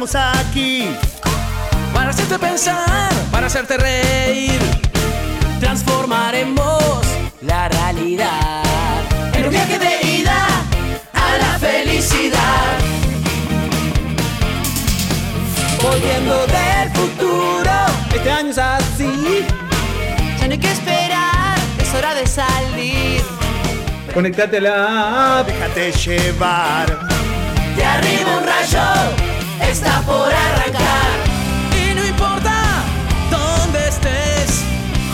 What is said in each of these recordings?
Estamos aquí. Para hacerte pensar, para hacerte reír, transformaremos la realidad en un viaje de ida a la felicidad. Volviendo del futuro, este año es así. Ya no hay que esperar, es hora de salir. Conectate a la app. Déjate llevar. De arriba un rayo está por arrancar. Y no importa dónde estés,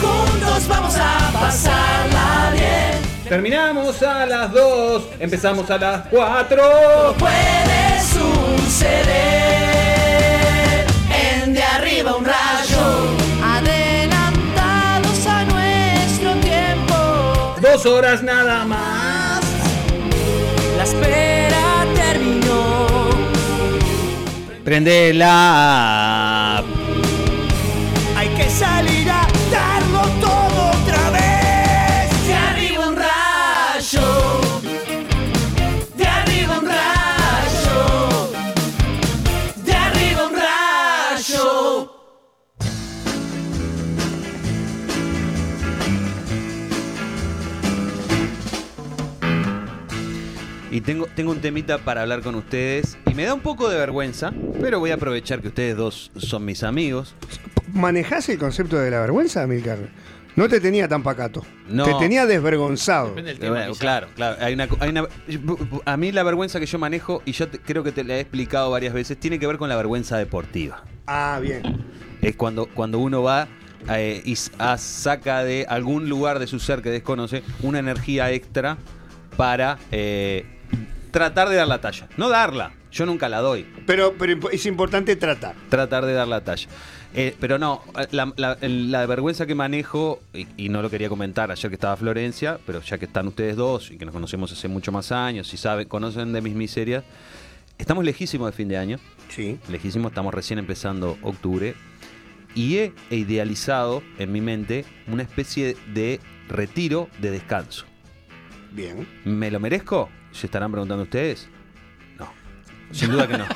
juntos vamos a pasarla bien. Terminamos a las 2, empezamos a las 4. Puede suceder en de arriba un rayo. Adelantados a nuestro tiempo. Dos horas nada más. La Prende la app. Hay que salir a darlo todo otra vez. De arriba un rayo. De arriba un rayo. De arriba un rayo. Y tengo, tengo un temita para hablar con ustedes. Y me da un poco de vergüenza, pero voy a aprovechar que ustedes dos son mis amigos. ¿Manejás el concepto de la vergüenza, Milcar? No te tenía tan pacato. No. Te tenía desvergonzado. Depende del Eh, tema. bueno, claro, claro. Hay una, hay una- a mí la vergüenza que yo manejo, y yo te- creo que te la he explicado varias veces, tiene que ver con la vergüenza deportiva. Ah, bien. Es cuando, cuando uno va eh, y a- saca de algún lugar de su ser que desconoce una energía extra para eh, tratar de dar la talla. No darla, yo nunca la doy. Pero, pero es importante tratar. tratar de dar la talla. Eh, pero no, la, la- la vergüenza que manejo, y, y no lo quería comentar ayer que estaba Florencia, pero ya que están ustedes dos y que nos conocemos hace mucho más años y saben, conocen de mis miserias, estamos lejísimos de fin de año, Sí. lejísimos, estamos recién empezando octubre, y he idealizado en mi mente una especie de retiro de descanso. Bien. ¿Me lo merezco? ¿Se estarán preguntando ustedes? Sin duda que no.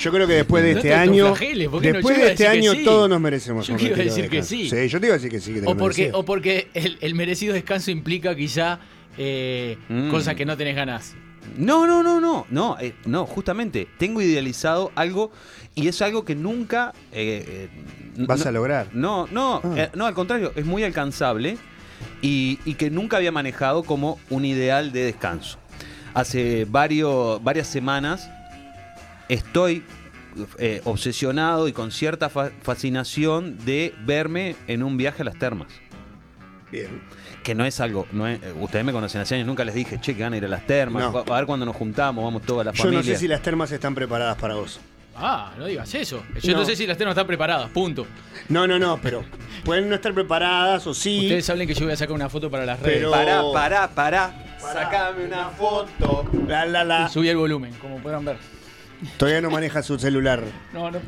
Yo creo que después de No este te año, después iba de este año sí. todos nos merecemos Yo un iba a retiro de decir que descanso. sí. yo te iba a decir que sí. Que te O porque, o porque el, el merecido descanso implica quizá eh, Mm. cosas que no tenés ganas. No, no, no, no, no, eh, no, justamente tengo idealizado algo y es algo que nunca eh, eh, Vas no- a lograr. No, no, Ah. eh, no, al contrario, es muy alcanzable y, y que nunca había manejado como un ideal de descanso. Hace varios, varias semanas estoy eh, obsesionado y con cierta fa- fascinación de verme en un viaje a las termas. Bien. Que no es algo, no es- eh, ustedes me conocen hace años, nunca les dije, che, que van a ir a las termas, No. a ver cuando nos juntamos, vamos toda la Yo familia. no sé si las termas están preparadas para vos. Ah, no digas eso. Yo no, No. sé si las termas están preparadas, punto. No, no, no, pero pueden no estar preparadas o sí. Ustedes saben que yo voy a sacar una foto para las redes. Pero- Pará, pará, pará. Sacame una foto. La, la, la. Y subí el volumen, como podrán ver. Todavía no maneja su celular. No, no.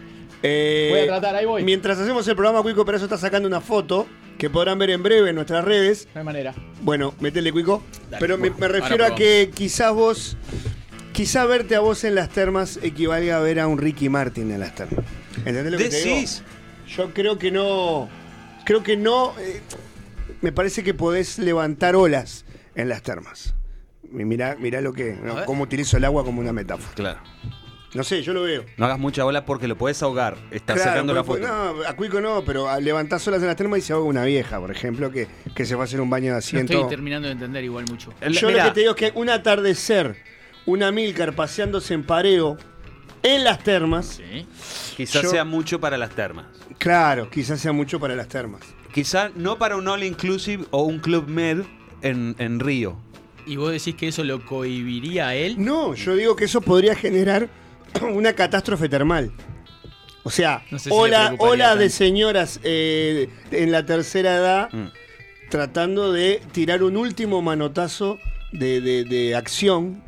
Eh, Voy a tratar, ahí voy. Mientras hacemos el programa, Cuico Perazo está sacando una foto que podrán ver en breve en nuestras redes. No hay manera. Bueno, metele Cuico. Dale, Pero me, bueno, me refiero a que quizás vos, quizás verte a vos en las termas equivalga a ver a un Ricky Martin en las termas. ¿Entendés lo que te digo? Decís. Yo creo que no, creo que no, eh, me parece que podés levantar olas en las termas. Y Mirá, mirá lo que, no, cómo utilizo el agua como una metáfora. Claro. No sé, yo lo veo. No hagas mucha bola porque lo podés ahogar. Estás Claro, sacando la pues, foto. No, a Cuico no, pero levantás olas en las termas y se ahoga una vieja, por ejemplo, que, que se va a hacer un baño de No asiento. estoy terminando de entender igual mucho. El- Yo mirá, lo que te digo es que un atardecer, una Milcar paseándose en pareo en las termas, Sí. quizás yo- sea mucho para las termas. claro, quizás sea mucho para las termas. Quizás no para un all inclusive o un club med en, en Río. ¿Y vos decís que eso lo cohibiría a él? No, yo digo que eso podría generar una catástrofe termal. O sea, No sé si le ola, preocuparía ola de tanto. señoras eh, en la tercera edad Mm. tratando de tirar un último manotazo de, de- de acción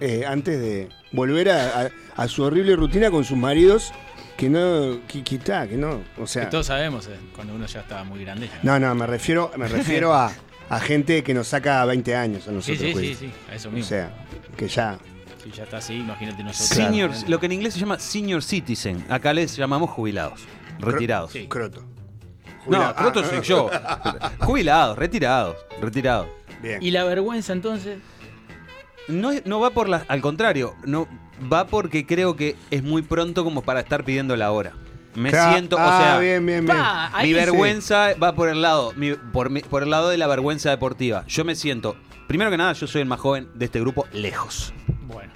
eh, antes de volver a, a- a su horrible rutina con sus maridos que no, que, que está, que no, o sea, Que todos sabemos, eh, cuando uno ya está muy grande. ya. no, no, me refiero, me refiero a, a gente que nos saca 20 años a nosotros. sí, sí, pues. sí, a eso O mismo. sea, que ya Si ya está así, imagínate nosotros. Senior, lo que en inglés se llama senior citizen. Acá les llamamos jubilados, retirados. Sí. Croto. No, croto Ah, soy yo. Jubilados, retirados, retirados. Bien. ¿Y la vergüenza entonces? No, es- no va por la. Al contrario, no va porque creo que es muy pronto como para estar pidiendo la hora. Me Claro. siento, Ah, o sea, bien, bien, bien. Pa, mi sí. vergüenza va por el lado, mi- por, mi- por el lado de la vergüenza deportiva. Yo me siento, primero que nada, yo soy el más joven de este grupo, lejos. Bueno.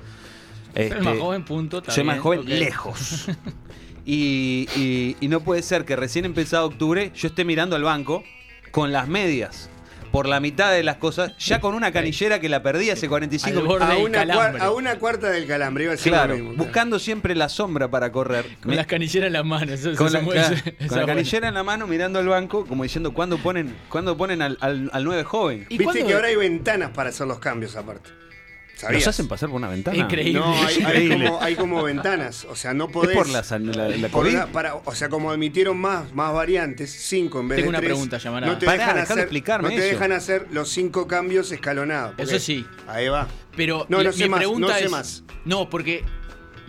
Este, el más joven, punto. soy más joven, lejos. Y, y- y no puede ser que recién empezado octubre yo esté mirando al banco con las medias por la mitad de las cosas, ya con una canillera que la perdí hace 45 Al minutos. a, una cuar- a una cuarta del calambre, iba a decir Claro, lo mismo. buscando siempre la sombra para correr. Con Me- las canilleras en las manos. Eso, con eso la, se claro, mueve- con la buena. canillera en la mano mirando al banco, como diciendo, ¿cuándo ponen, ¿cuándo ponen al, al, al 9 joven? ¿Y Viste cuándo- que ahora hay ventanas para hacer los cambios aparte. ¿Sabías? ¿Los hacen pasar por una ventana? Increíble. No, hay, como, hay como ventanas. O sea, no ¿Es podés. por la, la, por COVID? una- para- o sea, como admitieron más, más variantes, cinco en vez Tengo de una tres, pregunta, Yamará. No te, Pará, dejan, hacer, explicarme no te eso. dejan hacer los cinco cambios escalonados. Eso sí. Ahí va. Pero No, sé mi más, pregunta no sé es, más. No, porque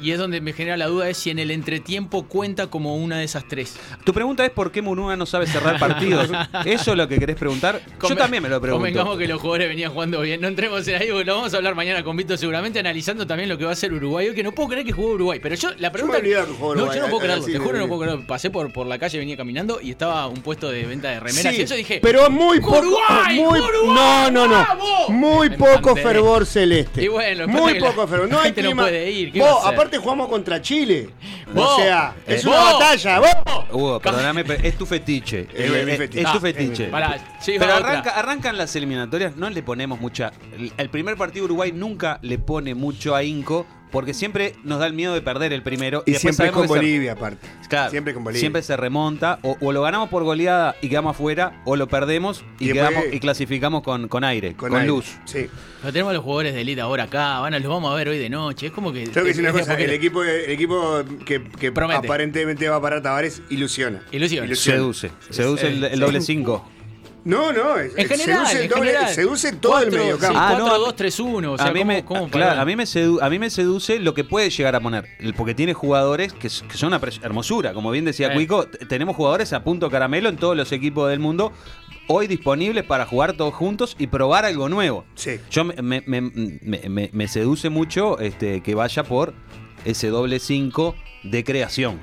y es donde me genera la duda es si en el entretiempo cuenta como una de esas tres. Tu pregunta es por qué Munúa no sabe cerrar partidos. ¿Eso es lo que querés preguntar? Yo Conven- también me lo pregunto. Convengamos que los jugadores venían jugando bien. No entremos en ahí porque lo vamos a hablar mañana con Vito seguramente analizando también lo que va a hacer Uruguay. Hoy que no puedo creer que jugó Uruguay. Pero yo la pregunta. me olvidaba que jugó no, Uruguay, yo no puedo creerlo. Te juro, no bien. puedo creerlo. Pasé por, por la calle, venía caminando y estaba un puesto de venta de remeras. Sí, y eso dije. pero muy poco. ¡Uruguay! muy, ¡Uruguay! no, no, no. ¡Vamos! Muy poco fervor celeste. Y bueno, muy poco fervor. No hay gente no clima. puede ir. Aparte jugamos contra Chile. Vos, o sea, es eh, una vos. batalla. Vos. Hugo, perdóname, pero es tu fetiche. Es mi Eh, fetiche. Es tu Ah, fetiche. es Pará, Pero arranca- arrancan las eliminatorias, no le ponemos mucha. el- El primer partido Uruguay nunca le pone mucho a Inco, porque siempre nos da el miedo de perder el primero. Y después siempre con se- Bolivia, aparte. Claro, Siempre con Bolivia. Siempre se remonta, o, o lo ganamos por goleada y quedamos afuera, o lo perdemos y, Y quedamos, y clasificamos con, con aire, con, aire. luz. Sí. Pero tenemos a los jugadores de elite ahora acá, van a, los vamos a ver hoy de noche. Es como que. Tengo que decir una es- cosa, el equipo, el equipo que, que aparentemente va a parar Tavares ilusiona. Ilusiona. Seduce, seduce el, el doble 5. No, no, es- En general, seduce, el en doble- general. seduce todo el mediocampo. sí, Ah, no, 4, a mí- 2, 3, 1. O sea, a, mí ¿cómo- me, cómo claro, a, mí me sedu- a mí me seduce lo que puede llegar a poner, porque tiene jugadores que, son una hermosura. Como bien decía Eh. Cuico, tenemos jugadores a punto caramelo en todos los equipos del mundo, hoy disponibles para jugar todos juntos y probar algo nuevo. Sí. Yo me, me- me- me- me- me seduce mucho este, que vaya por ese doble 5 de creación.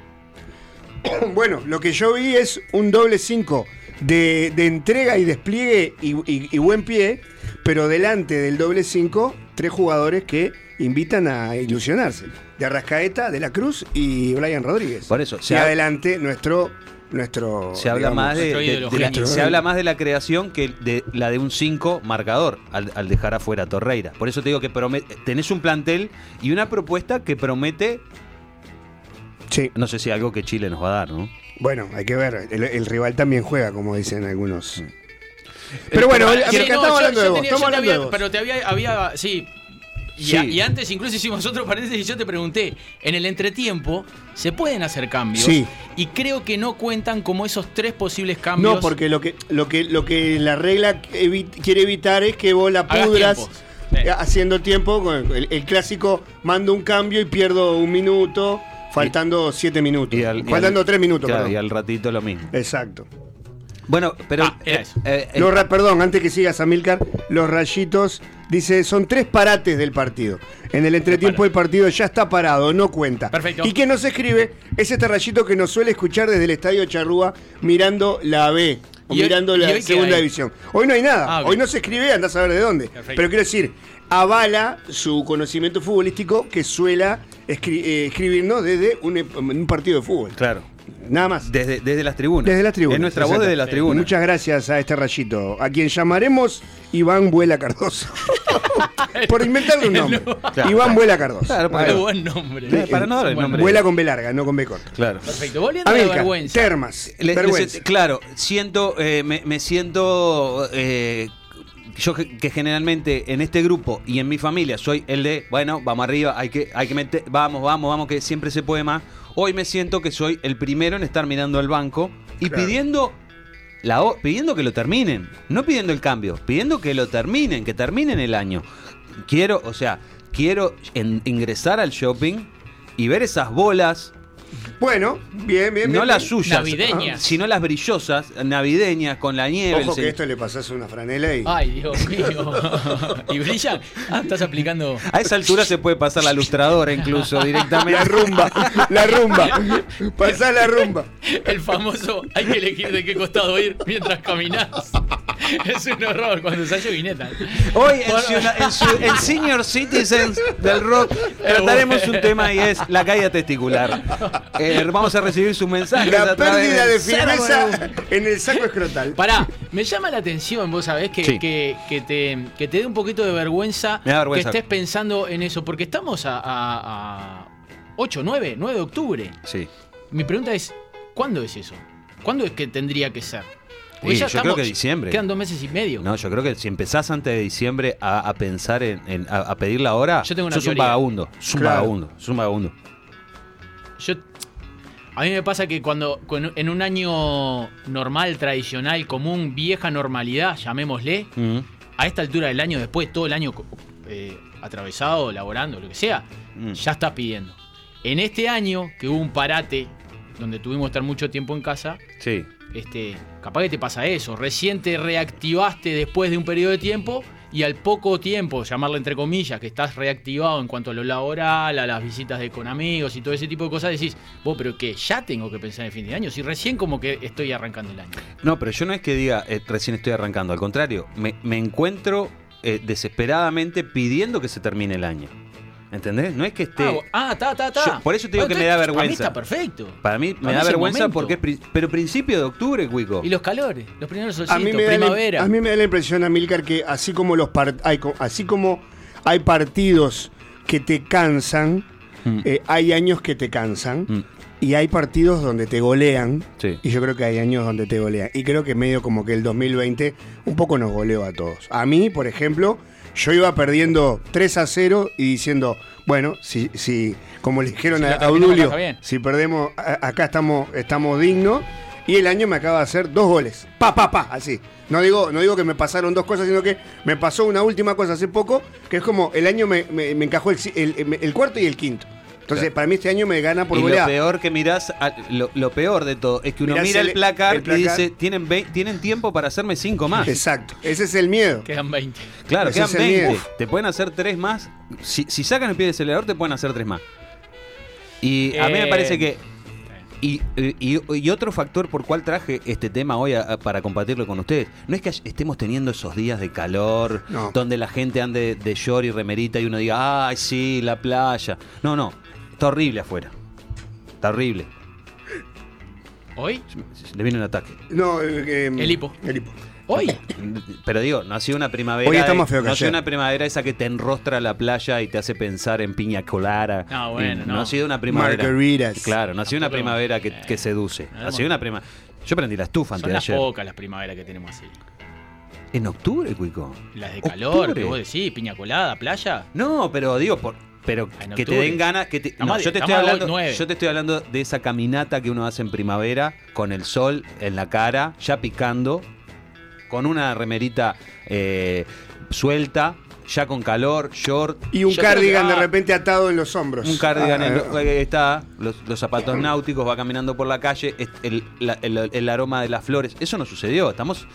Bueno, lo que yo vi es un doble 5 de, de entrega y despliegue y, y- y buen pie, pero delante del doble 5, tres jugadores que invitan a ilusionarse. De Arrascaeta, De la Cruz y Brian Rodríguez. Por eso, y ha- adelante nuestro... nuestro Se habla, digamos, más de, la, se habla más de la creación que de la de un 5 marcador al, al dejar afuera a Torreira. Por eso te digo que promet- tenés un plantel y una propuesta que promete, Sí, no sé si algo que Chile nos va a dar, ¿no? bueno, hay que ver. El, el rival también juega, como dicen algunos. Pero bueno, Pero, América, sí, no, estamos yo- hablando yo de vos. tenía- Estamos yo te hablando de había- vos. Pero te había, había sí. Y, Sí. a- y antes incluso hicimos otro paréntesis y yo te pregunté, en el entretiempo se pueden hacer cambios Sí. y creo que no cuentan como esos tres posibles cambios. No, porque lo que, lo que, lo que la regla evi- quiere evitar es que vos la pudras tiempo. Sí. eh, haciendo tiempo. con El, el clásico mando un cambio y pierdo un minuto, faltando siete minutos. al- y faltando al- tres minutos, claro, perdón. y al ratito lo mismo. Exacto. Bueno, pero. Ah, eh, eh, eh, Los perdón, antes que sigas, Amilcar, los rayitos, dice, son tres parates del partido. En el entretiempo del partido ya está parado, no cuenta. Perfecto. Y quien nos escribe es este rayito que nos suele escuchar desde el Estadio Charrúa mirando la B. O ¿Y hoy- mirando la segunda división. Hoy no hay nada. Ah. Hoy no se escribe, anda a saber de dónde. Perfecto. Pero quiero decir, avala su conocimiento futbolístico que suela escri- eh, escribirnos desde un, un partido de fútbol. claro. Nada más. Desde, desde las tribunas. Desde las tribunas. Es nuestra voz desde las tribunas. Muchas gracias a este rayito, a quien llamaremos Iván Vuela Cardoso. Por inventarle un nombre. Claro. Iván Vuela Cardoso. Claro, va. buen nombre. Para no dar el nombre. Vuela con B larga, no con B corta. Claro. Perfecto. Volviendo a la vergüenza. Termas, Le- vergüenza. les- claro, siento, eh, me, me siento, eh, yo que, generalmente en este grupo y en mi familia soy el de, bueno, vamos arriba, hay que, hay que meter, vamos, vamos, vamos, que siempre se puede más. Hoy me siento que soy el primero en estar mirando al banco y Claro. pidiendo, la, o- pidiendo que lo terminen, no pidiendo el cambio, pidiendo que lo terminen, que terminen el año. Quiero, o sea, quiero en- ingresar al shopping y ver esas bolas, Bueno, bien, bien, bien. no las suyas, Navideñas. sino las brillosas, navideñas, con la nieve. Ojo el que esto le pasás a una franela y. Ay, Dios mío. ¿Y brillan? Ah, estás aplicando. A esa altura se puede pasar la lustradora incluso directamente. La rumba, la rumba. Pasá la rumba. El famoso hay que elegir de qué costado ir mientras caminas. Es un horror cuando usás yoguineta. Hoy en, Ciudad- en su- en Senior Citizens del Rock trataremos un tema y es la caída testicular. Eh, vamos a recibir sus mensajes. La a pérdida de firmeza en el saco escrotal. Pará, me llama la atención, vos sabés, que, Sí. que, que te, que te dé un poquito de vergüenza, que estés pensando en eso, porque estamos a, a- a 8, 9, 9 de octubre. Sí. Mi pregunta es, ¿cuándo es eso? ¿Cuándo es que tendría que ser? Yo creo que diciembre. Quedan dos meses y medio. No, yo creo que si empezás antes de diciembre a, a pensar en, en- a, a pedir la hora, Yo tengo una sos un vagabundo. Sos un Claro. vagabundo. Sos un vagabundo. Yo, a mí me pasa que cuando en un año normal, tradicional, común, vieja normalidad, llamémosle, Mm. a esta altura del año, después todo el año eh, atravesado, laborando, lo que sea, Mm. ya estás pidiendo. En este año, que hubo un parate, donde tuvimos que estar mucho tiempo en casa, Sí. este, capaz que te pasa eso. Recién te reactivaste después de un periodo de tiempo y al poco tiempo, llamarlo entre comillas, que estás reactivado en cuanto a lo laboral, a las visitas de con amigos y todo ese tipo de cosas, decís, vos, pero que ya tengo que pensar en fin de año, si recién como que estoy arrancando el año. No, pero yo no es que diga eh, recién estoy arrancando, al contrario, me, me encuentro eh, desesperadamente pidiendo que se termine el año. ¿Entendés? No es que esté. Ah, Ah, ta, ta. Yo- por eso te digo que me da Para mí vergüenza. está perfecto. Para mí me da vergüenza momento. porque es. pri- Pero principio de octubre, Cuico. Y los calores, los primeros A solcitos, mí, me da la, a mí me da la impresión, Amilcar, que así como los par- hay, co- así como hay partidos que te cansan, Mm. eh, hay años que te cansan Mm. y hay partidos donde te golean. Sí. Y yo creo que hay años donde te golean. Y creo que medio como que el 2020 un poco nos goleó a todos. A mí, por ejemplo, yo iba perdiendo 3 a 0 y diciendo, bueno, si, si como le dijeron Si a, a si perdemos, a- acá estamos, estamos dignos. Y el año me acaba de hacer dos goles. Pa, pa, pa, así. No digo, no digo que me pasaron dos cosas, sino que me pasó una última cosa hace poco, que es como el año me, me- me encajó el- el cuarto y el quinto. Entonces, Claro. para mí este año me gana por y lo peor que mirás, a- lo, lo peor de todo, es que uno Mirás mira el, el- placar el placar. y dice, tienen, tienen tiempo para hacerme cinco más. Exacto. Ese es el miedo. Quedan 20. Claro, Ese quedan es el 20. miedo. Te pueden hacer tres más. Si, si sacan el pie del acelerador, te pueden hacer tres más. Y a mí me Eh, parece que. Y, y- y otro factor por cual traje este tema hoy a- a- para compartirlo con ustedes, no es que estemos teniendo esos días de calor, No. donde la gente ande de short y remerita y uno diga, ay, sí, la playa. No, no, está horrible afuera. Está horrible. ¿Hoy? Le viene un ataque. No, eh, eh, El hipo. El hipo. ¿Hoy? Pero digo, no ha sido una primavera. Hoy está más feo que no ha sido ayer. una primavera esa que te enrostra la playa y te hace pensar en piña colada. No, bueno, no. ha sido una primavera. Margaritas. Claro, no ha sido una Tampoco- primavera que, eh, que seduce. Ha sido una prima. Yo prendí la estufa antes Son de las ayer. pocas las primaveras que tenemos así. En octubre, Cuico. Las de calor, Octubre. que vos decís, piña colada, playa. No, pero digo, por, pero En que te den ganas. Que te, no, yo, te estoy hablando, yo te estoy hablando de esa caminata que uno hace en primavera, con el sol en la cara, ya picando, con una remerita eh, suelta, ya con calor, short. Y un Yo cardigan que- de repente atado en los hombros. Un cardigan Ah, en ah, lo- eh, está, los, los zapatos náuticos, va caminando por la calle, es- el, la- el- el aroma de las flores. Eso no sucedió, estamos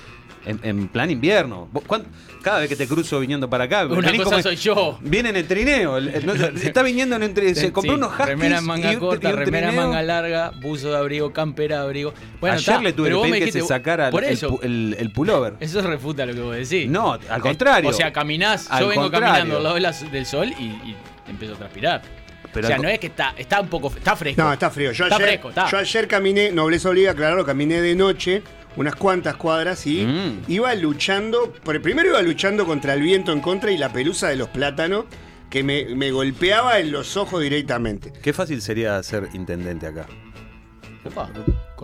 en, en plan invierno. Vos, ¿cuán- Cada vez que te cruzo viniendo para acá, Una cosa como- soy yo. Viene en el trineo. el- el- no, está viniendo en el trineo. Se compró Sí, unos huskies Remera en manga y corta, y un remera trineo. manga larga, buzo de abrigo, campera de abrigo. Bueno, Ayer le tuve pero que pedir que se sacara Por el, eso, pu- el- el pullover. eso refuta lo que vos decís. No, al contrario. O sea, caminás, Al yo vengo contrario. caminando al lado de las- del sol y, y empiezo a transpirar. Pero o sea, no es que está, está un poco, está fresco. No, está frío. Yo Está ayer, fresco, está. yo ayer caminé, nobleza obliga, claro, caminé de noche unas cuantas cuadras y Mm. iba luchando, por- primero iba luchando contra el viento en contra y la pelusa de los plátanos que me, me golpeaba en los ojos directamente. Qué fácil sería ser intendente acá.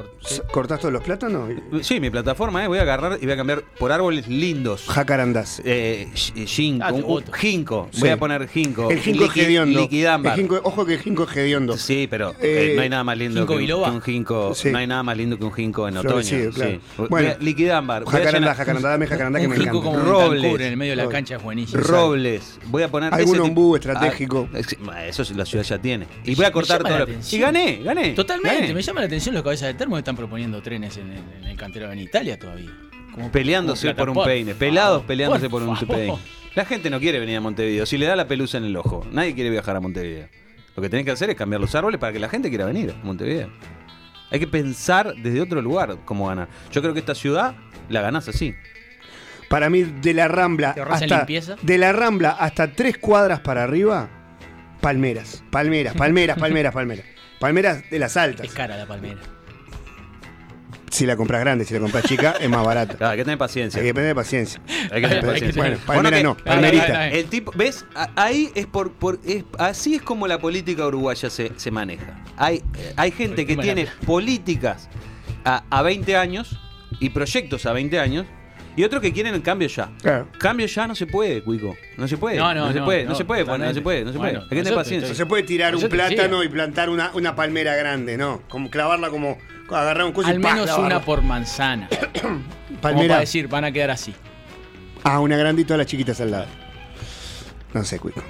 Cor- S- ¿Cortás todos los plátanos? Sí, mi plataforma, ¿eh? Voy a agarrar y voy a cambiar por árboles lindos. Jacarandás. Eh, Ah, un-. Sí. Voy a poner ginkgo. El ginkgo es Liqui- hediondo. Liquidámbar. El ojo que el ginkgo es hediondo. Sí, pero Eh, eh, no hay nada más lindo que, que un ginkgo. Sí. No hay nada más lindo que un ginkgo en otoño. Claro. sí. Bueno, a- liquidámbar. Jacarandá, jacarandá, dame jacarandá que me encanta. como un Robles. En el medio de la Robles. cancha es buenísimo. Robles. Voy a poner. Algún ombú estratégico. Ah, eso la ciudad ya tiene. Y voy a cortar todo. Y gané, gané. Totalmente, me llama la atención los cabezas de termo que están proponiendo trenes en el, en el cantero en Italia todavía. Como- Peleándose como por un peine. Pelados peleándose por, un peine. La gente no quiere venir a Montevideo. Si le da la pelusa en el ojo, nadie quiere viajar a Montevideo. Lo que tenés que hacer es cambiar los árboles para que la gente quiera venir a Montevideo. Hay que pensar desde otro lugar cómo ganar. Yo creo que esta ciudad la ganás así. Para mí, de la Rambla ¿Te hasta limpieza? de la Rambla hasta tres cuadras para arriba, palmeras, palmeras, palmeras, palmeras, palmeras. Palmeras de las altas. Es cara la palmera. Si la compras grande, si la compras chica, es más barata. Claro, hay que tener paciencia. Hay que tener paciencia. Hay que tener paciencia. Bueno, palmera que- no, palmerita. El tipo, ¿ves? A- Ahí es por, por es, así es como la política uruguaya se, se maneja. Hay, eh, hay gente que tiene políticas a, a 20 años y proyectos a 20 años y otros que quieren el cambio ya. Claro. Cambio ya no se puede, Cuico. No se puede. No, no, se no, puede, no, no, se puede, no se puede, no se puede. Bueno, Hay que tener nosotros No paciencia. se puede tirar un plátano y plantar una, una palmera grande, no. Como clavarla como agarrar un Al menos una por manzana. Como palmera. para decir, van a quedar así. Ah, una grande y todas las chiquitas al lado. No sé, Cuico.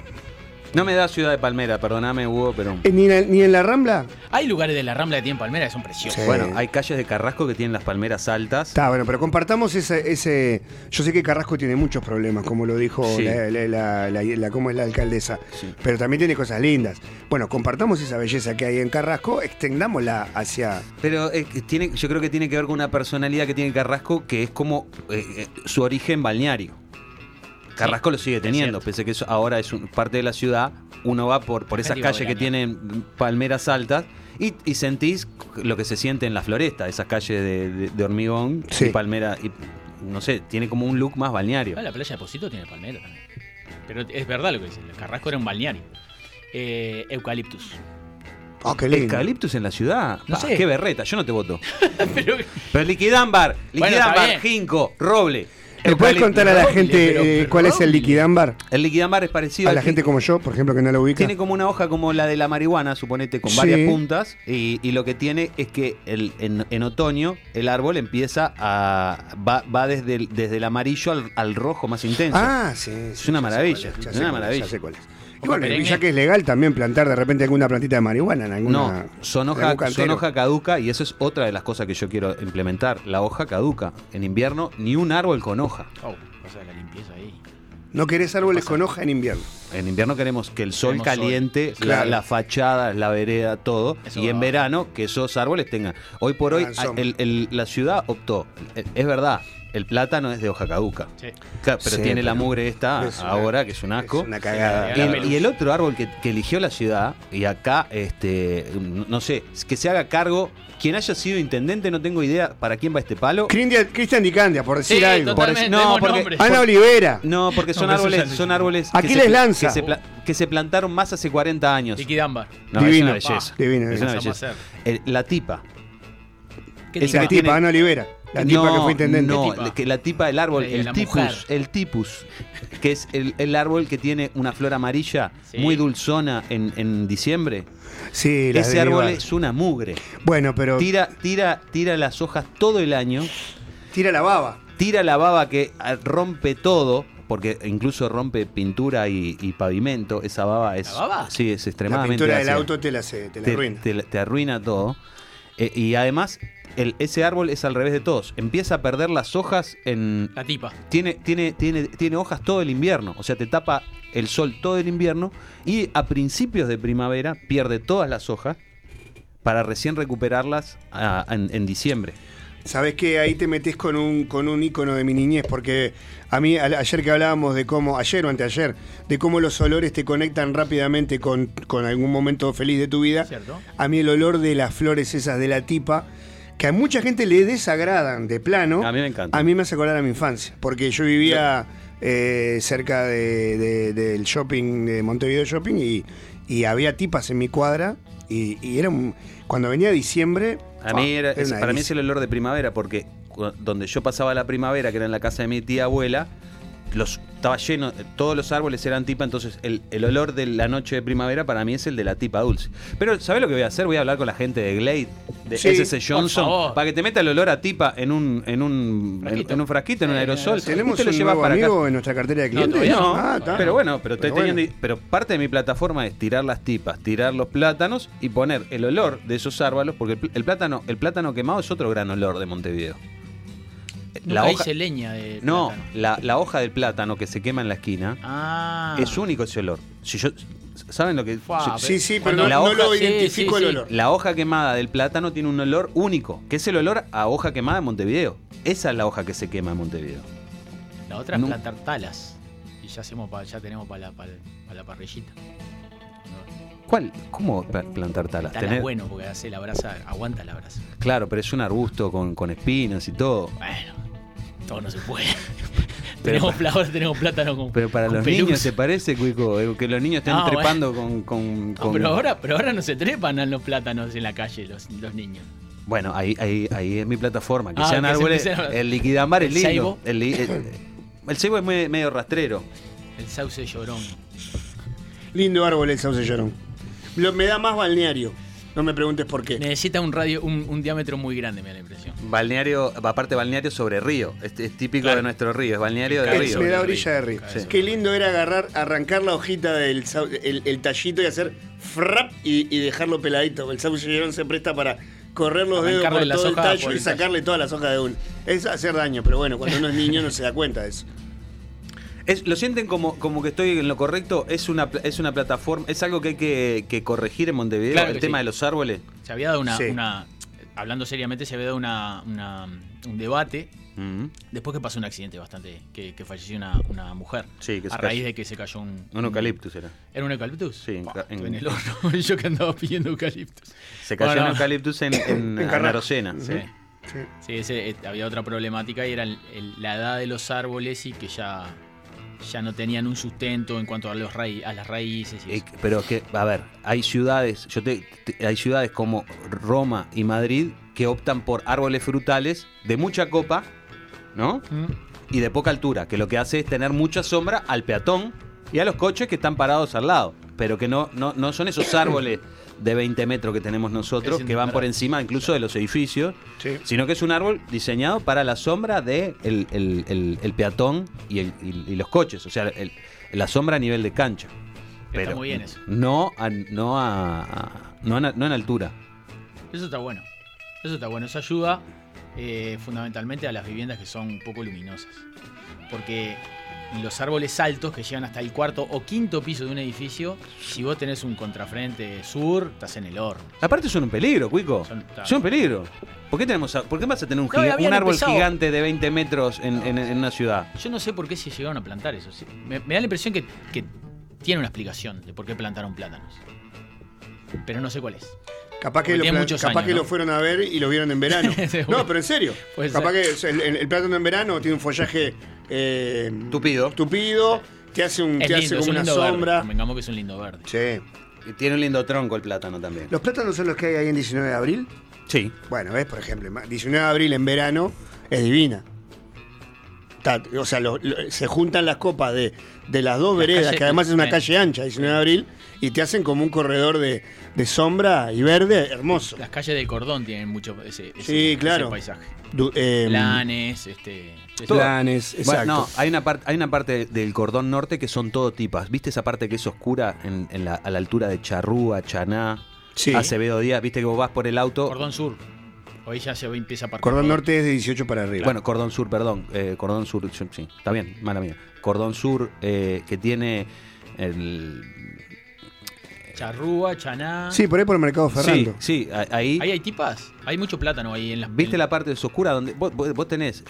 No me da ciudad de Palmera, perdoname, Hugo, pero. Eh, ¿Ni, en- ni en la Rambla? Hay lugares de la Rambla que tienen palmera que son preciosos. Sí. Bueno, hay calles de Carrasco que tienen las palmeras altas. Está bueno, pero compartamos ese, ese. Yo sé que Carrasco tiene muchos problemas, como lo dijo Sí. la, la, la- la- la- ¿cómo es la alcaldesa. Sí. Pero también tiene cosas lindas. Bueno, compartamos esa belleza que hay en Carrasco, extendámosla hacia. Pero eh, tiene, yo creo que tiene que ver con una personalidad que tiene Carrasco que es como eh, eh, su origen balneario. Carrasco lo sigue teniendo, cierto. pese que eso ahora es un- parte de la ciudad. Uno va por, por esas calles que tienen palmeras altas y, y sentís lo que se siente en la floresta, esas calles de, de- de hormigón Sí. y palmera. Y, no sé, tiene como un look más balneario. Ah, la playa de Posito tiene palmera también. Pero es verdad lo que dice. El Carrasco era un balneario. Eh, eucaliptus. Oh, qué lindo. Eucaliptus en la ciudad. No Pa, sé. Qué berreta, yo no te voto. Pero Pero liquidámbar, liquidámbar, ginkgo, roble. ¿Me puedes contar a la gente eh, cuál es el liquidámbar? El liquidámbar es parecido A la al gente como yo, por ejemplo, que no lo ubica. Tiene como una hoja como la de la marihuana, suponete, con Sí. varias puntas. Y, y lo que tiene es que el- en, en otoño el árbol empieza a. va, va desde, el, desde el amarillo al, al rojo más intenso. Ah, sí. Es una maravilla, es una maravilla. Ya sé cuál es. Y bueno, ya que es legal también plantar de repente alguna plantita de marihuana en alguna. no, son hoja, son hoja caduca y eso es otra de las cosas que yo quiero implementar. La hoja caduca. En invierno, ni un árbol con hoja. Oh, o sea, la limpieza ahí. No querés árboles con hoja en invierno. En invierno queremos que el sol Queremos sol. caliente, la- Claro. la, fachada, la vereda, todo. Eso y en verano que esos árboles tengan. Hoy por hoy sombra. el- el- la ciudad optó. Es verdad, el plátano es de hoja caduca. Sí. Claro, pero Sí, tiene la mugre esta es una- ahora, que es un asco. Es una cagada. Y, y el otro árbol que, que eligió la ciudad, y acá, este, no sé, que se haga cargo, quien haya sido intendente, no tengo idea para quién va este palo. Cristian Dicandia, por decir Sí, algo. no, porque- nombres. Ana Olivera. No, porque son No, árboles, son árboles que Aquiles se, Lanza. que se pla- que se plantaron más hace 40 años. Liquidámbar. No, Divino. es una belleza. Divino, es una belleza. La tipa. ¿Qué Ese tipa? Ana Olivera. La tipa no, que fue intendente. No, que la tipa del árbol, el la tipus, mujer. el tipus, que es el, el árbol que tiene una flor amarilla Sí. muy dulzona en, en diciembre. Sí, Ese árbol es una mugre. Bueno, pero tira, Tira, tira, tira las hojas todo el año, la baba. tira la baba que ah, rompe todo, porque incluso rompe pintura y, y pavimento. Esa baba es. ¿La baba? Sí, es La extremadamente. pintura del ácida. auto te la, hace- te la te, arruina. te- te arruina todo. Eh, y además, el, ese árbol es al revés de todos. Empieza a perder las hojas en. La tipa. Tiene, tiene, tiene, tiene hojas todo el invierno. O sea, te tapa el sol todo el invierno. Y a principios de primavera pierde todas las hojas para recién recuperarlas a- en, en diciembre. Sabes que ahí te metes con un con un ícono de mi niñez, porque a mí a- ayer que hablábamos de cómo, ayer o anteayer, de cómo los olores te conectan rápidamente con, con algún momento feliz de tu vida. ¿Cierto? A mí el olor de las flores esas de la tipa, que a mucha gente le desagradan de plano. A mí me encanta. A mí me hace acordar a mi infancia, porque yo vivía eh, cerca de- de- del shopping, de Montevideo Shopping, y, y había tipas en mi cuadra, Y, y era un- cuando venía diciembre. A mí era, es- para mí es el olor de primavera porque cu- donde yo pasaba la primavera, que era en la casa de mi tía abuela, los, estaba lleno, todos los árboles eran tipa, entonces el, el olor de la noche de primavera para mí es el de la tipa dulce. Pero ¿sabés lo que voy a hacer? Voy a hablar con la gente de Glade, de Sí, SS Johnson, para que te meta el olor a tipa en un, en un, Frasquito. en un frasquito, en un aerosol. Tenemos te lo un llevas nuevo para amigo en nuestra cartera de No, clientes. todavía No, Ah, pero bueno, pero estoy Pero bueno. teniendo. Pero parte de mi plataforma es tirar las tipas, tirar los plátanos y poner el olor de esos árboles, porque el, el plátano, el plátano quemado es otro gran olor de Montevideo. Nunca hice leña de no, la, la hoja del plátano que se quema en la esquina Ah. es único ese olor. Si yo, ¿Saben lo que.? Fua, si- Sí, sí, pero no, la no hoja- lo identifico sí, el olor. La hoja quemada del plátano tiene un olor único, que es el olor a hoja quemada en Montevideo. Esa es la hoja que se quema en Montevideo. La otra es No. plantar talas. Y ya hacemos pa- ya tenemos para la, pa- pa la parrillita. ¿Cuál? ¿Cómo plantar talas? Tala Tener- es bueno porque hace la brasa, aguanta la brasa. Claro, pero es un arbusto con, con espinas y todo. Bueno, todo no se puede. Pero tenemos, ahora tenemos plátano con. Pero para con los niños se parece, Cuico, eh, que los niños estén No, bueno. trepando con, con- No, pero, ahora, pero ahora no se trepan a los plátanos en la calle los, los niños. Bueno, ahí, ahí, ahí es mi plataforma. Que Ah, sean que se árboles. a- El liquidambar es ¿El lindo. El, li- el, el ceibo es medio rastrero. El sauce llorón. Lindo árbol el sauce llorón. Lo- me da más balneario. No me preguntes por qué. Necesita un radio, un, un diámetro muy grande, me da la impresión. Balneario, aparte balneario sobre río. Este es típico Claro. de nuestro río, es balneario de Es- río. me da orilla de río. Sí. Qué lindo era agarrar, arrancar la hojita del el, el tallito y hacer frap y, y dejarlo peladito. El sauce se presta para correr los dedos por las todo el hojas tallo y sacarle todas las hojas de uno. Es hacer daño, pero bueno, cuando uno es niño no se da cuenta de eso. Es- lo sienten como, como que estoy en lo correcto. Es una, es una plataforma, es algo que hay que, que corregir en Montevideo. Claro el tema sí. de los árboles. Se había dado una, Sí. una- hablando seriamente, se había dado una, una- un debate después que pasó un accidente bastante, que, que falleció una, una mujer. Sí, que se a raíz cayó. de que se cayó un... Un eucaliptus era. ¿Era un eucaliptus? Sí, en en- el horno. Yo que andaba pidiendo eucaliptus. Se cayó Bueno. un eucaliptus en, en, En. Sí. Sí. Sí, ese, eh, había otra problemática y era el- el- la edad de los árboles y que ya, ya no tenían un sustento en cuanto a, los raí- a las raíces. Y Eh, pero que, a ver, hay ciudades, yo te, te- hay ciudades como Roma y Madrid que optan por árboles frutales de mucha copa, ¿no? Mm. Y de poca altura, que lo que hace es tener mucha sombra al peatón y a los coches que están parados al lado, pero que no, no, no son esos árboles de 20 metros que tenemos nosotros, que van por encima incluso de los edificios, Sí. sino que es un árbol diseñado para la sombra de el, el- el- el peatón y, el- y- y los coches, o sea, la sombra a nivel de cancha. Está muy bien eso. No, a- no, a, a- no, en- no en altura. Eso está bueno. Eso está bueno. Eso ayuda eh, fundamentalmente a las viviendas que son poco luminosas. Porque los árboles altos que llegan hasta el cuarto o quinto piso de un edificio, si vos tenés un contrafrente sur, estás en el horno. Aparte son un peligro, Cuico. Son- Son, un peligro. ¿Por qué, tenemos, a- ¿Por qué vas a tener un, No, un árbol empezado- gigante de 20 metros en, en- en una ciudad? Yo no sé por qué se llegaron a plantar eso. Sí, Me, me da la impresión que, que tiene una explicación de por qué plantaron plátanos. Pero no sé cuál es. Capaz que, Porque lo, capaz años, que ¿no? lo fueron a ver y lo vieron en verano. No, pero en serio. Capaz ser. que es el, el- el plátano en verano tiene un follaje eh, Tupido. tupido, te hace, un, te hace lindo, como un una sombra. verde. Que es un lindo verde. Sí. Y Tiene un lindo tronco el plátano también. ¿Los plátanos son los que hay ahí en 19 de abril? Sí. Bueno, ves, por ejemplo, 19 de abril en verano es divina. Está- o sea, lo- lo- se juntan las copas de, de las dos Las veredas, calles- que además es una calle ancha, 19 de abril, y te hacen como un corredor de, de sombra y verde hermoso. Las calles del cordón tienen mucho ese, ese- Sí, claro. ese paisaje. Du- eh, Planes, este. Planes, exacto. Bueno, no, hay una, parte hay una parte del cordón norte que son todo tipas. ¿Viste esa parte que es oscura en, en la, a la altura de Charrúa, Chaná, Sí. Acevedo Díaz? ¿Viste que vos vas por el auto? Cordón sur. Hoy ya se empieza a partir. Cordón norte es de 18 para arriba. Bueno, Cordón Sur, perdón. eh, Cordón Sur, sí, está bien, mala mía. Cordón Sur eh, que tiene el... Charrúa, Chaná. sí, por ahí por el mercado Sí, Ferrando. sí, ahí... Ahí hay tipas. Hay mucho plátano ahí en las. ¿Viste en- la parte oscura donde vos, vos- vos tenés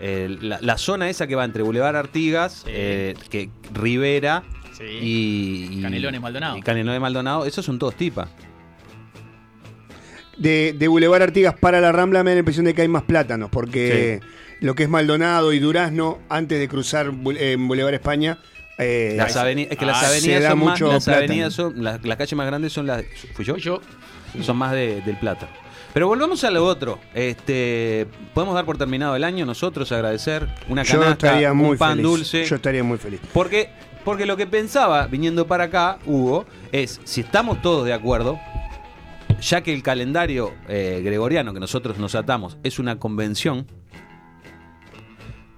la, la zona esa que va entre Boulevard Artigas, Sí. eh, que Rivera Sí. y, y- Canelones Maldonado. Y Canelones Maldonado, esos son todos tipas. De, de Boulevard Artigas para la Rambla me da la impresión de que hay más plátanos, porque lo que es Maldonado y Durazno, antes de cruzar Bul- eh, en Boulevard España, Eh, Las aveni- es que las Ah, avenidas da son más, las plátano. avenidas son las, las calles más grandes son las fui yo, Yo, son más de- del plata. Pero volvamos a lo otro. Este, podemos dar por terminado el año nosotros agradecer una yo canasta, estaría muy un pan feliz. dulce. Yo estaría muy feliz. Porque, porque lo que pensaba viniendo para acá, Hugo, es si estamos todos de acuerdo, ya que el calendario eh, gregoriano que nosotros nos atamos es una convención,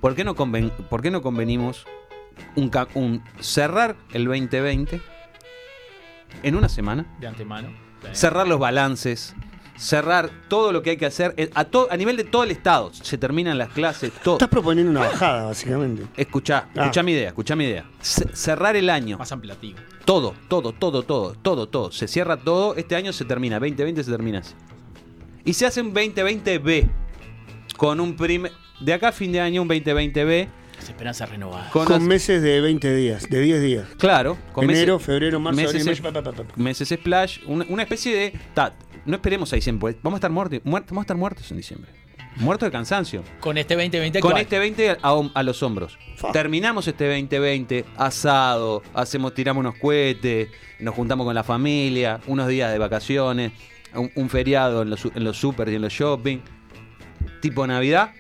¿por qué no, conven- por qué no convenimos un cerrar el 2020 en una semana? de antemano. Cerrar los balances, cerrar todo lo que hay que hacer eh, a, to- a nivel de todo el Estado. Se terminan las clases, todo. Estás proponiendo una bajada, básicamente. Escuchá, Ah. escuchá mi idea, escuchá mi idea. Ce- cerrar el año. Más ampliativo. Todo, todo, todo, todo, todo, todo. Se cierra todo. Este año se termina. 2020 se termina así. Y se hace un 2020B. Con un primer. De acá a fin de año, un 2020B. Las esperanzas renovadas. Con, Con las- meses de 20 días, de 10 días. Claro, con Enero, meses, febrero, marzo, meses, abril, mayo, pa, pa, pa, pa. meses splash. Una, una especie de. ta, no esperemos a diciembre. Vamos a estar muertos. muer- vamos a estar muertos en diciembre. Muertos de cansancio. Con este 2020 Con actual. este 20 a, a los hombros. Fa. Terminamos este 2020 asado, hacemos, tiramos unos cohetes, nos juntamos con la familia, unos días de vacaciones, un, un feriado en los, en los super y en los shopping. Tipo Navidad,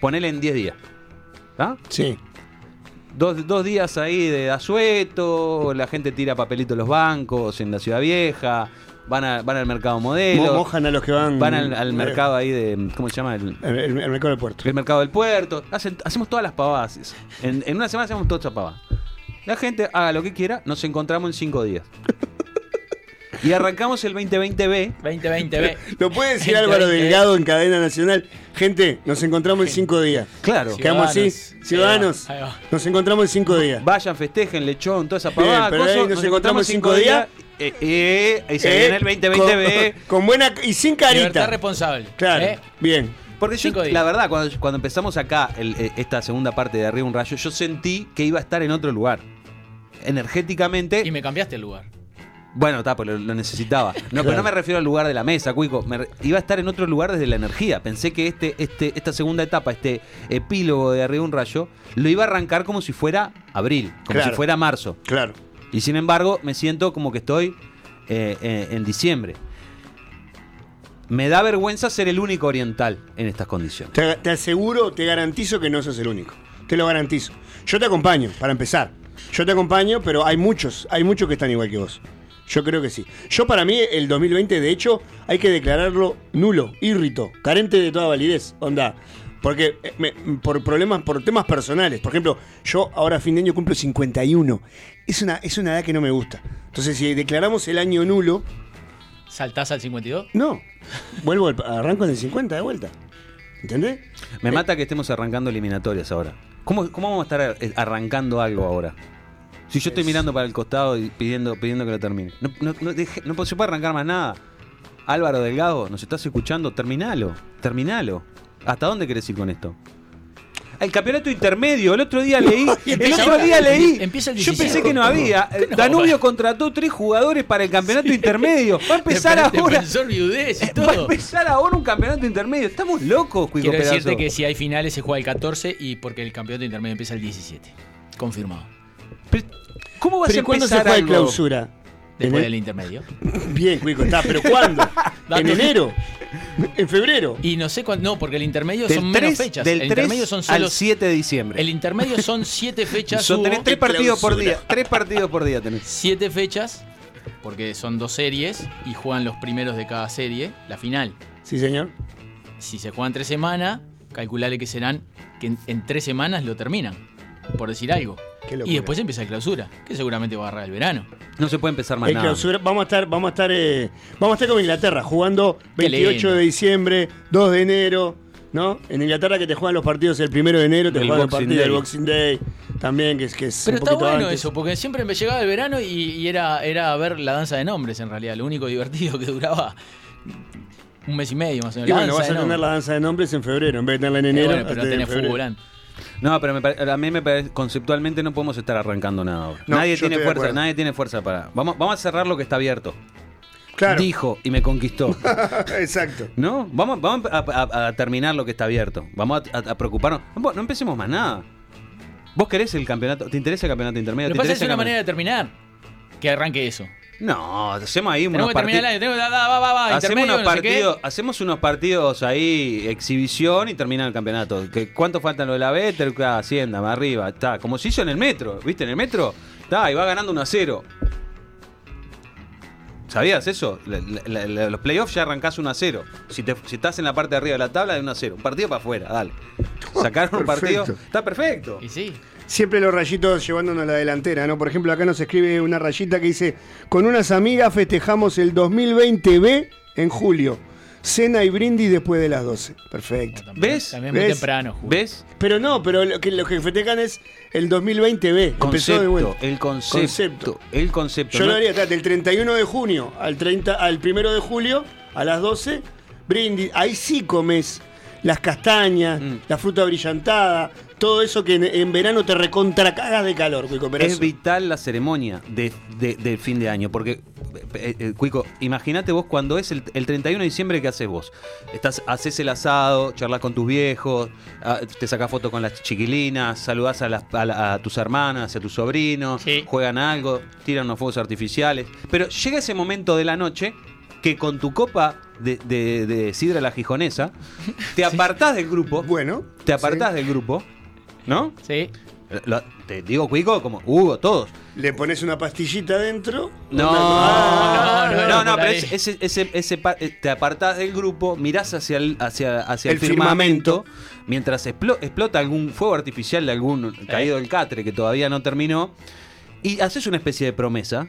ponele en 10 días. ¿Ah? Sí. Dos, dos días ahí de asueto, la gente tira papelitos en los bancos, en la ciudad vieja, van, a- van al mercado modelo, Mo- mojan a los que van. van al, al mercado ahí de. ¿Cómo se llama? El, El, el- el mercado del puerto. el mercado del puerto. Hacen- hacemos todas las pavadas. En, en una semana hacemos todas esas pavadas. La gente haga lo que quiera, nos encontramos en cinco días. Y arrancamos el 2020B. 2020 Lo puede decir 20, Álvaro 20. Delgado en cadena nacional. Gente, nos encontramos en cinco días. Claro. Quedamos así, Ciudadanos. ciudadanos. Ahí va, ahí va. Nos encontramos en cinco días. Vayan, festejen, lechón, toda esa Bien, pavada. pero ahí nos encontramos cinco días. Eh, eh, y se Eh, viene el 2020B. Con, con buena y sin Libertad carita. responsable. Claro, ¿eh? bien. Porque yo, la verdad, cuando, cuando empezamos acá, el- esta segunda parte de Arriba un Rayo, yo sentí que iba a estar en otro lugar. Energéticamente. Y me cambiaste el lugar. Bueno, está, pero lo, necesitaba. No, pero no me refiero al lugar de la mesa, Cuico. Me re- iba a estar en otro lugar desde la energía. Pensé que este, este, esta segunda etapa, este epílogo de Arriba un Rayo, lo iba a arrancar como si fuera abril, como Claro. si fuera marzo. Claro. Y sin embargo, me siento como que estoy eh, eh, en diciembre. Me da vergüenza ser el único oriental en estas condiciones. Te, te aseguro, te garantizo que no sos el único. Te lo garantizo. Yo te acompaño, para empezar. Yo te acompaño, pero hay muchos, hay muchos que están igual que vos. Yo creo que sí. Yo para mí el 2020, de hecho, hay que declararlo nulo, írrito, carente de toda validez. Onda. Porque eh, me- por problemas, por temas personales. Por ejemplo, yo ahora a fin de año cumplo 51. Es una, es una edad que no me gusta. Entonces, si declaramos el año nulo, ¿Saltás al 52? no. Vuelvo, al- arranco en el 50 de vuelta. ¿Entendés? Me mata que estemos arrancando eliminatorias ahora. ¿Cómo, cómo vamos a estar arrancando algo ahora? Si yo estoy mirando para el costado y pidiendo, pidiendo que lo termine. No, no, no, deje- no se puede arrancar más nada. Álvaro Delgado, ¿nos estás escuchando? Terminalo, terminalo. ¿Hasta dónde querés ir con esto? El campeonato intermedio, el otro día leí, el otro día leí. Empieza el Yo 17. pensé que no había. No, Danubio contrató tres jugadores para el campeonato intermedio. Va a empezar ahora. Va a empezar ahora un campeonato intermedio. Estamos locos, Cuico Quiero decirte Pedazo. que si hay finales se juega el 14 y porque el campeonato intermedio empieza el 17. Confirmado. Pero, ¿Cómo vas Pero a ¿y cuándo se el algo? clausura? Después del el- intermedio. Bien, Cuico, está, pero ¿cuándo? ¿En enero? ¿En febrero? Y no sé cuándo. No, porque el intermedio Del son 3, menos fechas. Del el 3 intermedio son solo. al 7 de diciembre. El intermedio son 7 fechas. Son tenés tres partidos por día. Tres partidos por día tenés. 7 fechas. Porque son dos series y juegan los primeros de cada serie. La final. Sí, señor. Si se juegan tres semanas, calculale que serán. que en, en tres semanas lo terminan. Por decir algo. Y después empieza el clausura. Que seguramente va a agarrar el verano. No se puede empezar más El nada. clausura, vamos a estar, vamos a estar, eh, vamos a estar con Inglaterra, jugando Qué 28 lindo. de diciembre, 2 de enero, ¿no? En Inglaterra que te juegan los partidos el primero de enero, te juegan el Boxing partido del. Boxing Day, también, que es, que es Pero un está bueno antes. eso, porque siempre me llegaba el verano y, y era, era ver la danza de nombres en realidad. Lo único divertido que duraba un mes y medio más o menos. Y La bueno, vas a tener nombres. la danza de nombres en febrero, en vez de tenerla en Eh, enero. bueno, pero la no tenés en febrero. fútbol antes. No, pero me pare- a mí me parece conceptualmente no podemos estar arrancando nada ahora. No, nadie tiene fuerza, acuerdo. nadie tiene fuerza para. Vamos, vamos a cerrar lo que está abierto. Claro, Dijo y me conquistó. exacto. ¿No? Vamos, vamos a, a- a terminar lo que está abierto. Vamos a, a- a preocuparnos. No, no empecemos más nada. ¿Vos querés el campeonato? ¿Te interesa el campeonato intermedio? Lo ¿Te que pasa es interesa una el manera de terminar. Que arranque eso. No, hacemos ahí unos partidos. Hacemos unos, no sé partidos, hacemos unos partidos ahí, exhibición y termina el campeonato. ¿Qué- ¿Cuánto faltan lo de la B? Terca, Hacienda, más arriba. Está, como se hizo en el metro, ¿viste? En el metro, está, y va ganando 1 a 0. ¿Sabías eso? La- la- la- los playoffs ya arrancás 1 a 0. Si, te- si estás en la parte de arriba de la tabla, de 1 a 0. Un partido para afuera, dale. Sacaron un partido. Está perfecto. Y sí. Siempre los rayitos llevándonos a la delantera, ¿no? Por ejemplo, acá nos escribe una rayita que dice: Con unas amigas festejamos el 2020B en julio. Cena y brindis después de las 12. Perfecto. También- ¿Ves? También muy ¿Ves? temprano. Julio. ¿Ves? Pero no, pero lo que, lo que festejan es el 2020B. Empezó de Concepto, vuelta. el concepto, Concepto. El concepto. Yo ¿no? lo haría está, del 31 de junio al 30 al 1 de julio a las 12, brindis. Ahí sí comes las castañas, Mm. la fruta brillantada, todo eso que en, en verano te recontra cagas de calor, Cuico Es vital la ceremonia de, de- del fin de año, porque, eh, eh, Cuico, imagínate vos cuando es el, el 31 de diciembre, ¿qué haces vos? Estás, haces el asado, charlas con tus viejos, ah, te sacás fotos con las chiquilinas, saludás a, las- a la- a tus hermanas, a tus sobrinos, Sí. juegan algo, tiran unos fuegos artificiales. Pero llega ese momento de la noche que con tu copa de, de- de sidra la gijonesa, te apartás del grupo, Bueno, te apartás del grupo, ¿no? Sí. Lo- te digo, Cuico, como Hugo, todos. le pones una pastillita dentro. No, una- no, no, no, no, pero ese, ese, ese- ese pa- eh, te apartás del grupo, mirás hacia el, hacia, hacia el, El firmamento, firmamento. mientras explo- explota algún fuego artificial de algún caído del catre que todavía no terminó, y haces una especie de promesa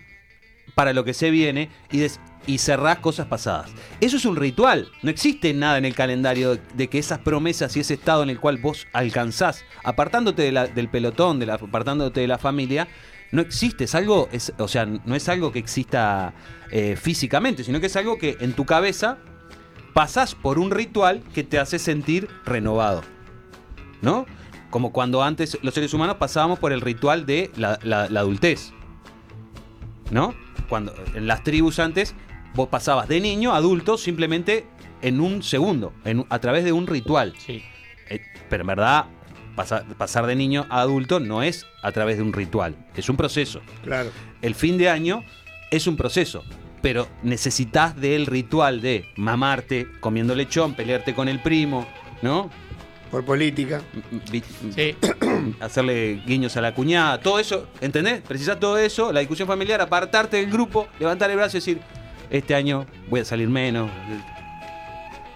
para lo que se viene y, des- y cerrás cosas pasadas. Eso es un ritual. No existe nada en el calendario de, que esas promesas y ese estado en el cual vos alcanzás, apartándote del pelotón, de apartándote de la familia, no existe. Es algo, es, o sea, no es algo que exista eh, físicamente, sino que es algo que en tu cabeza pasás por un ritual que te hace sentir renovado. ¿No? Como cuando antes los seres humanos pasábamos por el ritual de la- la adultez. ¿No? Cuando en las tribus antes vos pasabas de niño a adulto simplemente en un segundo, en a través de un ritual. Sí. Eh, pero en verdad, pasa- pasar de niño a adulto no es a través de un ritual, es un proceso. Claro. El fin de año es un proceso, pero necesitas del ritual de mamarte, comiendo lechón, pelearte con el primo, ¿no? Por política. Vi- Sí. hacerle guiños a la cuñada, todo eso, ¿entendés? Precisás todo eso, la discusión familiar, apartarte del grupo, levantar el brazo y decir, este año voy a salir menos,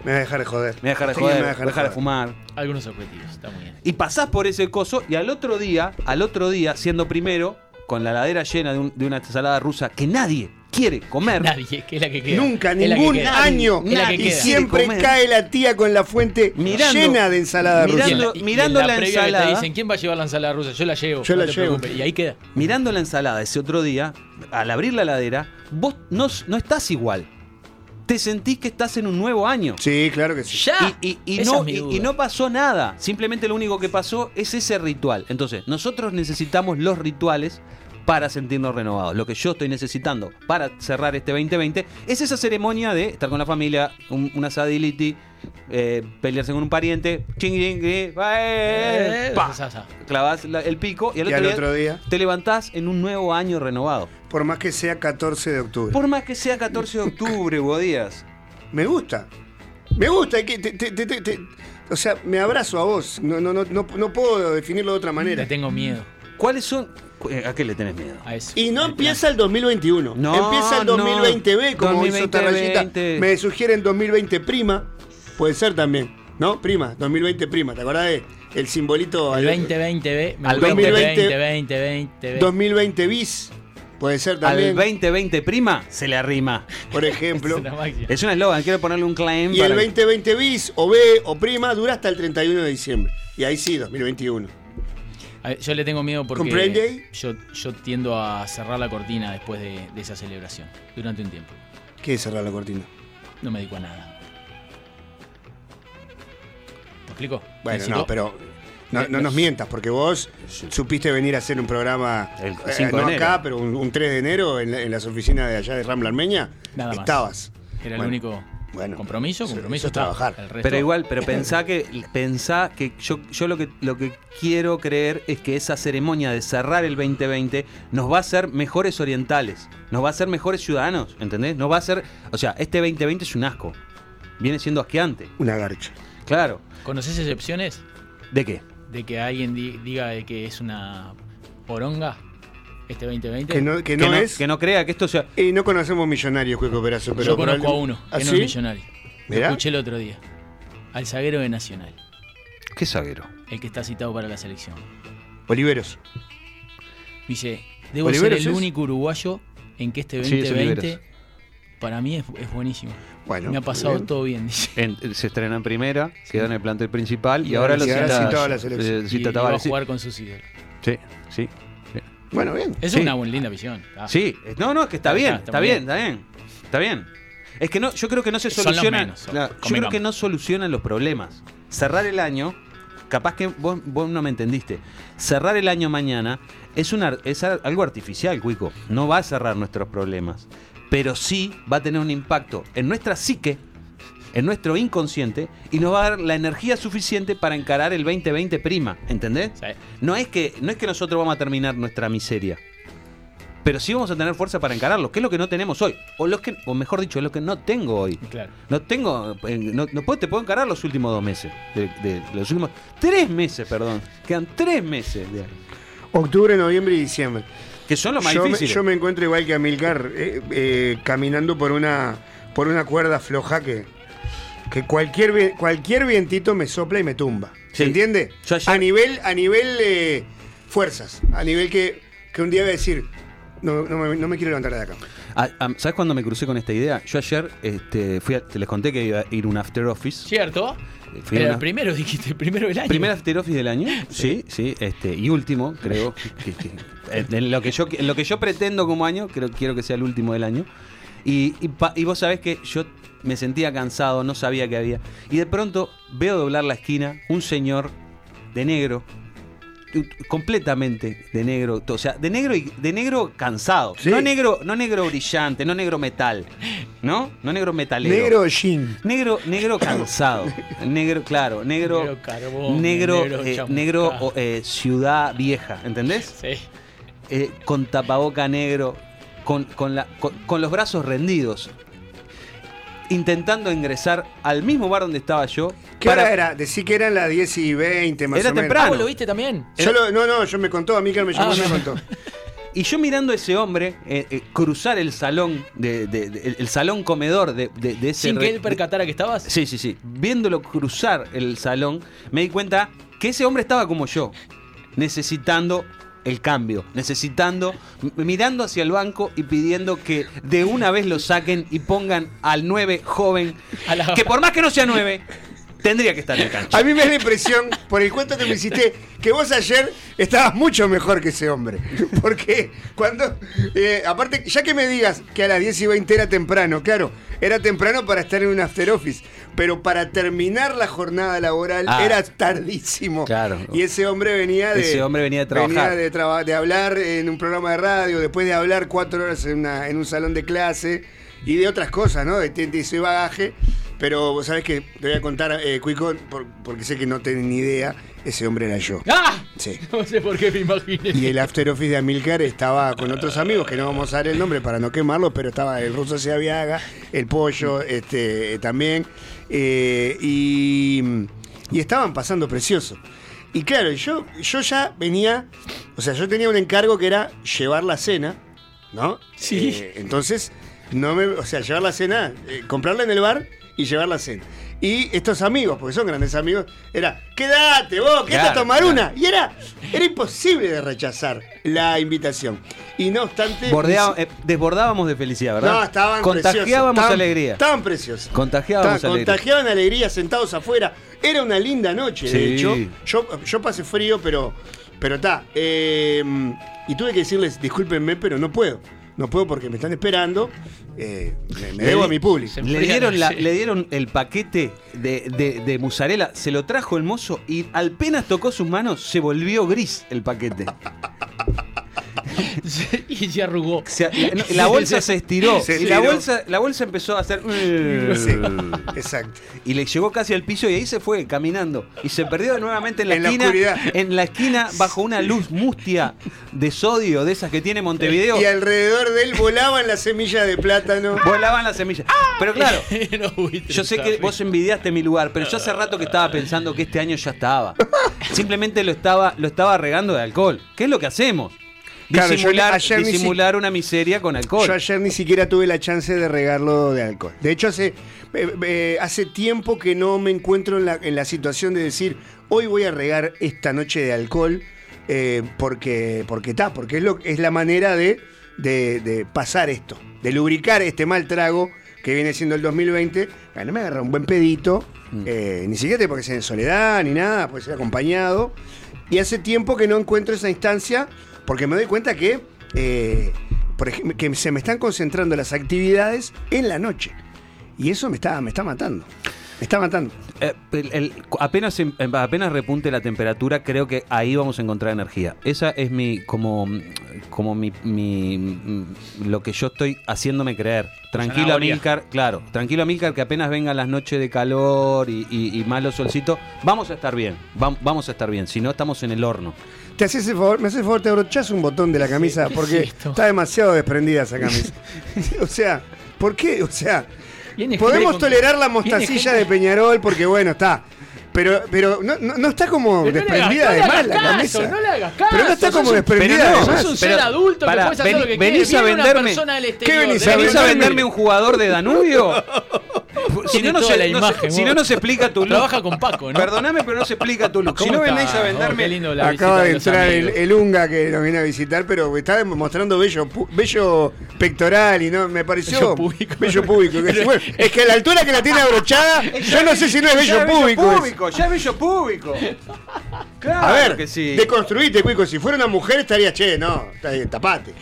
Me va a dejar de joder. me voy a dejar de Sí, joder, me voy a dejar de fumar. Algunos objetivos. Está muy bien. Y pasás por ese coso y al otro día, al otro día, siendo primero, con la ladera llena de, un- de una ensalada rusa que nadie quiere comer. Nadie, que es la que queda. Nunca, Es la que ningún queda. año. La y siempre cae la tía con la fuente Mirando- llena de ensalada mirando- rusa. Y en la- y- y en mirando la previa que ensalada. Te dicen, ¿quién va a llevar la ensalada rusa? Yo la llevo. Yo no la te llevo. preocupes. Y ahí queda. Mirando la ensalada ese otro día, al abrir la ladera, vos no, no estás igual. Te sentís que estás en un nuevo año. Sí, claro que sí. ¡Ya! Y, y- y Esa no, es mi y- duda. y no pasó nada. Simplemente lo único que pasó es ese ritual. Entonces, nosotros necesitamos los rituales para sentirnos renovados. Lo que yo estoy necesitando para cerrar este 2020 es esa ceremonia de estar con la familia, un, una sadility, eh, pelearse con un pariente, ching, ching, eh, Eh, pa, clavás la- el pico y al, Y otro, al día otro día, te levantás en un nuevo año renovado. por más que sea 14 de octubre. Por más que sea 14 de octubre, Hugo Díaz. Me gusta. Me gusta. que te- te- te- te- te- o sea, me abrazo a vos. No, no, no, no, no puedo definirlo de otra manera. Le tengo miedo ¿Cuáles son? ¿A qué le tenés miedo? a eso. Y no Al empieza el 2021. No, empieza el no. 2020B, como hizo esta 2020. rayita. Me sugieren 2020 prima. Puede ser también. ¿No? Prima. 2020 prima. ¿Te acordás de el simbolito? El 2020B. Me Al gusta 2020, 2020, 2020. 2020 bis. Puede ser Al también. 2020 prima se le arrima. Por ejemplo. Es un eslogan, quiero ponerle un claim. Y el para- 2020 bis o B o prima dura hasta el 31 de diciembre. Y ahí sí, 2021. Yo le tengo miedo porque ¿Comprende? yo, yo tiendo a cerrar la cortina después de, de esa celebración, durante un tiempo. ¿Qué es cerrar la cortina? No me dedico a nada. ¿Me explico? Bueno, Necesito- no, pero no, no nos mientas, porque vos supiste venir a hacer un programa, El eh, 5 de no enero. acá, pero un, un 3 de enero en, la- en las oficinas de allá de Rambla Armenia. Nada más. Estabas. Era Bueno. el único Bueno, compromiso, compromiso eso es trabajar. El resto- Pero igual, pero pensá que, pensá que yo, yo lo que lo que quiero creer es que esa ceremonia de cerrar el 2020 nos va a hacer mejores orientales, nos va a hacer mejores ciudadanos, ¿entendés? Nos va a hacer, o sea, este 2020 es un asco. Viene siendo asqueante. Una garcha. Claro. ¿Conoces excepciones ¿De qué? de que alguien di- diga de que es una poronga este 2020? Que no, que no es. que no crea que esto sea Y no conocemos millonarios, Cueco Perazo, pero. Yo conozco a uno, ¿Ah, que no sí? es millonario. Lo escuché el otro día. Al zaguero de Nacional, ¿Qué zaguero? el que está citado para la selección. Oliveros. Dice, debo Oliveros ser el es- único uruguayo en que este Sí, es 2020 Oliveros. para mí es, es buenísimo. Bueno, Me ha pasado bien. todo bien, dice. En- se estrena en primera, quedó en el plantel principal y, Y ahora lo y cita, citado a la selección. eh, Y, cita y va a jugar con sus ídolos. Sí, sí. Bueno, bien. Es Sí. una buena, linda visión. Ah. Sí, no, no, es que está Está, bien, está bien, bien. está bien. Está bien. Es que no, yo creo que no se solucionan. Claro, yo creo que no solucionan los problemas. Cerrar el año, capaz que vos, vos no me entendiste. Cerrar el año mañana es una es algo artificial, Cuico. No va a cerrar nuestros problemas. Pero sí va a tener un impacto en nuestra psique, en nuestro inconsciente, y nos va a dar la energía suficiente para encarar el 2020 prima. ¿Entendés? Sí. No es que, no es que nosotros vamos a terminar nuestra miseria. Pero sí vamos a tener fuerza para encararlo, que es lo que no tenemos hoy. O, lo que, o mejor dicho, es lo que no tengo hoy. Claro. No tengo. eh, No, no puedo, te puedo encarar los últimos dos meses. De, de- los últimos. Tres meses, perdón. Quedan tres meses. de- Octubre, noviembre y diciembre. que son los más Yo me, yo me encuentro igual que Amilcar, eh, eh, caminando por una, por una cuerda floja que, que cualquier, cualquier vientito me sopla y me tumba. Sí. ¿Se entiende? Yo ayer- A nivel, a nivel eh, fuerzas, a nivel que, que un día voy a decir, no, no me, no me quiero levantar de acá. Ah, ah, ¿Sabes cuándo me crucé con esta idea? Yo ayer este, fui a- te les conté que iba a ir a un after office. ¿Cierto? Fui a Era una- el primero, dijiste, el primero del año. Primer after office del año, sí, sí, este, y último, creo. que- que- en lo que yo en lo que yo pretendo como año, creo, quiero que sea el último del año. Y, y, pa- y vos sabés que yo me sentía cansado, no sabía qué había. Y de pronto veo doblar la esquina un señor de negro, completamente de negro, o sea, de negro y de negro cansado. Sí. No negro, no negro brillante, no negro metal. ¿No? No negro metalero. Negro jean. Negro, negro cansado. negro, claro, negro. Negro carbón, negro, negro eh, negro, eh, ciudad vieja, ¿entendés? Sí. Eh, con tapaboca negro, con, con, la, con, con los brazos rendidos, intentando ingresar al mismo bar donde estaba yo. ¿Qué para- hora era? Decí que eran las 10 y 20 más Era o menos. temprano. Ah, ¿vos lo viste también? Yo lo- no, no, yo me contó, Amilcar me llamó Ah, me contó. Y yo mirando a ese hombre eh, eh, cruzar el salón, de, de- de- el, el salón comedor de, de- de ese. Sin que él percatara que estabas. Sí, sí, sí. Viéndolo cruzar el salón, me di cuenta que ese hombre estaba como yo, necesitando el cambio, necesitando, mirando hacia el banco y pidiendo que de una vez lo saquen y pongan al 9 joven, que por más que no sea 9, tendría que estar en cancha. A mí me da la impresión, por el cuento que me hiciste, que vos ayer estabas mucho mejor que ese hombre. Porque cuando. eh, aparte, ya que me digas que a las 10 y 20 era temprano, claro, era temprano para estar en un after office. Pero para terminar la jornada laboral Ah. era tardísimo. Claro. Y ese hombre venía de. Ese hombre venía de trabajar. venía de, traba- de hablar en un programa de radio, después de hablar cuatro horas en, una- en un salón de clase y de otras cosas, ¿no? De, de- de ese bagaje. Pero vos sabés que te voy a contar, eh, Cuico, por- porque sé que no tenés ni idea, ese hombre era yo. ¡Ah! Sí. No sé por qué me imaginé. Y el after office de Amilcar estaba con otros amigos, que no vamos a dar el nombre para no quemarlos, pero estaba el ruso Seaviaga, el pollo este, eh, también, eh, y, y estaban pasando precioso. Y claro, yo, yo ya venía, o sea, yo tenía un encargo que era llevar la cena, ¿no? Sí. Eh, entonces, no me, o sea, llevar la cena, eh, comprarla en el bar y llevar la cena. Y estos amigos, porque son grandes amigos, era, quédate vos, quédate Claro, a tomar claro. una. Y era, era imposible de rechazar la invitación. Y no obstante. Bordea- eh, desbordábamos de felicidad, ¿verdad? no, estaban Contagiábamos preciosos, estaban- alegría. Estaban preciosos. Contagiábamos alegría. Contagiaban alegría sentados afuera. Era una linda noche, Sí. de hecho. Yo, yo pasé frío, pero pero está. eh, y tuve que decirles, discúlpenme, pero no puedo. No puedo porque me están esperando. eh, me, me Le debo a mi público. Se- Le dieron, la- le dieron el paquete de, de, de mozzarella, se lo trajo el mozo y apenas tocó sus manos se volvió gris el paquete. y se arrugó. Se- la, no, la bolsa se estiró. Se y la bolsa, la bolsa empezó a hacer. Sí, exacto. Y le llegó casi al piso y ahí se fue caminando. Y se perdió nuevamente en la En esquina. en la esquina, bajo una luz mustia de sodio, de esas que tiene Montevideo. Y alrededor de él volaban las semillas de plátano. Volaban las semillas. Pero claro, yo sé que vos envidiaste mi lugar, pero yo hace rato que estaba pensando que este año ya estaba. Simplemente lo estaba, lo estaba regando de alcohol. ¿Qué es lo que hacemos? Claro, yo Disimular, ayer si- disimular una miseria con alcohol. Yo ayer ni siquiera tuve la chance de regarlo de alcohol. De hecho, hace, eh, eh, hace tiempo que no me encuentro en la, en la situación de decir, hoy voy a regar esta noche de alcohol, eh, porque porque está, porque es, lo, es la manera de, de- de pasar esto, de lubricar este mal trago que viene siendo el 2020. Bueno, me agarra un buen pedito, eh, ni siquiera porque sea en soledad ni nada, puede ser acompañado. Y hace tiempo que no encuentro esa instancia porque me doy cuenta que, eh, por ejemplo, que se me están concentrando las actividades en la noche. Y eso me está, me está matando. Me está matando. Eh, el- el- apenas, em- apenas repunte la temperatura, creo que ahí vamos a encontrar energía. Esa es mi, como, como mi, mi- mm, lo que yo estoy haciéndome creer. Tranquilo. Amílcar, claro, tranquilo, Amílcar, que apenas vengan las noches de calor y, y, y malo solcito, vamos a estar bien, vam- vamos a estar bien, si no estamos en el horno. ¿Te haces el favor? ¿Me haces el favor? Te abrochás un botón de la camisa ¿qué porque es está demasiado desprendida esa camisa. o sea, ¿por qué? O sea, podemos con- tolerar la mostacilla de Peñarol porque, bueno, está. Pero, pero no, no, no está como Pero no le desprendida hagas- de no le más la camisa. no le hagas caso, Pero no está sos como un- desprendida pero no, de Sos más. un ser Pero, adulto que pará, puedes hacer vení- lo que venís quieres. a Viene una venderme- persona del ¿Qué exterior, venís de a ¿Venís a venderme? venderme un jugador de Danubio? si no, no se, la no imagen, se- si no, no se explica tu look. Trabaja con Paco, ¿no? Perdóname, pero no se explica tu look. Si ¿Cómo no venís a Oh, venderme. qué lindo la Acaba de entrar el, Unga que nos viene a visitar, pero está mostrando bello, bello pectoral y no me pareció Bello púbico. bello público. que- bueno, es que a la altura que la tiene abrochada, yo no sé si no es bello público. público, ya es bello público. Claro A ver, que sí. deconstruite, Cuico. Si fuera una mujer estaría, che, no, tapate.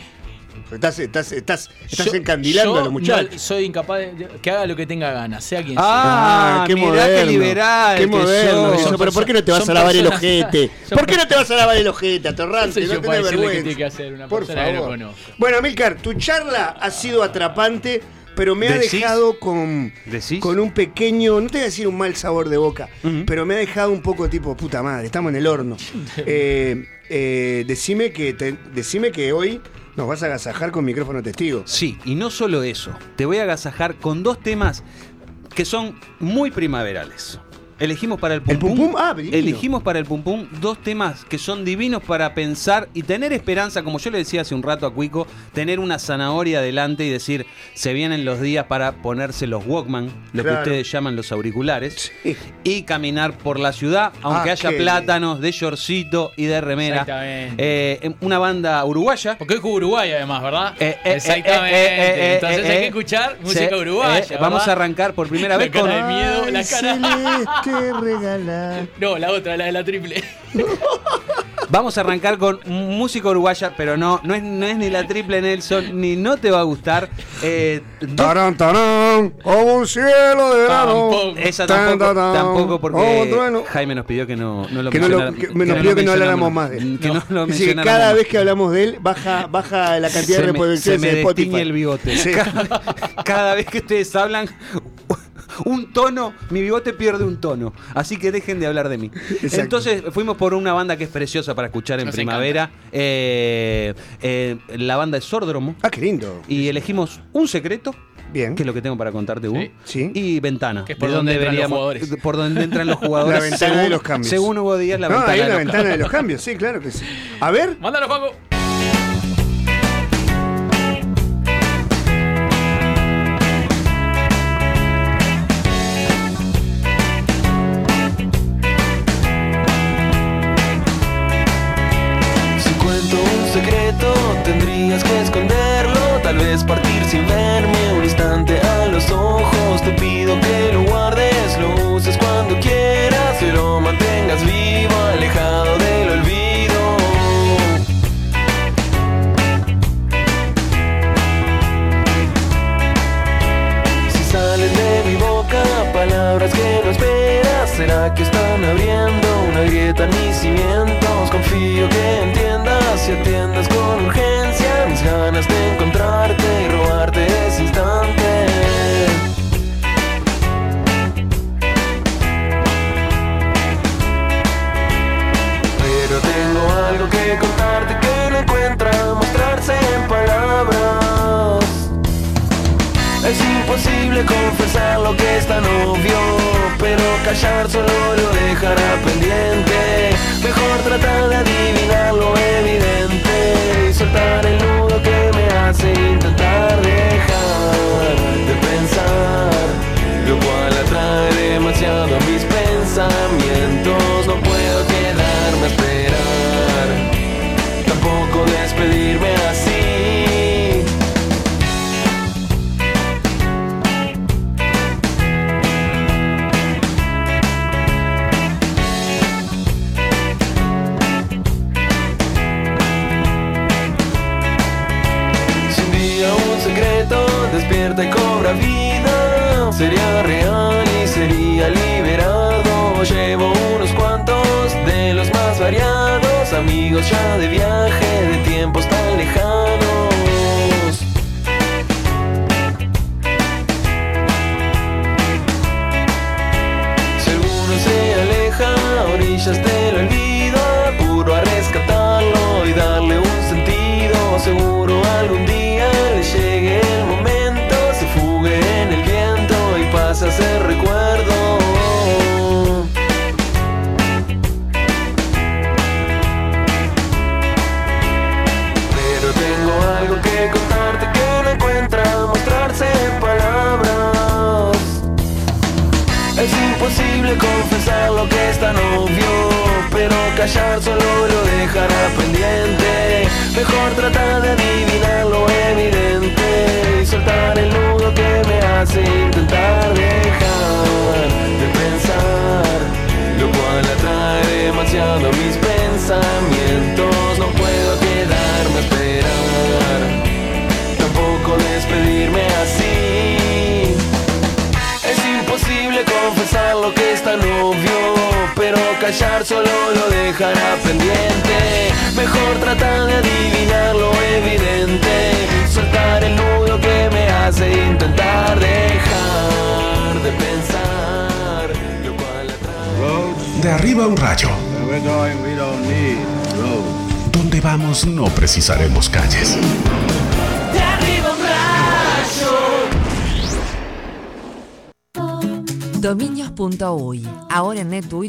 Estás, estás, estás, estás Yo- encandilando yo a los muchachos. no- soy incapaz de, que haga lo que tenga ganas, sea quien Ah, Ah, qué mirá moderno. qué liberal. Qué que moderno. Son pero ¿por qué no te vas a lavar el ojete? ¿Por qué no te vas a lavar el ojete, atorrante? No para tenés vergüenza. tiene que hacer una Por no favor. conozco. Bueno, Milcar, tu charla ha sido atrapante, pero me ha ¿Decís? dejado con, ¿Decís? con un pequeño, no te voy a decir un mal sabor de boca, pero me ha dejado un poco tipo, puta madre, estamos en el horno. Eh, eh, decime, que te- decime que hoy nos vas a agasajar con micrófono testigo. Sí, y no solo eso. Te voy a agasajar con dos temas que son muy primaverales. Elegimos para el pum El pum pum, ah, divino. Elegimos para el pum pum dos temas que son divinos para pensar y tener esperanza, como yo le decía hace un rato a Cuico, tener una zanahoria adelante y decir, se vienen los días para ponerse los Walkman, lo Claro. que ustedes llaman los auriculares, Sí. y caminar por la ciudad, aunque Ah, haya qué plátanos de shortcito y de remera. Exactamente. Eh, una banda uruguaya. Porque hoy jugó Uruguay además, ¿verdad? Eh, eh, Exactamente. eh, eh, eh, Entonces eh, hay que escuchar música uruguaya. eh, vamos a arrancar por primera La vez con. de miedo, la cara. Celeste regalar. No, la otra, la de la triple. Vamos a arrancar con música uruguaya, pero no, no es, no es ni la triple Nelson, ni no te va a gustar. Eh, Tarán, tarán, como un cielo de verano. Tampoco. esa tampoco, tan, tan, tampoco porque. Jaime nos pidió que no, no lo Que no lo- que- nos pidió que no habláramos más de él. Que no, lo cada vez que hablamos de él baja, baja la cantidad de se reproducciones de Spotify. el bigote. Sí. Cada, cada vez que ustedes hablan un tono, mi bigote pierde un tono. Así que dejen de hablar de mí. Exacto. Entonces fuimos por una banda que es preciosa para escuchar en Nos primavera. Eh, eh, la banda es Sordromo. Ah, qué lindo. Y elegimos un secreto. Bien. Que es lo que tengo para contarte, Hugo. Sí. Y ventana. Que es por de donde dónde entran los jugadores. Por donde entran los jugadores. La ventana según, de los cambios. Según Hugo Díaz, la no, ventana hay de una los ventana de los cambios, sí, claro que sí. A ver, Mándalo, Paco. imposible confesar lo que es tan obvio Pero callar solo lo dejará pendiente. Mejor tratar de adivinar lo evidente Y soltar el número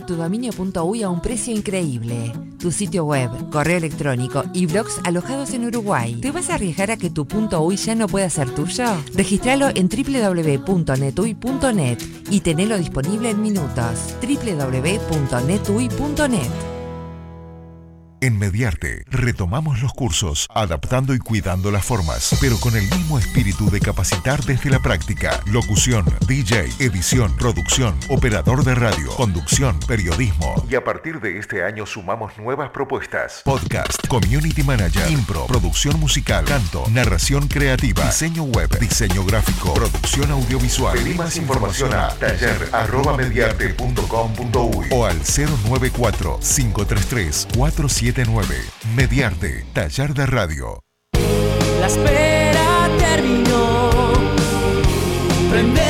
tudominio.uy a un precio increíble. Tu sitio web, correo electrónico y blogs alojados en Uruguay. ¿Te vas a arriesgar a que tu punto .uy ya no pueda ser tuyo? Registralo en www.netuy.net y tenelo disponible en minutos. www.netuy.net en Mediarte retomamos los cursos, adaptando y cuidando las formas, pero con el mismo espíritu de capacitar desde la práctica. Locución, DJ, edición, producción, operador de radio, conducción, periodismo y a partir de este año sumamos nuevas propuestas. Podcast, Community Manager, Impro, Producción Musical, Canto, Narración Creativa, Diseño Web, Diseño Gráfico, Producción Audiovisual. Pedí más información a taller.mediarte.com.uy o al 094-533-479. Mediarte, Taller de Radio. La espera terminó. Prende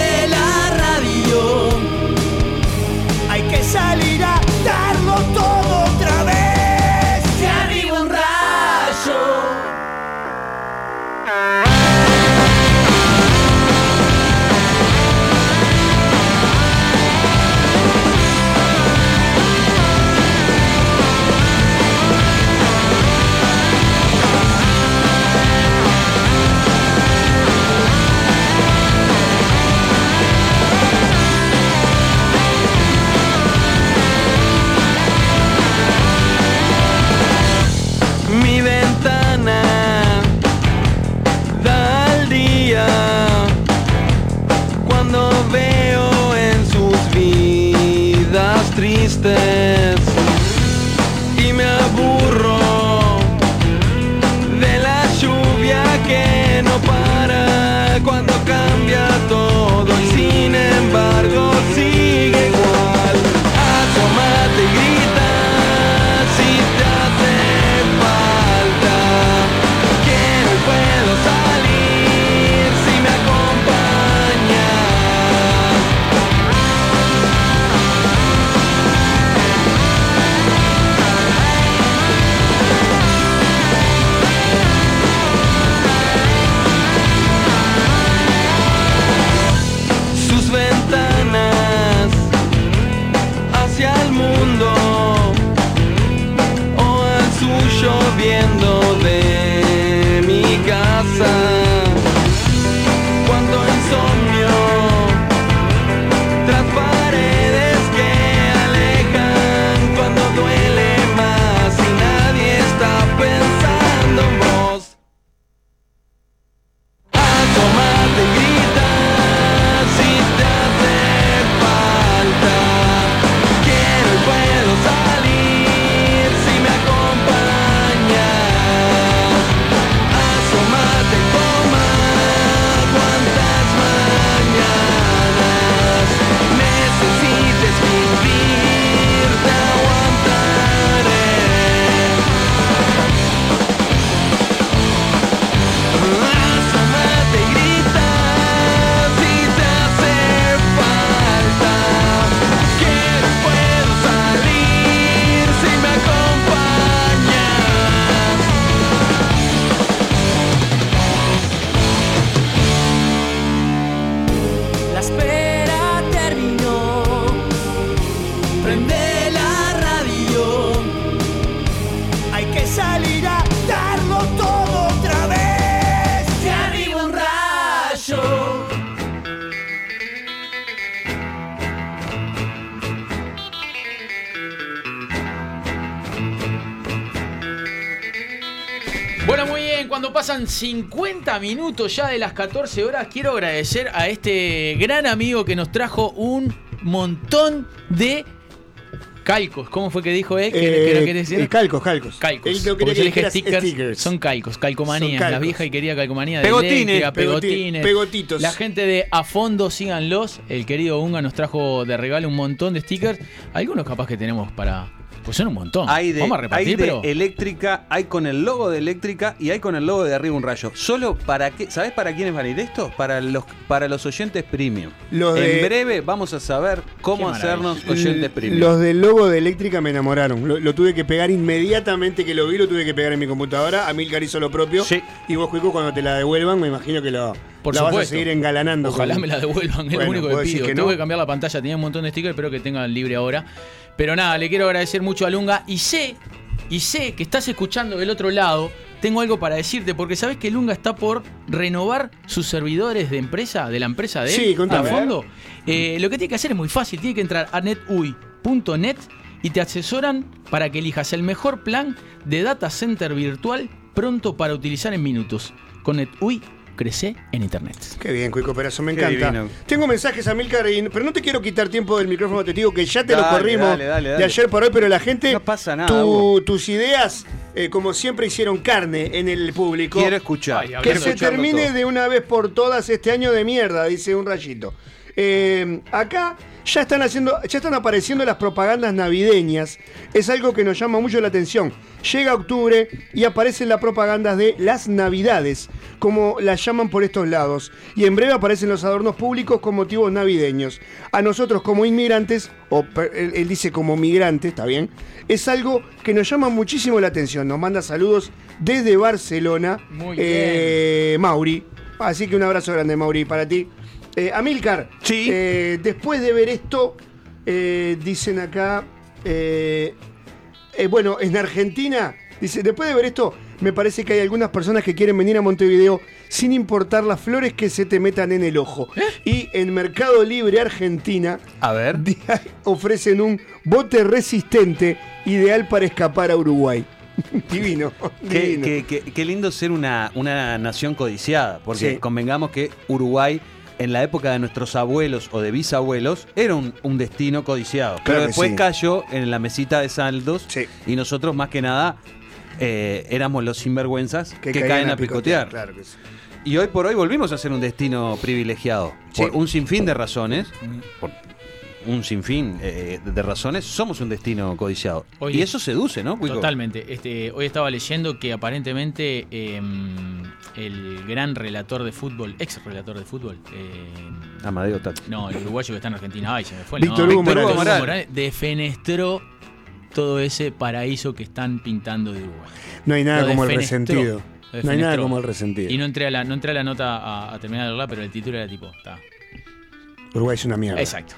minutos ya de las 14 horas, quiero agradecer a este gran amigo que nos trajo un montón de calcos. ¿Cómo fue que dijo él? ¿Qué, qué Eh, querés decir? eh, calcos, calcos. Calcos. Él no Porque yo dije dijeras stickers, stickers. Son calcos, calcomanía. Son calcos. La vieja y quería calcomanía de Pegotines, eléctrica, pegotines. pegotitos. La gente de A Fondo, síganlos. El querido Unga nos trajo de regalo un montón de stickers. Algunos capaz que tenemos para. Pues son un montón. Hay de, Vamos a hay repartir, de pero. eléctrica, hay con el logo de eléctrica y hay con el logo de arriba un rayo. Solo para qué, ¿sabes para quiénes van a ir esto? Para los para los oyentes premium. Los de- En breve vamos a saber cómo hacernos oyentes premium. Los del logo de Eléctrica me enamoraron. Lo, lo tuve que pegar inmediatamente que lo vi, lo tuve que pegar en mi computadora. Amilcar hizo lo propio. Sí. Y vos, Cuico, cuando te la devuelvan, me imagino que lo, Por la vas a seguir engalanando. Ojalá con- me la devuelvan, es Bueno, lo único que pido. que Tengo que cambiar la pantalla, tenía un montón de stickers, espero que tengan libre ahora. Pero nada, le quiero agradecer mucho a Lunga y sé, y sé que estás escuchando del otro lado. Tengo algo para decirte, porque sabes que Lunga está por renovar sus servidores de empresa, de la empresa de él, Sí, contame. a fondo. Eh, lo que tiene que hacer es muy fácil, tiene que entrar a netui.net y te asesoran para que elijas el mejor plan de data center virtual pronto para utilizar en minutos. Con NetUI crece en internet. Qué bien, Cuico Perazo, me Qué encanta. divino. Tengo mensajes a Milcar, y- pero no te quiero quitar tiempo del micrófono, te digo que ya te lo Dale, corrimos dale, dale, dale. de ayer por hoy, pero la gente, No pasa nada, tu- Hugo. tus ideas, eh, como siempre, hicieron carne en el público. Quiero escuchar. Ay, que se escucharlo termine todo. de una vez por todas este año de mierda, dice un rayito. Eh, acá ya están haciendo, ya están apareciendo las propagandas navideñas. Es algo que nos llama mucho la atención. Llega octubre y aparecen las propagandas de las navidades, como las llaman por estos lados. Y en breve aparecen los adornos públicos con motivos navideños. A nosotros como inmigrantes, o él, él dice como migrantes, está bien, es algo que nos llama muchísimo la atención. Nos manda saludos desde Barcelona. Muy eh, Mauri. Así que un abrazo grande, Mauri, para ti. Eh, Amilcar, Sí. eh, después de ver esto, eh, dicen acá, eh, bueno, en Argentina, dice, después de ver esto, me parece que hay algunas personas que quieren venir a Montevideo sin importar las flores que se te metan en el ojo. Y en Mercado Libre Argentina A ver. ofrecen un bote resistente ideal para escapar a Uruguay. divino, Qué, divino. qué- qué- qué lindo ser una, una nación codiciada, porque Sí. convengamos que Uruguay, en la época de nuestros abuelos o de bisabuelos, era un, un destino codiciado. Pero después sí. cayó en la mesita de saldos Sí. y nosotros, más que nada, eh, éramos los sinvergüenzas que, caen a picotear. Claro que sí. Y hoy por hoy volvimos a ser un destino privilegiado. Sí. Por un sinfín de razones. Por un sinfín eh, de razones, somos un destino codiciado. Y eso seduce, ¿no, Cuico? Totalmente. Este, hoy estaba leyendo que aparentemente eh, el gran relator de fútbol, ex relator de fútbol, eh, Amadeo Tati. no, el uruguayo que está en Argentina, ay, se me fue Víctor. Hugo Víctor Morales. Morales, defenestró todo ese paraíso que están pintando de Uruguay. No hay nada Lo como el resentido. No hay nada como el resentido. Y no entré a la, no entré a la nota a, a terminar de leerla, pero el título era tipo, está. Uruguay es una mierda. Exacto.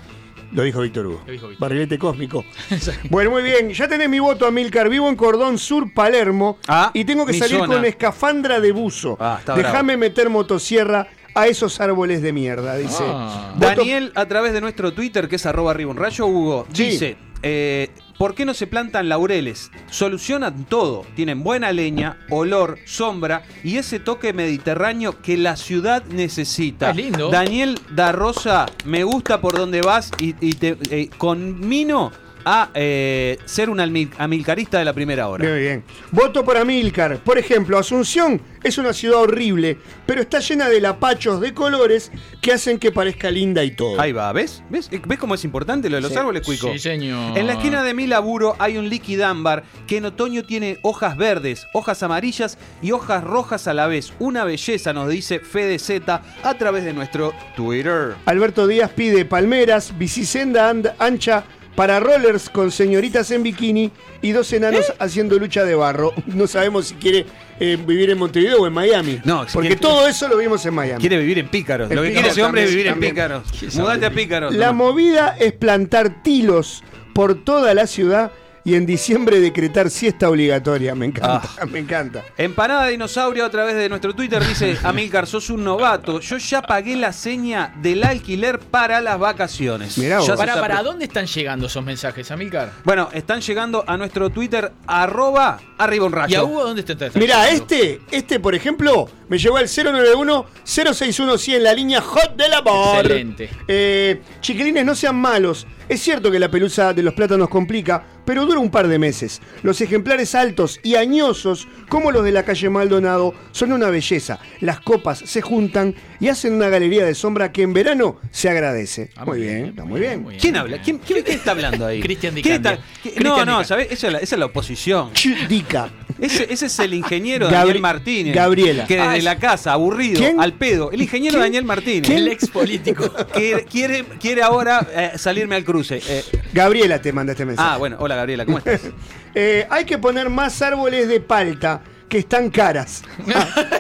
Lo dijo Víctor Hugo. Lo dijo Víctor. Barrilete cósmico. bueno, muy bien. Ya tenés mi voto, Amilcar. Vivo en Cordón Sur, Palermo. Ah, y tengo que salir zona. con escafandra de buzo. Ah, está Déjame meter motosierra a esos árboles de mierda, dice. Ah. Daniel, a través de nuestro Twitter, que es arroba arriba un rayo, Hugo, Sí. dice, eh, ¿por qué no se plantan laureles? Solucionan todo. Tienen buena leña, olor, sombra y ese toque mediterráneo que la ciudad necesita. Es lindo. Daniel da Rosa, me gusta por donde vas y, y te eh, conmino a eh, ser un amilcarista de la primera hora. Muy bien. Voto por Amílcar. Por ejemplo, Asunción es una ciudad horrible, pero está llena de lapachos de colores que hacen que parezca linda y todo. Ahí va, ¿ves? ¿Ves? ¿Ves cómo es importante lo de los Sí. árboles, Cuico? Sí, señor. En la esquina de mi laburo hay un liquidámbar que en otoño tiene hojas verdes, hojas amarillas y hojas rojas a la vez. Una belleza, nos dice Fede Z a través de nuestro Twitter. Alberto Díaz pide palmeras, bicisenda and- ancha para rollers con señoritas en bikini y dos enanos haciendo lucha de barro. No sabemos si quiere eh, vivir en Montevideo o en Miami. No, si porque quiere- todo eso lo vimos en Miami. Quiere vivir en Pícaros. En Lo que quiere ese hombre es vivir también. en Pícaros. Mudate a Pícaros. La Toma. movida es plantar tilos por toda la ciudad y en diciembre decretar siesta obligatoria. Me encanta, Ah. me encanta. Empanada Dinosaurio a través de nuestro Twitter dice, Amilcar, sos un novato. Yo ya pagué la seña del alquiler para las vacaciones. Mirá vos. Para, ¿dónde están llegando esos mensajes, Amilcar? Bueno, están llegando a nuestro Twitter, arroba arriba un ¿Y a. Hugo dónde está? está Mirá, llegando? este, este, por ejemplo, me llegó al 091-061 en la línea Hot del Amor. Excelente. Eh, chiquilines, no sean malos. Es cierto que la pelusa de los plátanos complica, pero dura un par de meses. Los ejemplares altos y añosos, como los de la calle Maldonado, son una belleza. Las copas se juntan y hacen una galería de sombra que en verano se agradece. Ah, muy bien, está muy bien. ¿Quién habla? ¿Quién, quién- quién está hablando ahí? Cristian Di ¿Quién Candia. está- qué- Cristian No, no. ¿sabés? Esa es la, esa es la oposición. Chidica. Ese, ese es el ingeniero Gabri- Daniel Martínez. Gabriela. Que desde Ah, es- la casa, aburrido, ¿Quién? al pedo. El ingeniero ¿Quién? Daniel Martínez. El ex político. Que quiere, quiere ahora eh, salirme al cruce. Eh, Gabriela te manda este mensaje. ah, bueno, hola Gabriela, ¿cómo estás? Eh, hay que poner más árboles de palta que están caras.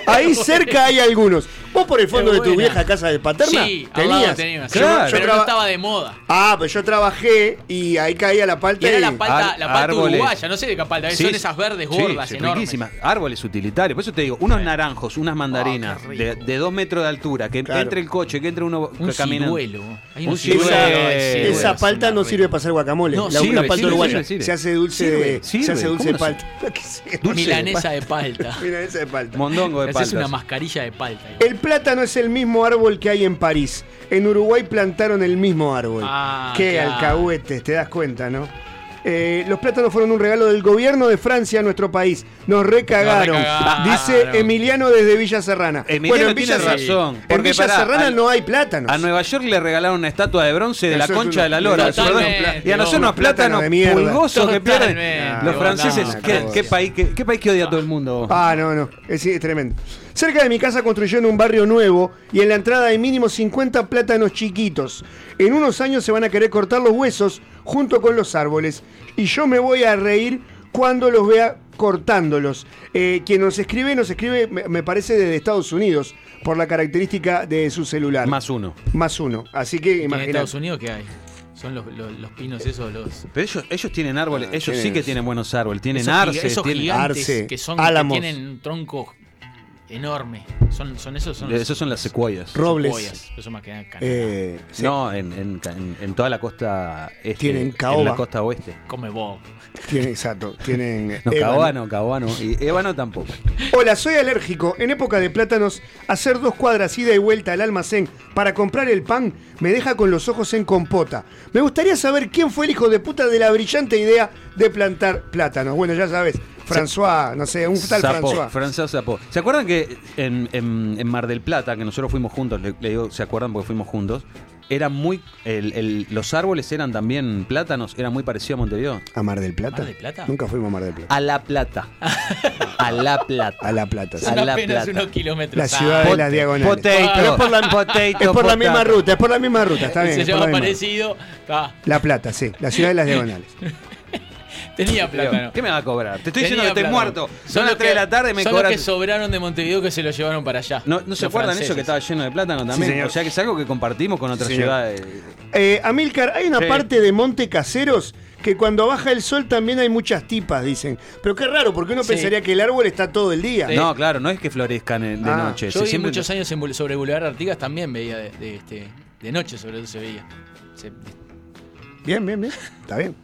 Ahí cerca hay algunos. Vos por el fondo de tu vieja casa de Paterna Sí, lado tenías. teníamos. Yo- Claro. yo pero no estaba de moda. Ah, pero yo trabajé y ahí caía la palta. Y era y- la palta, Ar- la palta árboles. uruguaya, no sé de qué palta, Sí, son esas verdes sí, gordas, sí, enormes. Árboles utilitarios. Por eso te digo, unos naranjos, unas mandarinas Oh, de, de dos metros de altura, que Claro. entre el coche, que entre uno Un caminando. ciruelo. Hay Un un ciruelo. ciruelo. Esa- palta no sirve para hacer guacamole. No, la, sirve, la palta sirve, uruguaya sirve, sirve. se hace dulce Sirve, de, sirve. se hace dulce de ¿Cómo no palta. Milanesa de palta. Milanesa de palta. Mondongo de Esa es una mascarilla de palta. El plátano es el mismo árbol que hay en París. En Uruguay plantaron el mismo árbol. Ah, Qué claro. alcahuetes, te das cuenta, ¿no? Eh, los plátanos fueron un regalo del gobierno de Francia a nuestro país. Nos recagaron. Nos recagaron. Dice Emiliano desde Villa Serrana. Emiliano en tiene Ser- razón, En porque Villa pará, Serrana al- no hay plátanos. A Nueva York le regalaron una estatua de bronce de Eso la concha una- de la lora. Y a nosotros no, unos plátanos de mierda. pulgosos que pierden. Los no, franceses, no, ¿qué, no. qué país, qué, qué país que odia a todo el mundo? Ah, no, no. Es, es tremendo. Cerca de mi casa construyeron un barrio nuevo y en la entrada hay mínimo 50 plátanos chiquitos. En unos años se van a querer cortar los huesos junto con los árboles. Y yo me voy a reír cuando los vea cortándolos. Eh, quien nos escribe, nos escribe, me, me parece, desde Estados Unidos, por la característica de su celular. Más uno. Más uno. Así que ¿Y en imagínate. Estados Unidos qué hay? Son los, los, los pinos esos, los... Pero ellos, ellos tienen árboles, Ah, ellos sí que tienen buenos árboles, tienen esos, arce, esos tienen- arce, que son que álamos. tienen un tronco enorme. Son, son esos son esos son las secuoyas. Robles. secuoyas. Eso más que. Eh, sí. No, en, en, en- en toda la costa este, Tienen en caoba. la costa oeste. Come Bob. Tienen, exacto. Tienen. No, ébano. caoba caoba no. Y ébano tampoco. Hola, soy alérgico. En época de plátanos, hacer dos cuadras ida y vuelta al almacén para comprar el pan me deja con los ojos en compota. Me gustaría saber quién fue el hijo de puta de la brillante idea de plantar plátanos. Bueno, ya sabes, François, no sé, un tal François. François Sapó. ¿Se acuerdan que en, en- en Mar del Plata, que nosotros fuimos juntos, le, le digo, ¿se acuerdan porque fuimos juntos? Era muy. el- el- los árboles eran también plátanos, era muy parecido a Montevideo. ¿A Mar del Plata? ¿Mar del Plata? Nunca fuimos a Mar del Plata. A La Plata. A La Plata. A La Plata. sí. A la apenas plata. unos kilómetros. La ciudad Ah, de las diagonales. Potato. Pero es por la, Potato, es por la misma ruta, es por la misma ruta, está bien. Se llama parecido. La Plata, sí, la ciudad de las diagonales. Tenía plátano. ¿Qué me va a cobrar? Te estoy Tenía diciendo que estoy plátano. muerto. Son las los 3 de la tarde y me son cobran. los que sobraron de Montevideo que se lo llevaron para allá. ¿No, ¿No se Los acuerdan eso que estaba lleno de plátano también? señor. o sea que es algo que compartimos con otras Sí, señor. ciudades. Eh, Amilcar, hay una Sí. parte de Monte Caseros que cuando baja el sol también hay muchas tipas, dicen. Pero qué raro, porque uno Sí. pensaría que el árbol está todo el día. Sí. No, claro, no es que florezcan en- de Ah, noche. Yo se viví siempre- muchos años en, Bul- sobre Boulevard Artigas, también veía de, de, este, de noche, sobre todo se veía. Se- Bien, bien, bien. Está bien.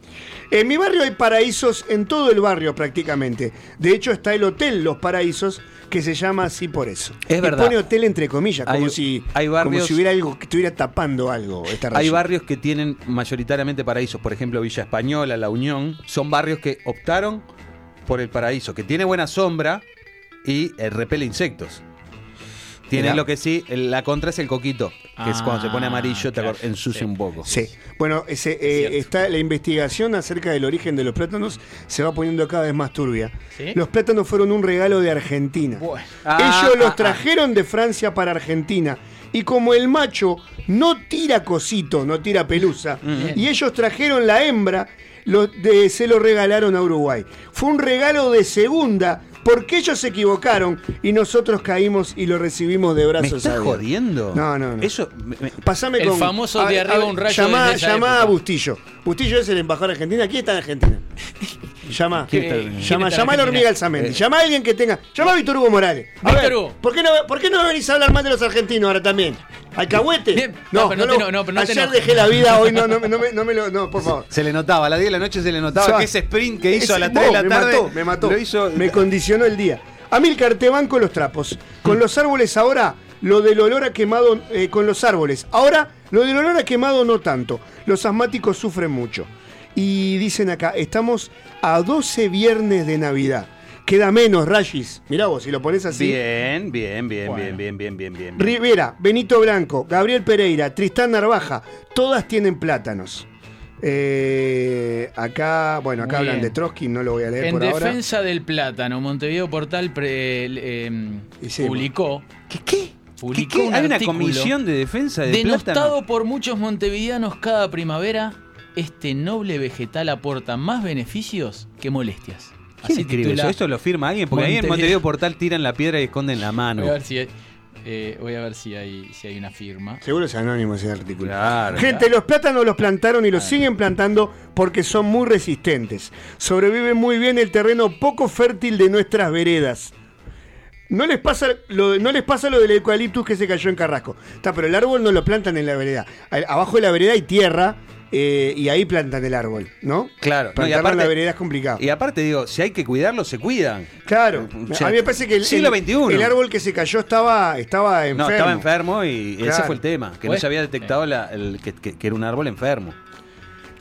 En mi barrio hay paraísos en todo el barrio prácticamente. De hecho está el hotel Los Paraísos que se llama así por eso. Es Y verdad. pone hotel entre comillas, como Hay- si hay como barrios- si hubiera algo que estuviera tapando algo. Esta Hay barrios que tienen mayoritariamente paraísos, por ejemplo Villa Española, La Unión, son barrios que optaron por el paraíso, que tiene buena sombra y eh, repele insectos. Tiene Mirá. lo que sí, la contra es el coquito, que es cuando se pone Ah, amarillo, te claro, ensucia sí. un poco. Sí. Bueno, ese, eh, está la investigación acerca del origen de los plátanos se va poniendo cada vez más turbia. ¿Sí? Los plátanos fueron un regalo de Argentina. Bueno. Ah, Ellos ah, los ah. trajeron de Francia para Argentina. Y como el macho no tira cosito, no tira pelusa, y ellos trajeron la hembra, lo- de- se lo regalaron a Uruguay. Fue un regalo de segunda Porque ellos se equivocaron y nosotros caímos y lo recibimos de ¿Me brazos estás abiertos. jodiendo? No, no, no. Eso. me- me- Pasame El con. famoso de arriba un rayo Llamá, esa llamá a Bustillo. Bustillo es el embajador argentino. Aquí está en Argentina. Llama. ¿Quién está- quién Llama, llama a la hormiga Alzamendi. Eh. Llama a alguien que tenga. Llama a Víctor Hugo Morales. A Víctor ver. ¿por qué, no, ¿Por qué no me venís a hablar más de los argentinos ahora también? ¿Alcahuete? No, pero no te no, pero no Ayer dejé la vida, hoy no, no, me- no, me, no me lo. No, por favor. Se le notaba, a las 10 de la noche se le notaba que ese sprint que hizo a las 3 de la me tarde. mató, me mató. Lo hizo. Me condicionó el día. Amilcar, te banco los trapos. Con los árboles ahora, lo del olor a quemado eh, con los árboles. Ahora, lo del olor a quemado no tanto. Los asmáticos sufren mucho. Y dicen acá, estamos a 12 viernes de Navidad. Queda menos, Rayis. Mirá vos, si lo pones así. Bien, bien, bien, Bueno. bien, bien, bien, bien, bien. Rivera, Benito Blanco, Gabriel Pereira, Tristán Narvaja, todas tienen plátanos. Eh, acá, bueno, acá hablan de Trotsky, no lo voy a leer En por ahora. defensa del plátano, Montevideo Portal pre- eh, Hicimos. publicó. ¿Qué? ¿Qué? Publicó ¿Qué, qué? un Hay una comisión de defensa de Denostado plátano. por muchos montevideanos cada primavera, este noble vegetal aporta más beneficios que molestias. ¿Quién escribe titula- eso? ¿Esto lo firma alguien? Porque ahí en Montevideo. Montevideo Portal tiran la piedra y esconden la mano. Voy a ver si hay, eh, voy a ver si hay, si hay una firma. Seguro es anónimo ese artículo. Claro. Gente, los plátanos los plantaron y los siguen plantando porque son muy resistentes. Sobreviven muy bien el terreno poco fértil de nuestras veredas. No les pasa lo, no les pasa lo del eucaliptus que se cayó en Carrasco. Está, pero el árbol no lo plantan en la vereda. Abajo de la vereda hay tierra eh, y ahí plantan el árbol, ¿no? Claro. No, y Plantarlo en aparte- la vereda es complicado. Y aparte digo, si hay que cuidarlo, se cuidan. Claro. O sea, a mí me parece que el, siglo XXI. el árbol que se cayó estaba, estaba enfermo. No, estaba enfermo y ese fue el tema. Que no Bueno. se había detectado la- el- que, que- que era un árbol enfermo.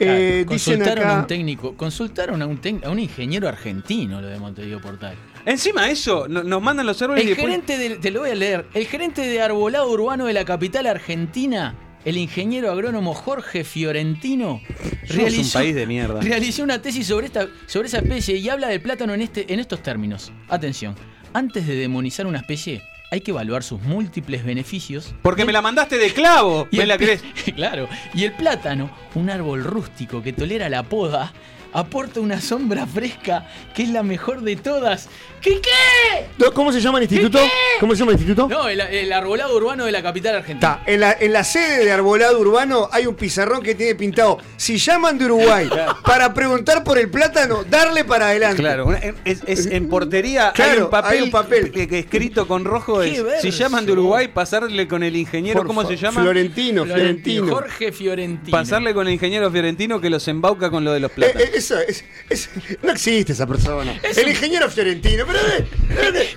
Eh, dicen consultaron a un técnico, consultaron a un, a un ingeniero argentino lo de Montevideo Portal. Encima eso, no- nos mandan los árboles y El después- gerente de, te lo voy a leer, el gerente de arbolado urbano de la capital argentina, el ingeniero agrónomo Jorge Fiorentino, Somos un país de mierda. realizó una tesis sobre esta, sobre esa especie y habla del plátano en este, en estos términos. Atención, antes de demonizar una especie, hay que evaluar sus múltiples beneficios. Porque me la mandaste de clavo. Y ¿Me el la crees? claro. Y el plátano, un árbol rústico que tolera la poda, aporta una sombra fresca que es la mejor de todas. ¿Qué qué? ¿Cómo se llama el instituto? ¿Cómo se llama el instituto? No, el, el arbolado urbano de la capital argentina. Está, en la, en la sede de Arbolado Urbano hay un pizarrón que tiene pintado. Si llaman de Uruguay para preguntar por el plátano, darle para adelante. Claro, una- es, es en portería hay Claro, un papel, hay un papel. que- que escrito con rojo. Es, si llaman de Uruguay, pasarle con el ingeniero, Por ¿cómo fa- se llama? Florentino, Florentino. Jorge Fiorentino. Pasarle con el ingeniero Fiorentino que los embauca con lo de los Eh, plátanos. eh, eso es, es- no existe esa persona. Es el un- ingeniero Fiorentino, pero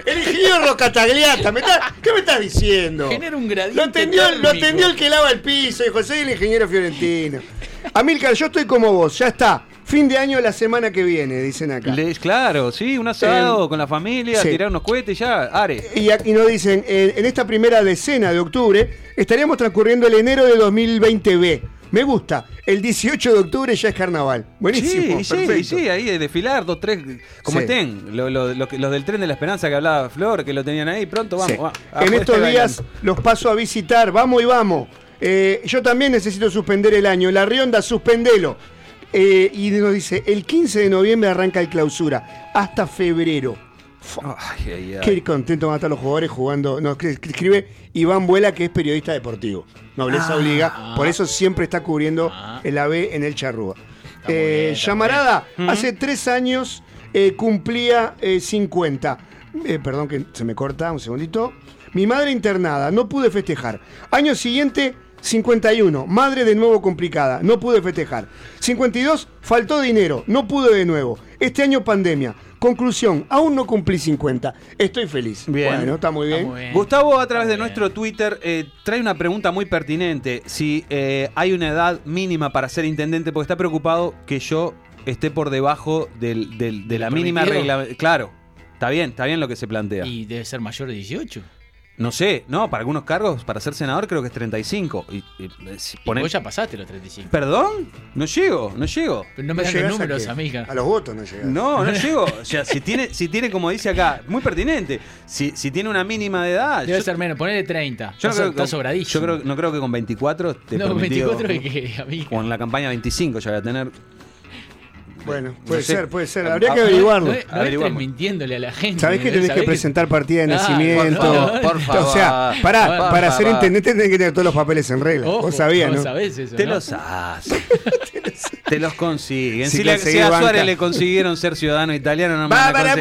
el ingeniero Rocatagliata, ¿me está- ¿qué me estás diciendo? Genera un gradiente Lo atendió, lo atendió el que lava el piso, dijo, soy el ingeniero Fiorentino. Amilcar, yo estoy como vos, ya está. Fin de año la semana que viene, dicen acá. Le- claro, sí, un asado Eh, con la familia, sí. tirar unos cohetes, ya, are. Y aquí nos dicen, eh, en esta primera decena de octubre estaríamos transcurriendo el enero de 2020B. Me gusta, el 18 de octubre ya es carnaval. Buenísimo, Sí, sí, sí, ahí de desfilar, dos, tres, como Sí. estén. Lo- lo- los del tren de la esperanza que hablaba Flor, que lo tenían ahí, pronto vamos. Sí. va, a en estos días bailando. los paso a visitar, vamos y vamos. Eh, yo también necesito suspender el año. La Rionda, suspendelo. Eh, y nos dice, el 15 de noviembre arranca el clausura, hasta febrero. Ay, ay, ay. Qué contento van a estar los jugadores jugando. No, que- que escribe Iván Vuela, que es periodista deportivo. Nobleza Ah, obliga. ah. por eso siempre está cubriendo Ah. el AB en el Charrúa. Eh, llamarada, hace tres años eh, cumplía eh, 50. Eh, perdón que se me corta, un segundito. Mi madre internada, no pude festejar. Año siguiente, 51. Madre de nuevo complicada, no pude festejar. 52, faltó dinero, no pude de nuevo. Este año pandemia. Conclusión, aún no cumplí 50. Estoy feliz. Bien. Bueno, está muy Está bien. muy bien. Gustavo, a través Está de nuestro Twitter, eh, trae una pregunta muy pertinente. Si eh, hay una edad mínima para ser intendente, porque está preocupado que yo esté por debajo del- del- de la mínima regla. Claro, está bien, está bien lo que se plantea. Y debe ser mayor de 18. No sé, no, para algunos cargos, para ser senador creo que es 35. Y, y, eh, si Y vos ya pasaste los 35. ¿Perdón? No llego, no llego. Pero no me No dan los a números, qué? amiga. A los votos no llegas. No, no llego. O sea, si tiene, si tiene, como dice acá, muy pertinente, si, si tiene una mínima de edad. Debe yo- ser menos, ponele 30. Yo no está, creo, está que- sobradísimo. yo creo, no creo que con 24 te No, 24 y que, amiga. O en la campaña 25 ya voy a tener. Bueno, puede No sé. ser, puede ser. Ah, Habría que ah, averiguarlo. No, no Averiguamos. mintiéndole a la gente. ¿Sabés que tenés que ¿Sabés presentar partida de nacimiento? por favor, por favor. O sea, para, Por para ser intendente tenés que tener todos los papeles en regla. Ojo, Vos sabías, no ¿no? sabés eso, Te ¿no? los hacen. Te los consiguen. Si Si, le- conseguís si a banca. Suárez le consiguieron ser ciudadano italiano, no me Va van a.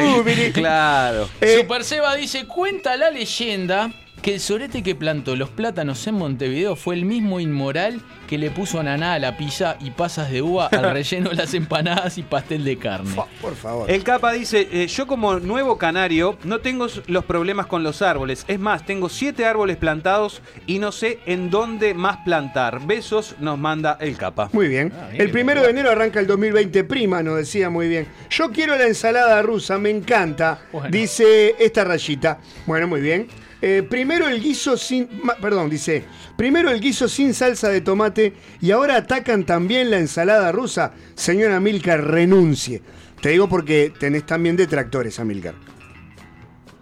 Claro. Eh, Super Seba dice, cuenta la leyenda que el sorete que plantó los plátanos en Montevideo fue el mismo inmoral que le puso ananá a la pizza y pasas de uva al relleno de las empanadas y pastel de carne. por favor. El capa dice, eh, yo como nuevo canario no tengo los problemas con los árboles. Es más, tengo siete árboles plantados y no sé en dónde más plantar. Besos nos manda el capa. Muy bien. Ah, bien, el primero de enero arranca el 2020 prima, nos decía muy bien. Yo quiero la ensalada rusa, me encanta, Bueno. dice esta rayita. Bueno, muy bien. Eh, primero el guiso sin. Perdón, dice. Primero el guiso sin salsa de tomate y ahora atacan también la ensalada rusa. Señora Milcar, renuncie. Te digo porque tenés también detractores, Amilcar.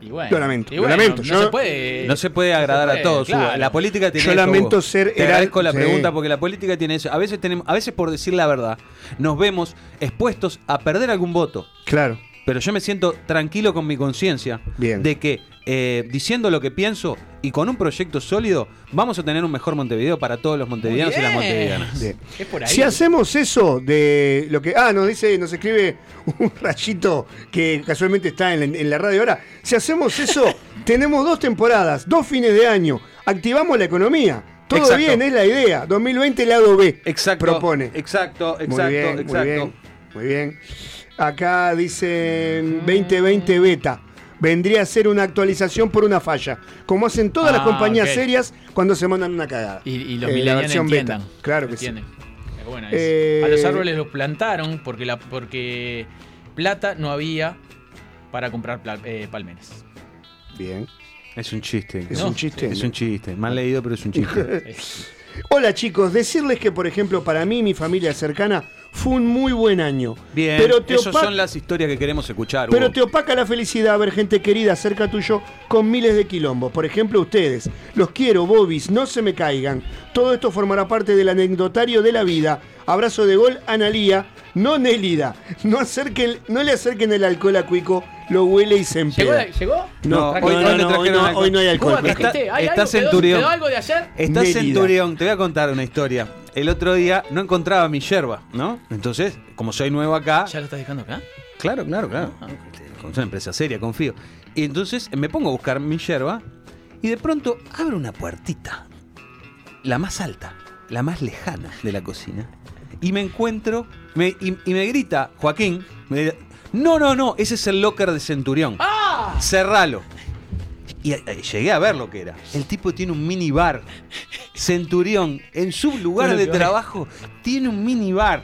Y bueno, Lo lamento, y lo bueno, lamento. No Yo- se puede. No se puede agradar puede, a todos. claro. La política tiene Yo eso, lamento Hugo. ser Te agradezco la sí. pregunta porque la política tiene eso. A veces tenemos, a veces por decir la verdad, nos vemos expuestos a perder algún voto. Claro. Pero yo me siento tranquilo con mi conciencia de que eh, diciendo lo que pienso y con un proyecto sólido vamos a tener un mejor Montevideo para todos los montevideanos y las montevideanas. Bien. Es por ahí. Si hacemos eso de lo que. Ah, nos dice, nos escribe un rayito que casualmente está en la, en la radio ahora. Si hacemos eso, tenemos dos temporadas, dos fines de año, activamos la economía. Todo Exacto. bien, es la idea. 2020 lado B. Exacto. Propone. Exacto, exacto, muy bien, exacto. Muy bien, muy bien. Acá dicen 2020 beta. Vendría a ser una actualización por una falla. Como hacen todas las Ah, compañías serias cuando se mandan una cagada. Y, y los Eh, la millennials versión entiendan. beta. Claro que sí. entienden. Buena Eh. A los árboles los plantaron porque, la, porque plata no había para comprar pla- eh, palmeras. Bien. Es un chiste. Es No, un chiste. Es un chiste. Mal leído, pero es un chiste. Hola chicos, decirles que por ejemplo para mí y mi familia cercana fue un muy buen año. Bien, pero te, esas opa- son las historias que queremos escuchar. pero Hugo. te opaca la felicidad ver gente querida cerca tuyo con miles de quilombos. Por ejemplo ustedes. Los quiero, bobis, no se me caigan. Todo esto formará parte del anecdotario de la vida. Abrazo de gol, Analía, no Nélida. No, acerquen, no le acerquen el alcohol a Cuico, lo huele y se ¿Llegó? empeda. ¿Llegó? No, No, hoy no, no, no, no, hoy no- alcohol. hoy no hay alcohol. ¿Cómo Está- trajiste? ¿Hay está algo? ¿Quedó- Centurión. ¿Quedó algo de ayer? Está Nélida. Centurión, te voy a contar una historia. El otro día no encontraba mi yerba, ¿no? Entonces, como soy nuevo acá, ¿Ya lo estás dejando acá? claro, claro, claro. Con una empresa seria, confío. Y entonces me pongo a buscar mi yerba y de pronto abro una puertita, la más alta, la más lejana de la cocina, y me encuentro, me- y, y me grita Joaquín, me no, no, no, ese es el locker de Centurión. ¡Ah! Cerralo. Y eh, llegué a ver lo que era. El tipo tiene un mini bar. Centurión, en su lugar de trabajo, tiene un mini bar.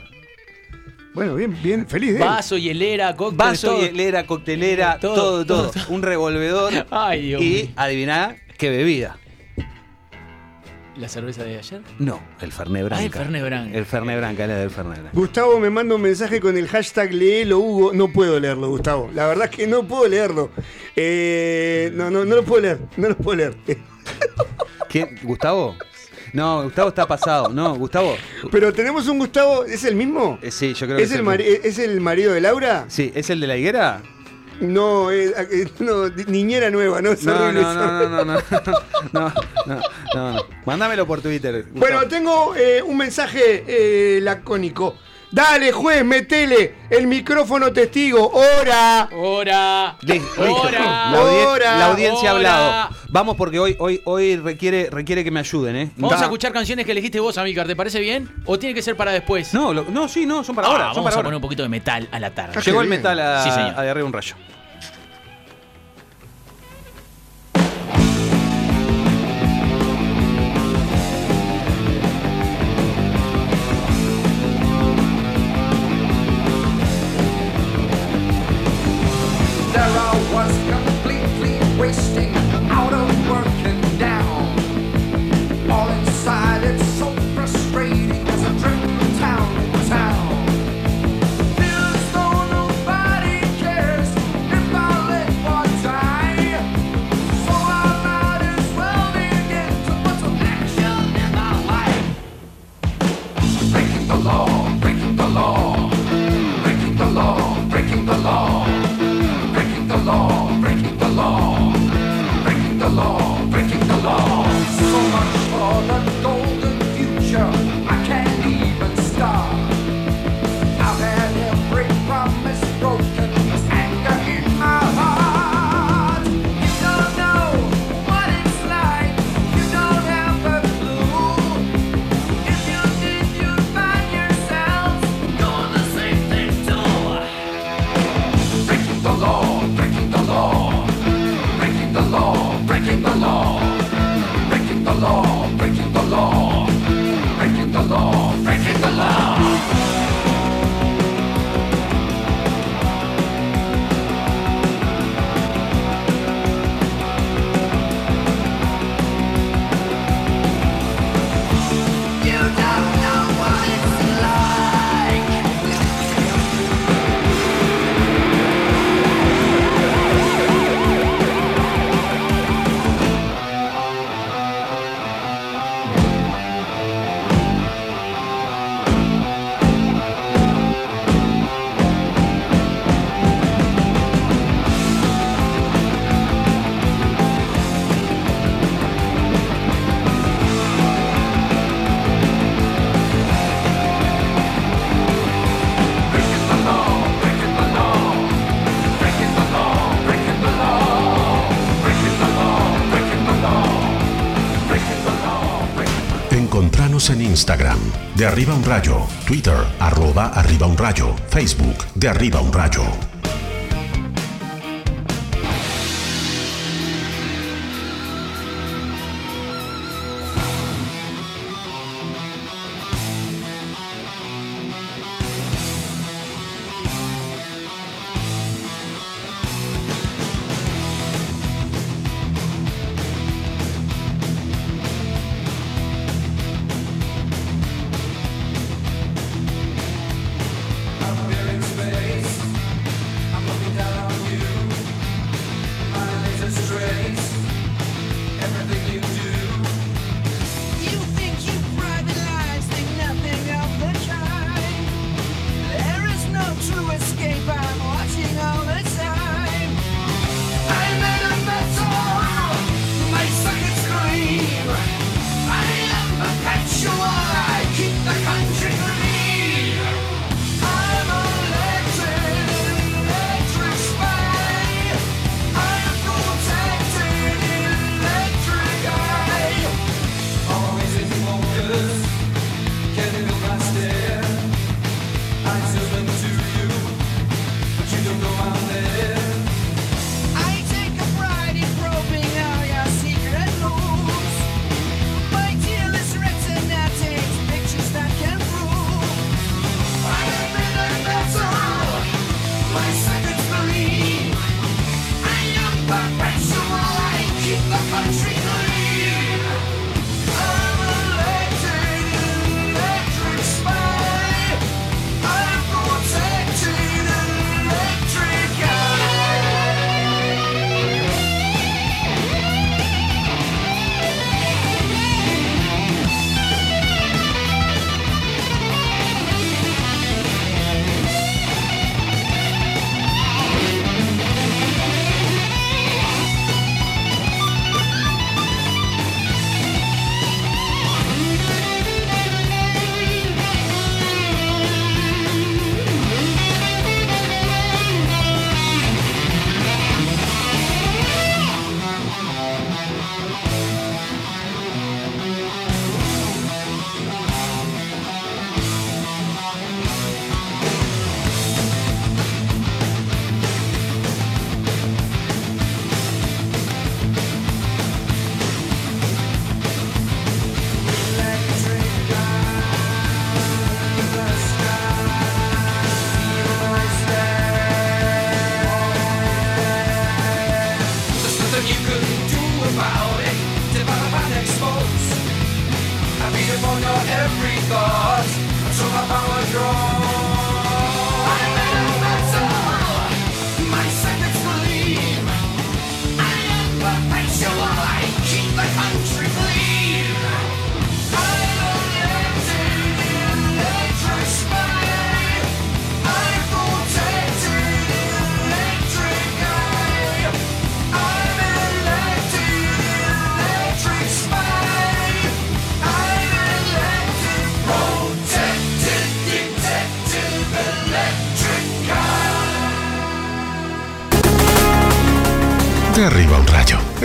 Bueno, bien, bien, feliz de él. Vaso, hielera, cóctel, Vaso, todo. hielera, coctelera, Todo, todo, todo. todo. Un revolvedor. Ay, Dios y adiviná qué bebida. ¿La cerveza de ayer? No, el Fernet Branca. Ah, el Fernet Branca. El Fernet Branca, era del Fernet Branca. Gustavo me manda un mensaje con el hashtag léelo Hugo. No puedo leerlo, Gustavo. La verdad es que no puedo leerlo. Eh, no, no, no lo puedo leer. No lo puedo leer. ¿Quién? ¿Gustavo? No, Gustavo está pasado. No, Gustavo. Pero tenemos un Gustavo. ¿Es el mismo? eh, sí, yo creo que ¿Es el, ¿Es el marido de Laura? Sí, ¿es el de la higuera? No, eh, eh, no, niñera nueva, ¿no? No, no, no, no, no, no, no, no, no, no. Mándamelo por Twitter. Gustavo. Bueno, tengo eh, un mensaje eh, lacónico. Dale, juez, metele el micrófono testigo. ¡Hora! ¡Hora! Listo, listo. ¡Hora! La, audi- Hora, la audiencia ha hablado. Vamos porque hoy, hoy, hoy requiere, requiere que me ayuden, ¿eh? Vamos Da. a escuchar canciones que elegiste vos, Amícar. ¿Te parece bien? ¿O tiene que ser para después? No, lo- no, sí, no, son para Ah, ahora. Son vamos para a ahora. poner un poquito de metal a la tarde. Ah, Llegó el bien. metal a, Sí, señor. a de arriba un rayo. There I was completely wasting Arriba un Rayo, Twitter, arroba Arriba un Rayo, Facebook, de Arriba un Rayo.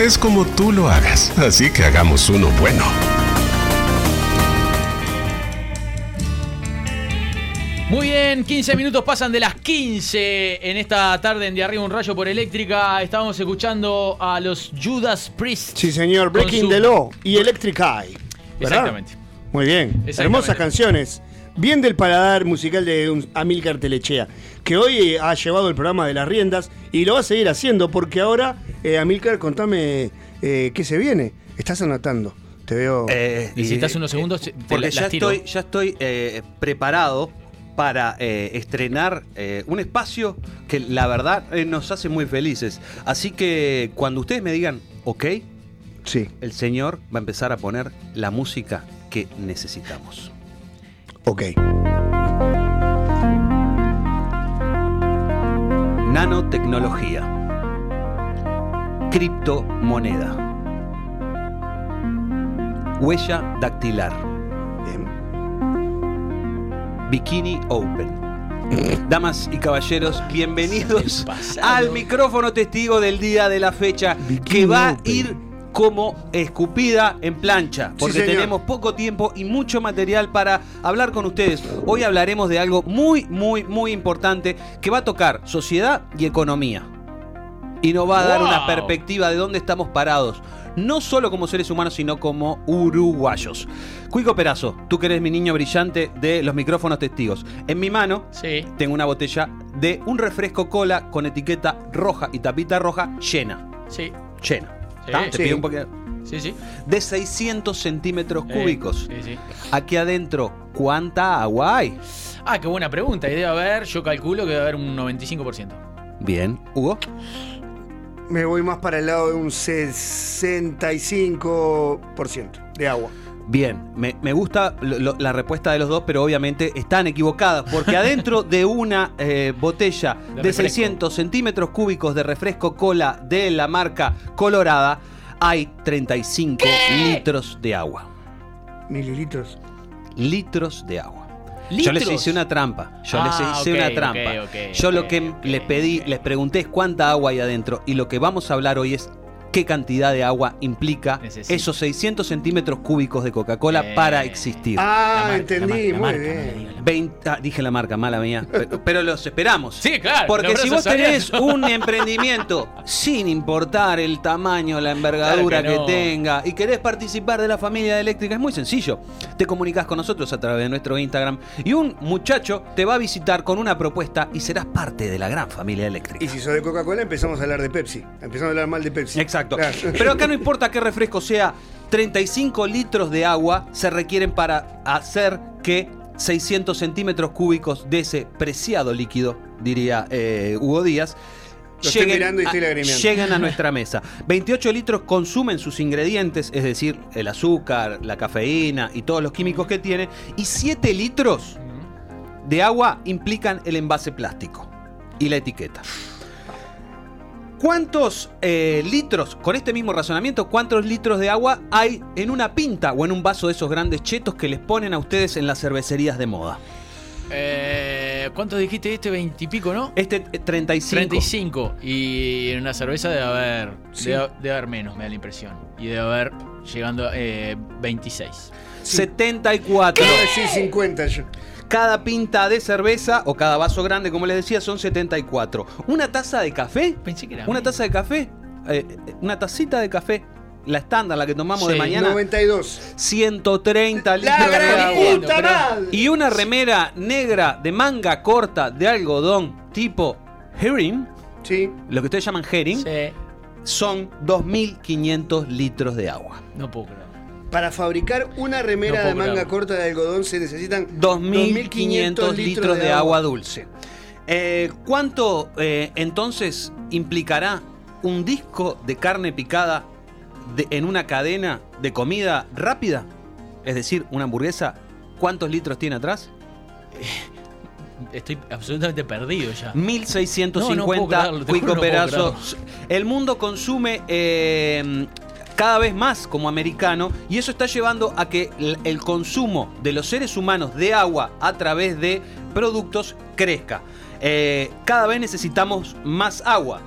Es como tú lo hagas, así que hagamos uno bueno. Muy bien, 15 minutos pasan de las 15 en esta tarde en De Arriba un Rayo por Eléctrica. Estábamos escuchando a los Judas Priest. Sí, señor. Breaking su- the Law y Electric Eye. ¿verdad? Exactamente. Muy bien. Exactamente. Hermosas canciones. Bien del paladar musical de un Amílcar Telechea, que hoy ha llevado el programa de las riendas y lo va a seguir haciendo, porque ahora, eh, Amílcar, contame eh, qué se viene. Estás anotando. Te veo. Eh, Necesitas unos segundos, eh, te porque la- ya las tiro. estoy, ya estoy eh, preparado para eh, estrenar eh, un espacio que la verdad eh, nos hace muy felices. Así que cuando ustedes me digan, ok, sí. el señor va a empezar a poner la música que necesitamos. Ok. Nanotecnología. Criptomoneda. Huella dactilar. Bikini Open. Damas y caballeros, bienvenidos al micrófono testigo del día de la fecha que va a ir como escupida en plancha, porque tenemos poco tiempo y mucho material para hablar con ustedes. Hoy hablaremos de algo muy, muy, muy importante que va a tocar sociedad y economía. Y nos va a dar Wow. una perspectiva de dónde estamos parados. No solo como seres humanos, sino como uruguayos. Cuico Perazo, tú que eres mi niño brillante de los micrófonos testigos. En mi mano Sí. tengo una botella de un refresco cola con etiqueta roja y tapita roja llena. Sí. Llena. Sí. Te Sí. pido un poquito. Sí, sí. De 600 centímetros Eh, cúbicos. Sí, sí. Aquí adentro, ¿cuánta agua hay? Ah, qué buena pregunta. Y debe haber, yo calculo que debe haber un 95%. Bien. Hugo. Me voy más para el lado de un 65% de agua. Bien, me, me gusta lo- lo- la respuesta de los dos, pero obviamente están equivocadas, porque adentro de una eh, botella de, De refresco. 600 centímetros cúbicos de refresco cola de la marca Colorada hay 35 litros de agua. Mililitros. Litros de agua. Yo les hice una trampa. Yo Ah, les hice ok, una trampa. Yo lo que les pedí, les pregunté es cuánta agua hay adentro. Y lo que vamos a hablar hoy es qué cantidad de agua implica Necesito. esos 600 centímetros cúbicos de Coca-Cola Eh. para existir. Ah, marca, entendí, la muy marca, bien. no me digas la 20 ah, dije la marca, mala mía. Pero, pero los esperamos. Sí, claro, Porque si vos tenés un emprendimiento sin importar el tamaño, la envergadura Claro que, que no. tenga y querés participar de la familia eléctrica, es muy sencillo. Te comunicas con nosotros a través de nuestro Instagram y un muchacho te va a visitar con una propuesta y serás parte de la gran familia eléctrica. Y si sos de Coca-Cola, empezamos a hablar de Pepsi. Empezamos a hablar mal de Pepsi. Exacto. Claro. Pero acá no importa qué refresco sea, 35 litros de agua se requieren para hacer que 600 centímetros cúbicos de ese preciado líquido, diría eh, Hugo Díaz, Lo estoy mirando y estoy lagrimeando. lleguen a nuestra mesa. 28 litros consumen sus ingredientes, es decir, el azúcar, la cafeína y todos los químicos que tiene, y 7 litros de agua implican el envase plástico y la etiqueta. ¿Cuántos eh, litros, con este mismo razonamiento, cuántos litros de agua hay en una pinta o en un vaso de esos grandes chetos que les ponen a ustedes en las cervecerías de moda? Eh, ¿Cuánto dijiste este? 20 y pico, ¿no? Este eh, 35. 35. Y en una cerveza debe haber. Sí. Debe, debe haber menos, me da la impresión. Y debe haber llegando a eh, 26. 74. Iba a decir 50 yo. Cada pinta de cerveza o cada vaso grande, como les decía, son 74. ¿Una taza de café? Pensé que era. ¿Una taza de café? Eh, eh, una tacita de café. La estándar, la que tomamos de mañana. 92. 130 ¡La litros de agua. Puta pero- madre! Y una remera negra de manga corta de algodón tipo herring, Sí. lo que ustedes llaman herring, Sí. son 2.500 litros de agua. No puedo creer. Para fabricar una remera No de manga creerlo. corta de algodón se necesitan 2.500 litros de agua dulce. Eh, ¿Cuánto eh, entonces implicará un disco de carne picada de- en una cadena de comida rápida? Es decir, una hamburguesa. ¿Cuántos litros tiene atrás? Estoy absolutamente perdido ya. 1650 No, no puedo creerlo, te Cuico juro, no puedo Perazo. El mundo consume eh, cada vez más como americano y eso está llevando a que el, consumo de los seres humanos de agua a través de productos crezca. Eh, cada vez necesitamos más agua.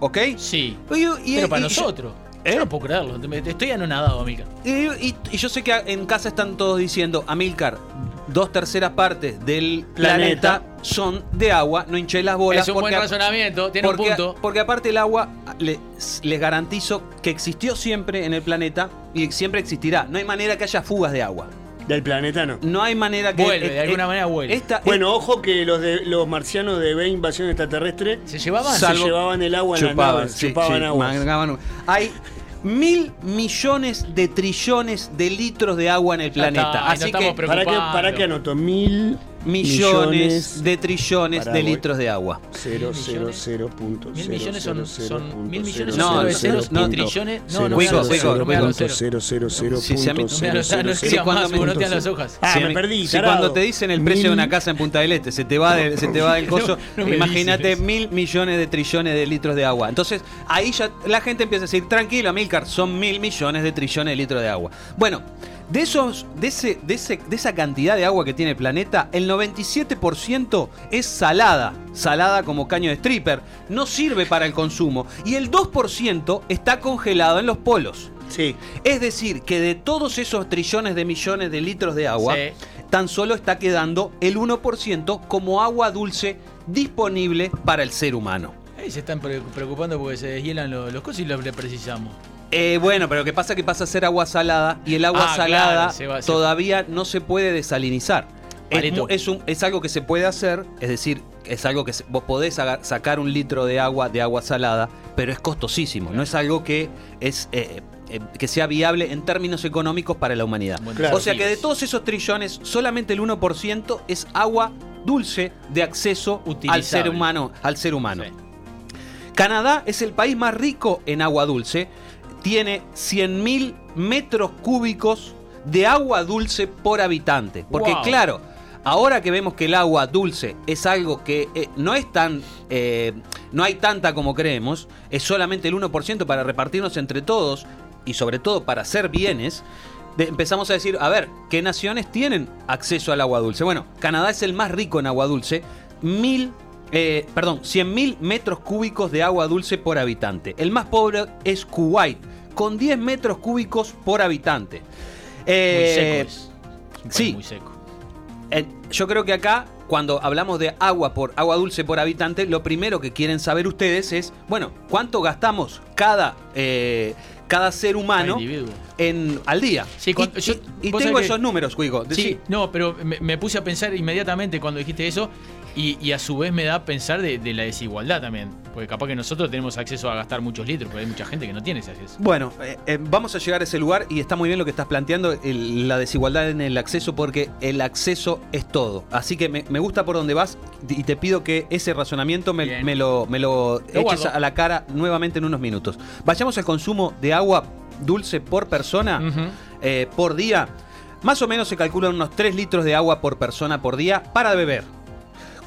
¿Ok? Sí. Y- y- Pero para y- nosotros. ¿Eh? Yo no puedo creerlo. Estoy anonadado, amiga. Y, y- y yo sé que en casa están todos diciendo, Amilcar, dos terceras partes del planeta, Planeta. son de agua, no hinché las bolas. Es un buen a- razonamiento, tiene porque, un punto. Porque aparte el agua, le- les garantizo que existió siempre en el planeta y siempre existirá. No hay manera que haya fugas de agua. Del planeta no. No hay manera que... Vuelve, de alguna manera vuelve. Esta, Bueno, ojo que los de los marcianos de B invasión extraterrestre ¿Se llevaban? se llevaban el agua en la chupaban, nave, sí, chupaban sí, agua. Hay mil millones de trillones de litros de agua en el planeta. está, y no Así que ¿Para qué, para qué anoto? Mil millones de trillones de litros de agua. Cero, cero, cero punto, Mil millones son, son mil millones No, trillones. No, cero, no Wico, Wico, no No hojas. Ah, Si cuando te dicen el precio de una casa en Punta del Este, se te va, de- se te va del coso, imagínate mil millones de trillones de litros de agua. Entonces, ahí ya la gente empieza a decir, tranquilo, Milcar, son mil millones de trillones de litros de agua. Bueno, De, esos, de, ese, de, ese- de esa cantidad de agua que tiene el planeta, el 97% es salada, salada como caño de stripper, no sirve para el consumo, y el 2% está congelado en los polos. Sí. Es decir, que de todos esos trillones de millones de litros de agua, Sí. tan solo está quedando el 1% como agua dulce disponible para el ser humano. Ahí se están pre- preocupando porque se deshielan los, los cosas y los le precisamos. Eh, bueno, pero lo que pasa es que pasa a ser agua salada y el agua Ah, salada claro, se va- se- todavía no se puede desalinizar. Es, Palito. mu- es un- es algo que se puede hacer, es decir, es algo que se- vos podés sacar un litro de agua de agua salada, pero es costosísimo. No es algo que es eh, eh, que sea viable en términos económicos para la humanidad. Claro. O sea que de todos esos trillones, solamente el 1% es agua dulce de acceso al ser humano, al ser humano. Sí. Canadá es el país más rico en agua dulce. Tiene 100.000 metros cúbicos de agua dulce por habitante. Porque Wow. claro, ahora que vemos que el agua dulce es algo que eh, no es tan... eh, no hay tanta como creemos, es solamente el 1% para repartirnos entre todos y sobre todo para hacer bienes, de- empezamos a decir, a ver, ¿qué naciones tienen acceso al agua dulce? Bueno, Canadá es el más rico en agua dulce, mil, eh, perdón, 100.000 metros cúbicos de agua dulce por habitante. El más pobre es Kuwait, con 10 metros cúbicos por habitante. Muy Eh, seco es. Es sí. Muy seco. eh, yo creo que acá, cuando hablamos de agua por agua dulce por habitante, lo primero que quieren saber ustedes es, bueno, ¿cuánto gastamos cada, eh, cada ser humano en, al día? Sí, y, cuando- yo- y- tengo que- esos números, Guigo. Sí, no, pero me, me puse a pensar inmediatamente cuando dijiste eso y, y a su vez me da a pensar de, de la desigualdad también. Porque capaz que nosotros tenemos acceso a gastar muchos litros, pero hay mucha gente que no tiene ese acceso. Bueno, eh, eh, vamos a llegar a ese lugar y está muy bien lo que estás planteando, el- la desigualdad en el acceso, porque el acceso es todo. Así que me, me gusta por donde vas y te pido que ese razonamiento me, lo, me lo eches guardo. a la cara nuevamente en unos minutos. Vayamos al consumo de agua dulce por persona, eh, por día. Más o menos se calculan unos 3 litros de agua por persona por día para beber.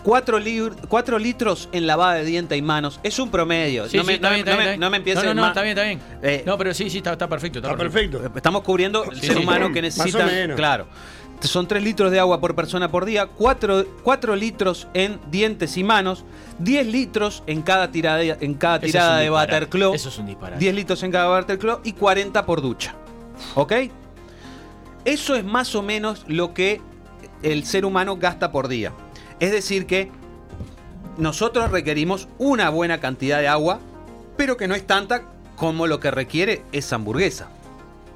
4, litros en lavada de dientes y manos. Es un promedio. Sí, no, sí, me, no bien, me- no me- no me bien. empieces No, no, no, más- está bien, está bien. Eh, no, pero sí, sí, está, está perfecto. Está, Está perfecto. Estamos cubriendo el Sí, ser sí. humano que Más o necesita. menos. Claro. Son 3 litros de agua por persona por día, 4, litros en dientes y manos, 10 litros en cada tirada, en cada es tirada de. Waterclaw. Eso es un disparate. 10 litros en cada Waterclaw y 40 por ducha. ¿Ok? Eso es más o menos lo que el ser humano gasta por día. Es decir que nosotros requerimos una buena cantidad de agua, pero que no es tanta como lo que requiere esa hamburguesa.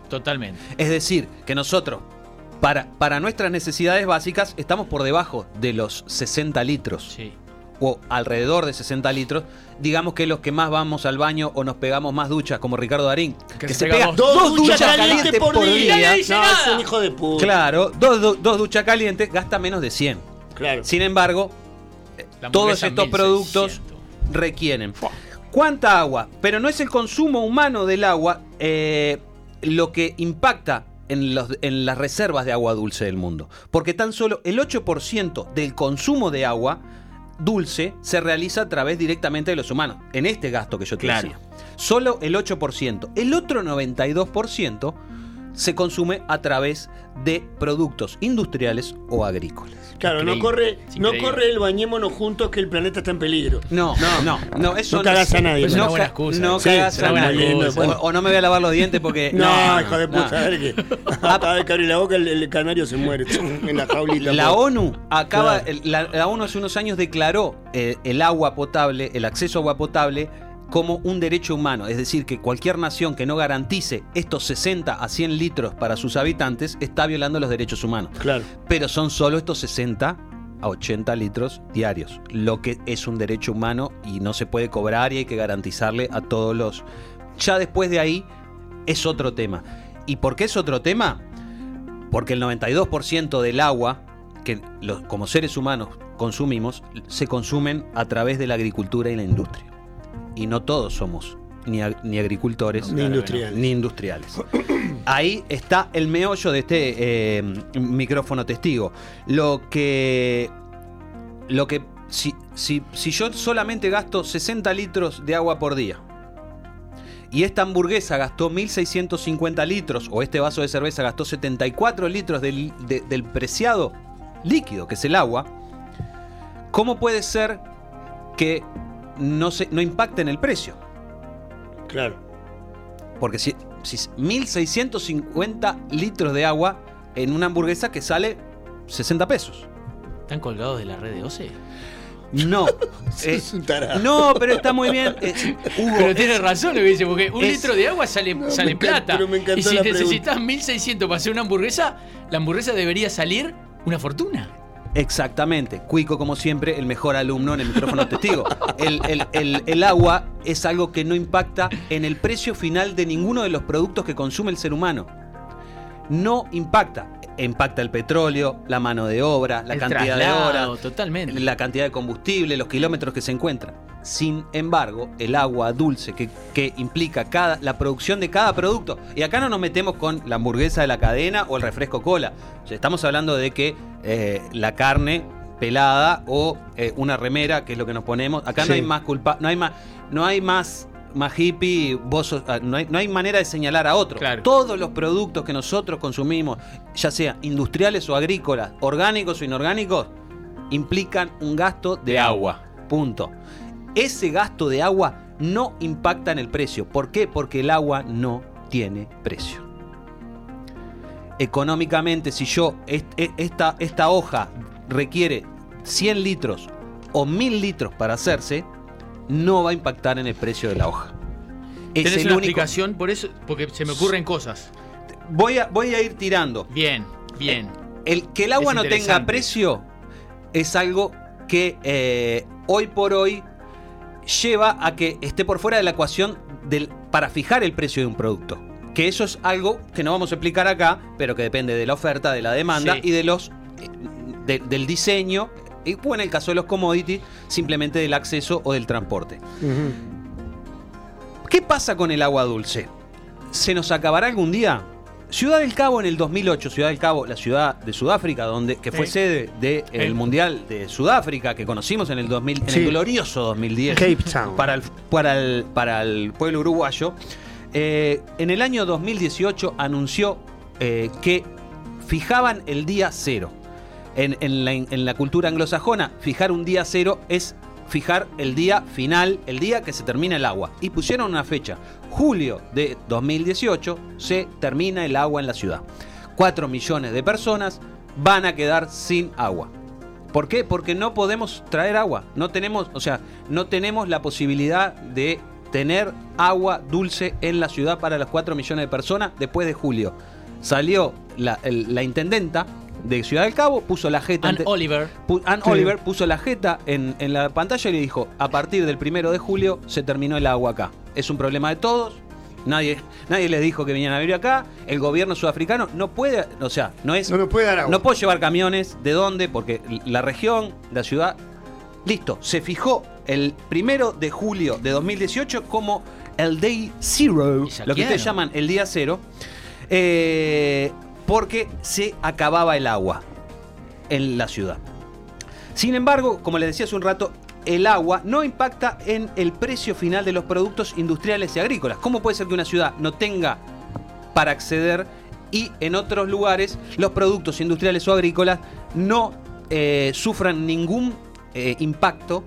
Totalmente. Es decir, que nosotros, para, para nuestras necesidades básicas, estamos por debajo de los 60 litros. Sí. O alrededor de 60 litros. Digamos que los que más vamos al baño o nos pegamos más duchas, como Ricardo Darín, que, se se pega dos- Dos, duchas calientes por día. No, es un hijo de puta. Claro, dos, dos- dos duchas calientes gasta menos de 100. Claro. Sin embargo, La todos estos 1600. productos requieren. ¿Cuánta agua? Pero no es el consumo humano del agua eh, lo que impacta en, los- en las reservas de agua dulce del mundo. Porque tan solo el 8% del consumo de agua dulce se realiza a través directamente de los humanos. En este gasto que yo te Claro. decía. Solo el 8%. El otro 92% se consume a través de productos industriales o agrícolas. Claro, no corre, no corre el bañémonos juntos que el planeta está en peligro. No, no, no, no, eso No cagás a nadie, Es una No, buena ca- excusa. no Sí, cagás es a nadie. O, o no me voy a lavar los dientes porque. No, hijo de puta, no. a ver que vez que abre la boca el, el canario se muere en la jaulita. La po. ONU acaba, Claro. el- la, la ONU hace unos años declaró eh, el agua potable, el acceso a agua potable como un derecho humano, es decir, que cualquier nación que no garantice estos 60 a 100 litros para sus habitantes está violando los derechos humanos. Claro. Pero son solo estos 60 a 80 litros diarios, lo que es un derecho humano y no se puede cobrar y hay que garantizarle a todos los... Ya después de ahí es otro tema. ¿Y por qué es otro tema? Porque el 92% del agua que los, como seres humanos consumimos se consumen a través de la agricultura y la industria. Y no todos somos ni, ag- ni agricultores Ni industriales. ni industriales. Ahí está el meollo de este eh, micrófono testigo. Lo que. Lo que. Si, si, si yo solamente gasto 60 litros de agua por día y esta hamburguesa gastó 1.650 litros, o este vaso de cerveza gastó 74 litros del, de- del preciado líquido, que es el agua, ¿cómo puede ser que no, se, no impacte en el precio? Claro. Porque si, si 1.650 litros de agua en una hamburguesa que sale 60 pesos. ¿Están colgados de la red de OCE? No. eh, Es un tarado. no, pero está muy bien. eh, Hugo, Pero tiene razón lo que dice, porque un es- litro de agua sale, No, sale plata. pero me encantó y si necesitas 1600 para hacer una hamburguesa, la hamburguesa debería salir una fortuna. Exactamente. Cuico, como siempre, el mejor alumno en el micrófono testigo. El, agua es algo que no impacta en el precio final de ninguno de los productos que consume el ser humano. No impacta. Impacta el petróleo, la mano de obra, la El cantidad de horas, Totalmente. la cantidad de combustible, los kilómetros que se encuentran. Sin embargo, el agua dulce que, que implica cada, la producción de cada producto, y acá no nos metemos con la hamburguesa de la cadena o el refresco cola, estamos hablando de que eh, la carne pelada o eh, una remera, que es lo que nos ponemos, acá Sí. no hay más culpa, no hay más, no hay más, más hippie, vos sos- ah, no, hay, no hay manera de señalar a otro. Claro. Todos los productos que nosotros consumimos, ya sea industriales o agrícolas, orgánicos o inorgánicos, implican un gasto de agua. Punto. Ese gasto de agua no impacta en el precio. ¿Por qué? Porque el agua no tiene precio. Económicamente, si yo, e- esta, esta hoja requiere 100 litros o 1000 litros para hacerse, no va a impactar en el precio de la hoja. Es Tenés el una único- explicación por eso, porque se me ocurren cosas. Voy a, voy a ir tirando. Bien, bien. El que el agua Es no tenga precio es algo que eh, hoy por hoy lleva a que esté por fuera de la ecuación del, para fijar el precio de un producto. Que eso es algo que no vamos a explicar acá, pero que depende de la oferta, de la demanda Sí. y de los eh, de- del diseño, y o en el caso de los commodities, simplemente del acceso o del transporte. ¿Qué pasa con el agua dulce? ¿Se nos acabará algún día? Ciudad del Cabo en el 2008, Ciudad del Cabo, la ciudad de Sudáfrica, donde que fue Sí. sede del El- Mundial de Sudáfrica, que conocimos en el 2000, en Sí. el glorioso 2010 Cape Town. para el, para el, para el pueblo uruguayo. Eh, en el año 2018 anunció eh, que fijaban el día cero. En, la, cultura anglosajona, fijar un día cero es fijar el día final, el día que se termina el agua. Y pusieron una fecha. Julio de 2018 se termina el agua en la ciudad. 4 millones de personas van a quedar sin agua. ¿Por qué? Porque no podemos traer agua. No tenemos, o sea, no tenemos la posibilidad de tener agua dulce en la ciudad para las 4 millones de personas después de julio. Salió la intendenta de Ciudad del Cabo, puso la jeta. Ann Oliver. pu- Ann Sí. Oliver puso la jeta en, en la pantalla y le dijo: A partir del primero de julio se terminó el agua acá. Es un problema de todos. Nadie, nadie les dijo que vinieran a vivir acá. El gobierno sudafricano no puede, o sea, no es No nos puede dar agua. no puedo llevar camiones. ¿De dónde? Porque la región, la ciudad. Listo. Se fijó el primero de julio de 2018 como el Day Zero. Lo que ustedes llaman el día cero. eh, porque se acababa el agua en la ciudad. Sin embargo, como les decía hace un rato, el agua no impacta en el precio final de los productos industriales y agrícolas. ¿Cómo puede ser que una ciudad no tenga para acceder y en otros lugares los productos industriales o agrícolas no eh, sufran ningún eh, impacto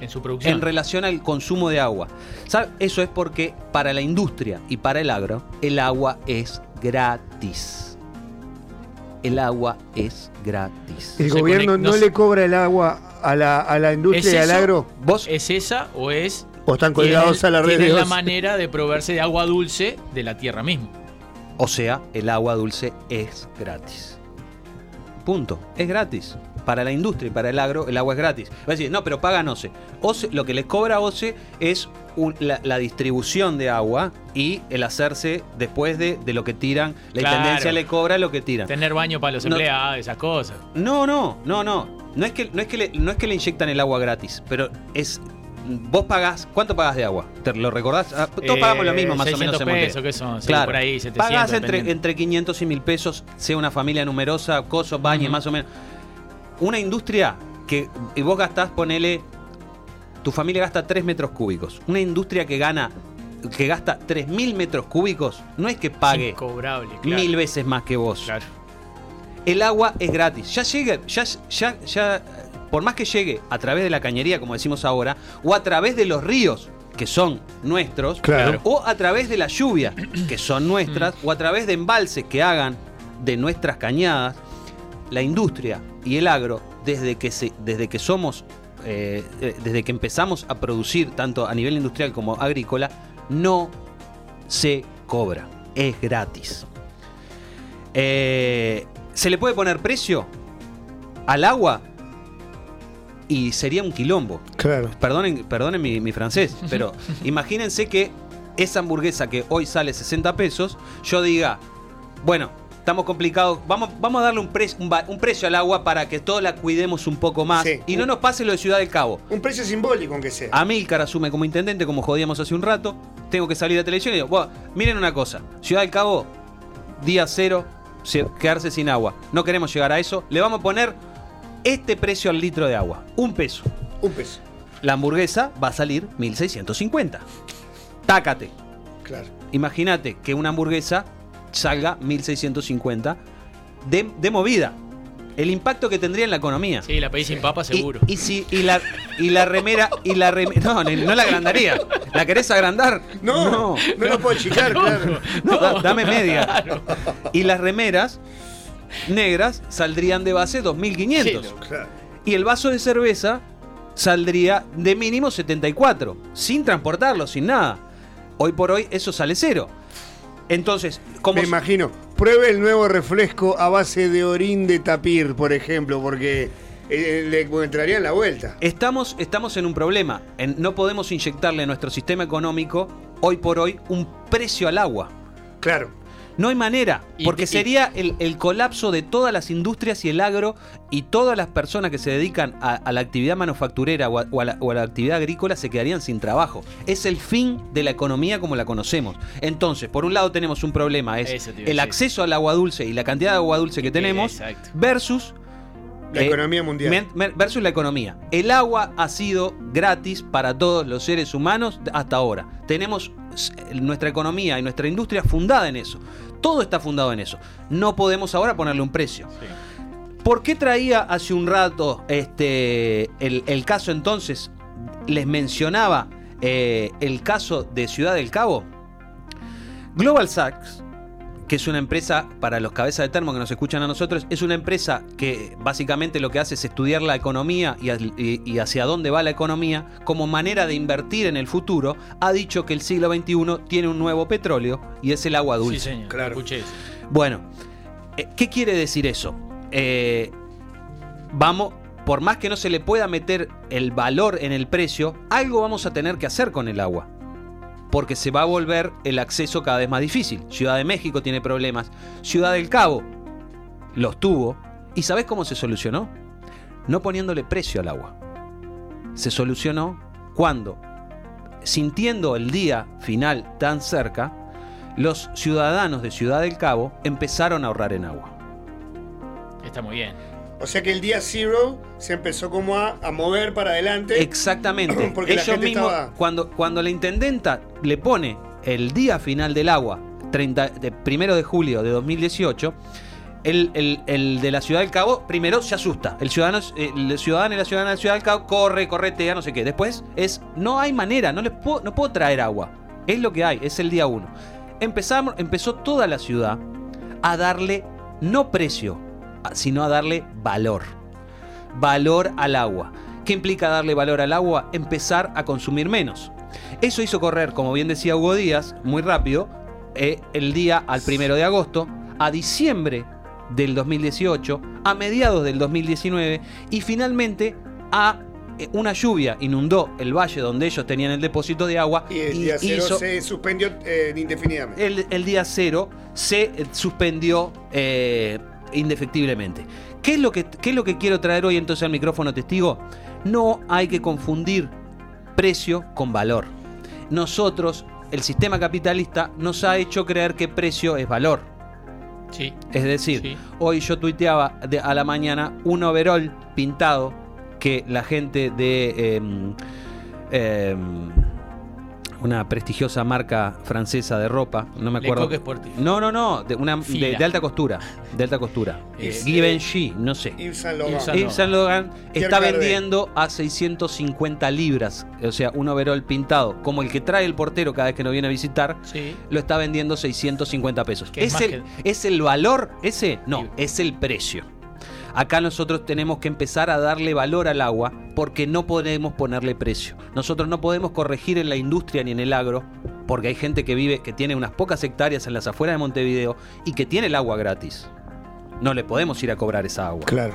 En su producción. en relación al consumo de agua. ¿Sabe? Eso es porque para la industria y para el agro, el agua es gratis. El agua es gratis. El se gobierno conect- no, no se- le cobra el agua a la, a la industria y ¿Es al eso? agro. Vos, ¿Es esa o es O están colgados tienen- a la red tienen de la manera de proveerse de agua dulce de la tierra mismo? o sea, el agua dulce es gratis. Punto. Es gratis. Para la industria y para el agro, el agua es gratis. Va a decir, no, pero pagan OCE. OCE lo que les cobra OCE es un- la, la distribución de agua y el hacerse después de, de lo que tiran. La Claro. intendencia le cobra lo que tiran. Tener baño para los No. empleados, esas cosas. No, no, no, no. No es que, no es que, le, no es que le inyectan el agua gratis, pero es. Vos pagás. ¿Cuánto pagás de agua? ¿Te lo recordás? Ah, todos Eh, pagamos lo mismo, más o 600 menos pesos, ¿qué son? Sí, Claro. por ahí, 700, Pagás entre, entre 500 y 1000 pesos, sea una familia numerosa, cosos, baños, Ujú. más o menos. Una industria que. Y vos gastás, ponele. Tu familia gasta 3 metros cúbicos. Una industria que gana que gasta 3.000 metros cúbicos, no es que pague claro. mil veces más que vos. Claro. El agua es gratis. Ya llegue, ya, ya, ya, por más que llegue a través de la cañería, como decimos ahora, o a través de los ríos, que son nuestros, Claro. o a través de la lluvia, que son nuestras, o a través de embalses que hagan de nuestras cañadas, la industria y el agro, desde que, se, desde que somos, eh, eh, desde que empezamos a producir, tanto a nivel industrial como agrícola, no se cobra, es gratis. Eh, ¿Se le puede poner precio al agua? Y sería un quilombo. Claro. Perdonen, perdonen mi, mi francés, pero imagínense que esa hamburguesa que hoy sale 60 pesos, yo diga, bueno, estamos complicados, vamos, vamos a darle un, pre- un, precio al agua para que todos la cuidemos un poco más Sí. y no nos pase lo de Ciudad del Cabo. Un precio simbólico, aunque sea. Amílcar asume como intendente, como jodíamos hace un rato. Tengo que salir a televisión y digo, "Buah, miren una cosa, Ciudad del Cabo, día cero, se- quedarse sin agua. No queremos llegar a eso. Le vamos a poner este precio al litro de agua, un peso. Un peso. La hamburguesa va a salir 1650. Tácate. Claro. Imagínate que una hamburguesa salga 1650 de, de movida. El impacto que tendría en la economía. Sí, la pedís sin papa seguro. Y, si, y, la, y la remera. Y la reme- no, no, no la agrandaría. ¿La querés agrandar? No, no, lo puedo achicar, claro. No, da- dame media. Y las remeras negras saldrían de base 2500. Sí, Claro. Y el vaso de cerveza saldría de mínimo 74, sin transportarlo, sin nada. Hoy por hoy eso sale cero. Entonces, como Me imagino. Pruebe el nuevo refresco a base de orín de tapir, por ejemplo, porque eh, le entraría en la vuelta. estamos, estamos en un problema. En- no podemos inyectarle a nuestro sistema económico, hoy por hoy, un precio al agua. Claro. No hay manera, porque y- sería el, el colapso de todas las industrias y el agro y todas las personas que se dedican a, a la actividad manufacturera o a, o a la, o a la actividad agrícola se quedarían sin trabajo. Es el fin de la economía como la conocemos. Entonces, por un lado tenemos un problema, es el acceso al agua dulce y la cantidad de agua dulce que tenemos Exacto. versus La eh, economía mundial. versus la economía. El agua ha sido gratis para todos los seres humanos hasta ahora. Tenemos s- nuestra economía y nuestra industria fundada en eso. Todo está fundado en eso. No podemos ahora ponerle un precio. ¿Por qué traía hace un rato este, el, el caso entonces? Les mencionaba eh, el caso de Ciudad del Cabo. Global Sachs, que es una empresa para los cabezas de termo que nos escuchan a nosotros, es una empresa que básicamente lo que hace es estudiar la economía y, al- y- y hacia dónde va la economía como manera de invertir en el futuro. Ha dicho que el siglo XXI tiene un nuevo petróleo y es el agua Sí, dulce. señor. Claro. Escuché eso. Bueno, eh, ¿qué quiere decir eso? Eh, vamos, por más que no se le pueda meter el valor en el precio, algo vamos a tener que hacer con el agua. Porque se va a volver el acceso cada vez más difícil. Ciudad de México tiene problemas. Ciudad del Cabo los tuvo. ¿Y sabes cómo se solucionó? No poniéndole precio al agua. Se solucionó cuando, sintiendo el día final tan cerca, los ciudadanos de Ciudad del Cabo empezaron a ahorrar en agua. Está muy bien. O sea que el día zero se empezó como a, a mover para adelante. Exactamente. Porque Ellos mismos, estaba- cuando, cuando la intendenta le pone el día final del agua, 30, de, primero de julio de 2018, el, el- el de la Ciudad del Cabo primero se asusta. El ciudadano, el ciudadano y la ciudadana de Ciudad del Cabo corre, corretea, no sé qué. Después es, no hay manera, no les puedo, no puedo traer agua. Es lo que hay, es el día uno. Empezamos, empezó toda la ciudad a darle no precio, sino a darle valor. Valor al agua. ¿Qué implica darle valor al agua? Empezar a consumir menos. Eso hizo correr, como bien decía Hugo Díaz, muy rápido, eh, el día al primero de agosto, a diciembre del 2018, a mediados del 2019 y finalmente a eh, una lluvia inundó el valle donde ellos tenían el depósito de agua y el día cero hizo- se suspendió eh, indefinidamente. el, el día cero se suspendió eh, indefectiblemente. ¿Qué es, lo que, ¿Qué es lo que quiero traer hoy entonces al micrófono testigo? No hay que confundir precio con valor. Nosotros, el sistema capitalista, nos ha hecho creer que precio es valor. Sí. Es decir, Sí. hoy yo tuiteaba de- a la mañana un overall pintado que la gente de em, em, una prestigiosa marca francesa de ropa, no me Le acuerdo. Coq. No, no, no, de, una, de, alta costura, de alta costura. Es, Givenchy, no sé. Yves Saint Laurent. Yves Saint Yves Saint Laurent Pierre está vendiendo a 650 libras, o sea, un overall pintado, como el que trae el portero cada vez que nos viene a visitar, Sí. lo está vendiendo 650 pesos. Es ¿Es, más el, que- ¿Es el valor ese? No, es el precio. Acá nosotros tenemos que empezar a darle valor al agua porque no podemos ponerle precio. Nosotros no podemos corregir en la industria ni en el agro porque hay gente que vive, que tiene unas pocas hectáreas en las afueras de Montevideo y que tiene el agua gratis. No le podemos ir a cobrar esa agua Claro.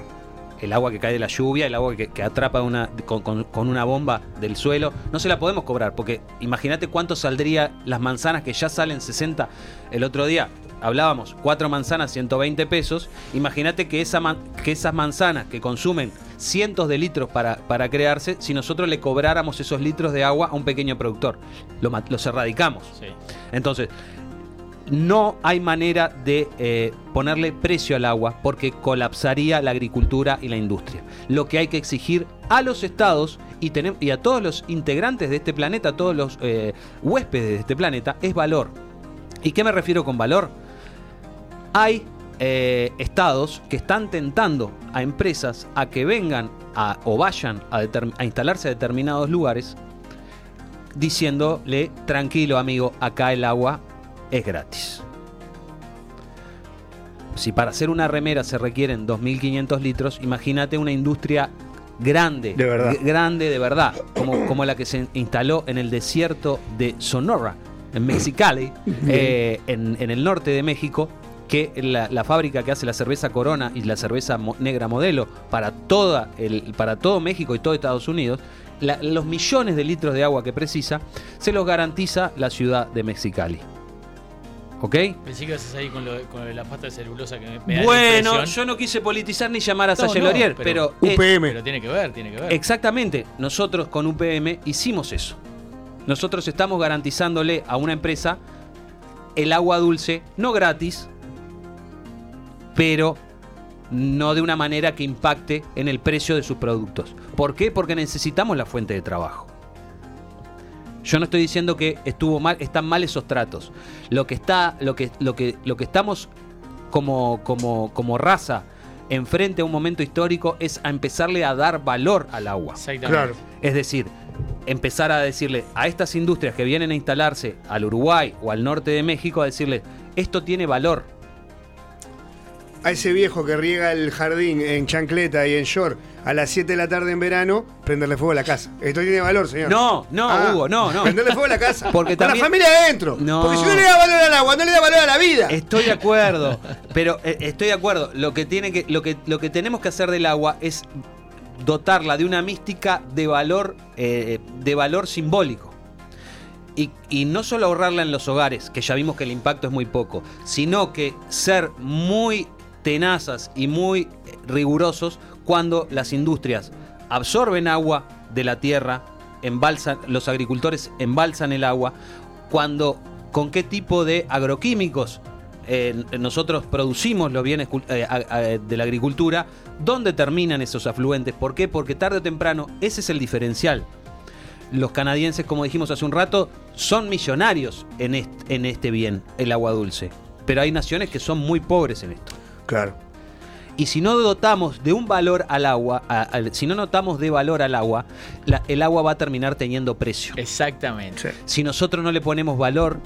el agua que cae de la lluvia, el agua que, que atrapa una, con, con- con una bomba del suelo, no se la podemos cobrar, porque imagínate cuánto saldría las manzanas que ya salen 60. El otro día hablábamos, cuatro manzanas 120 pesos, imagínate que, esa man- que esas manzanas que consumen cientos de litros para, para crearse, si nosotros le cobráramos esos litros de agua a un pequeño productor, lo los erradicamos. Sí. Entonces, no hay manera de eh, ponerle precio al agua porque colapsaría la agricultura y la industria. Lo que hay que exigir a los estados y a todos los integrantes de este planeta, a todos los eh, huéspedes de este planeta, es valor. ¿Y qué me refiero con valor? Hay eh, estados que están tentando a empresas a que vengan a- o vayan a, instalarse a determinados lugares diciéndole, tranquilo amigo, acá el agua es gratis. Si para hacer una remera se requieren 2.500 litros, imagínate una industria grande, De verdad. grande de verdad, como, como la que se instaló en el desierto de Sonora, en Mexicali, eh, en, en el norte de México, que la, la fábrica que hace la cerveza Corona y la cerveza mo- negra modelo para, toda el, para todo México y todo Estados Unidos, la- los millones de litros de agua que precisa, se los garantiza la ciudad de Mexicali. ¿Ok? Pensé que ibas a salir con, lo, la pasta de celulosa que me, me da la Bueno, yo no quise politizar ni llamar a No, no, Lorier, pero- pero, eh, UPM. Pero tiene que ver, tiene que ver. exactamente, nosotros con UPM hicimos eso. Nosotros estamos garantizándole a una empresa el agua dulce, no gratis, pero no de una manera que impacte en el precio de sus productos. ¿Por qué? Porque necesitamos la fuente de trabajo. Yo no estoy diciendo que estuvo mal, están mal esos tratos. Lo que está, lo que, lo que, lo que estamos como, como, como raza enfrente a un momento histórico es a empezarle a dar valor al agua. Exactamente. Claro. Es decir, empezar a decirle a estas industrias que vienen a instalarse al Uruguay o al norte de México, a decirle, esto tiene valor. A ese viejo que riega el jardín en chancleta y en short a las 7 de la tarde en verano, prenderle fuego a la casa. Esto tiene valor, señor. No, no, Ah, Hugo, no, no. Prenderle fuego a la casa. Porque Con también- la familia adentro. No. Porque si no le da valor al agua, no le da valor a la vida. Estoy de acuerdo, pero eh, estoy de acuerdo. Lo que tiene que, lo que, lo que tenemos que hacer del agua es dotarla de una mística de valor, eh, de valor simbólico. Y, y no solo ahorrarla en los hogares, que ya vimos que el impacto es muy poco, sino que ser muy tenazas y muy rigurosos cuando las industrias absorben agua de la tierra, embalsan, los agricultores embalsan el agua, cuando con qué tipo de agroquímicos eh, nosotros producimos los bienes eh, de la agricultura, ¿dónde terminan esos afluentes? ¿Por qué? Porque tarde o temprano ese es el diferencial. Los canadienses, como dijimos hace un rato, son millonarios en este bien, el agua dulce. Pero hay naciones que son muy pobres en esto. Claro. Y si no dotamos de un valor al agua, a- si no notamos de valor al agua, la- el agua va a terminar teniendo precio. Exactamente. Sí. Si nosotros no le ponemos valor,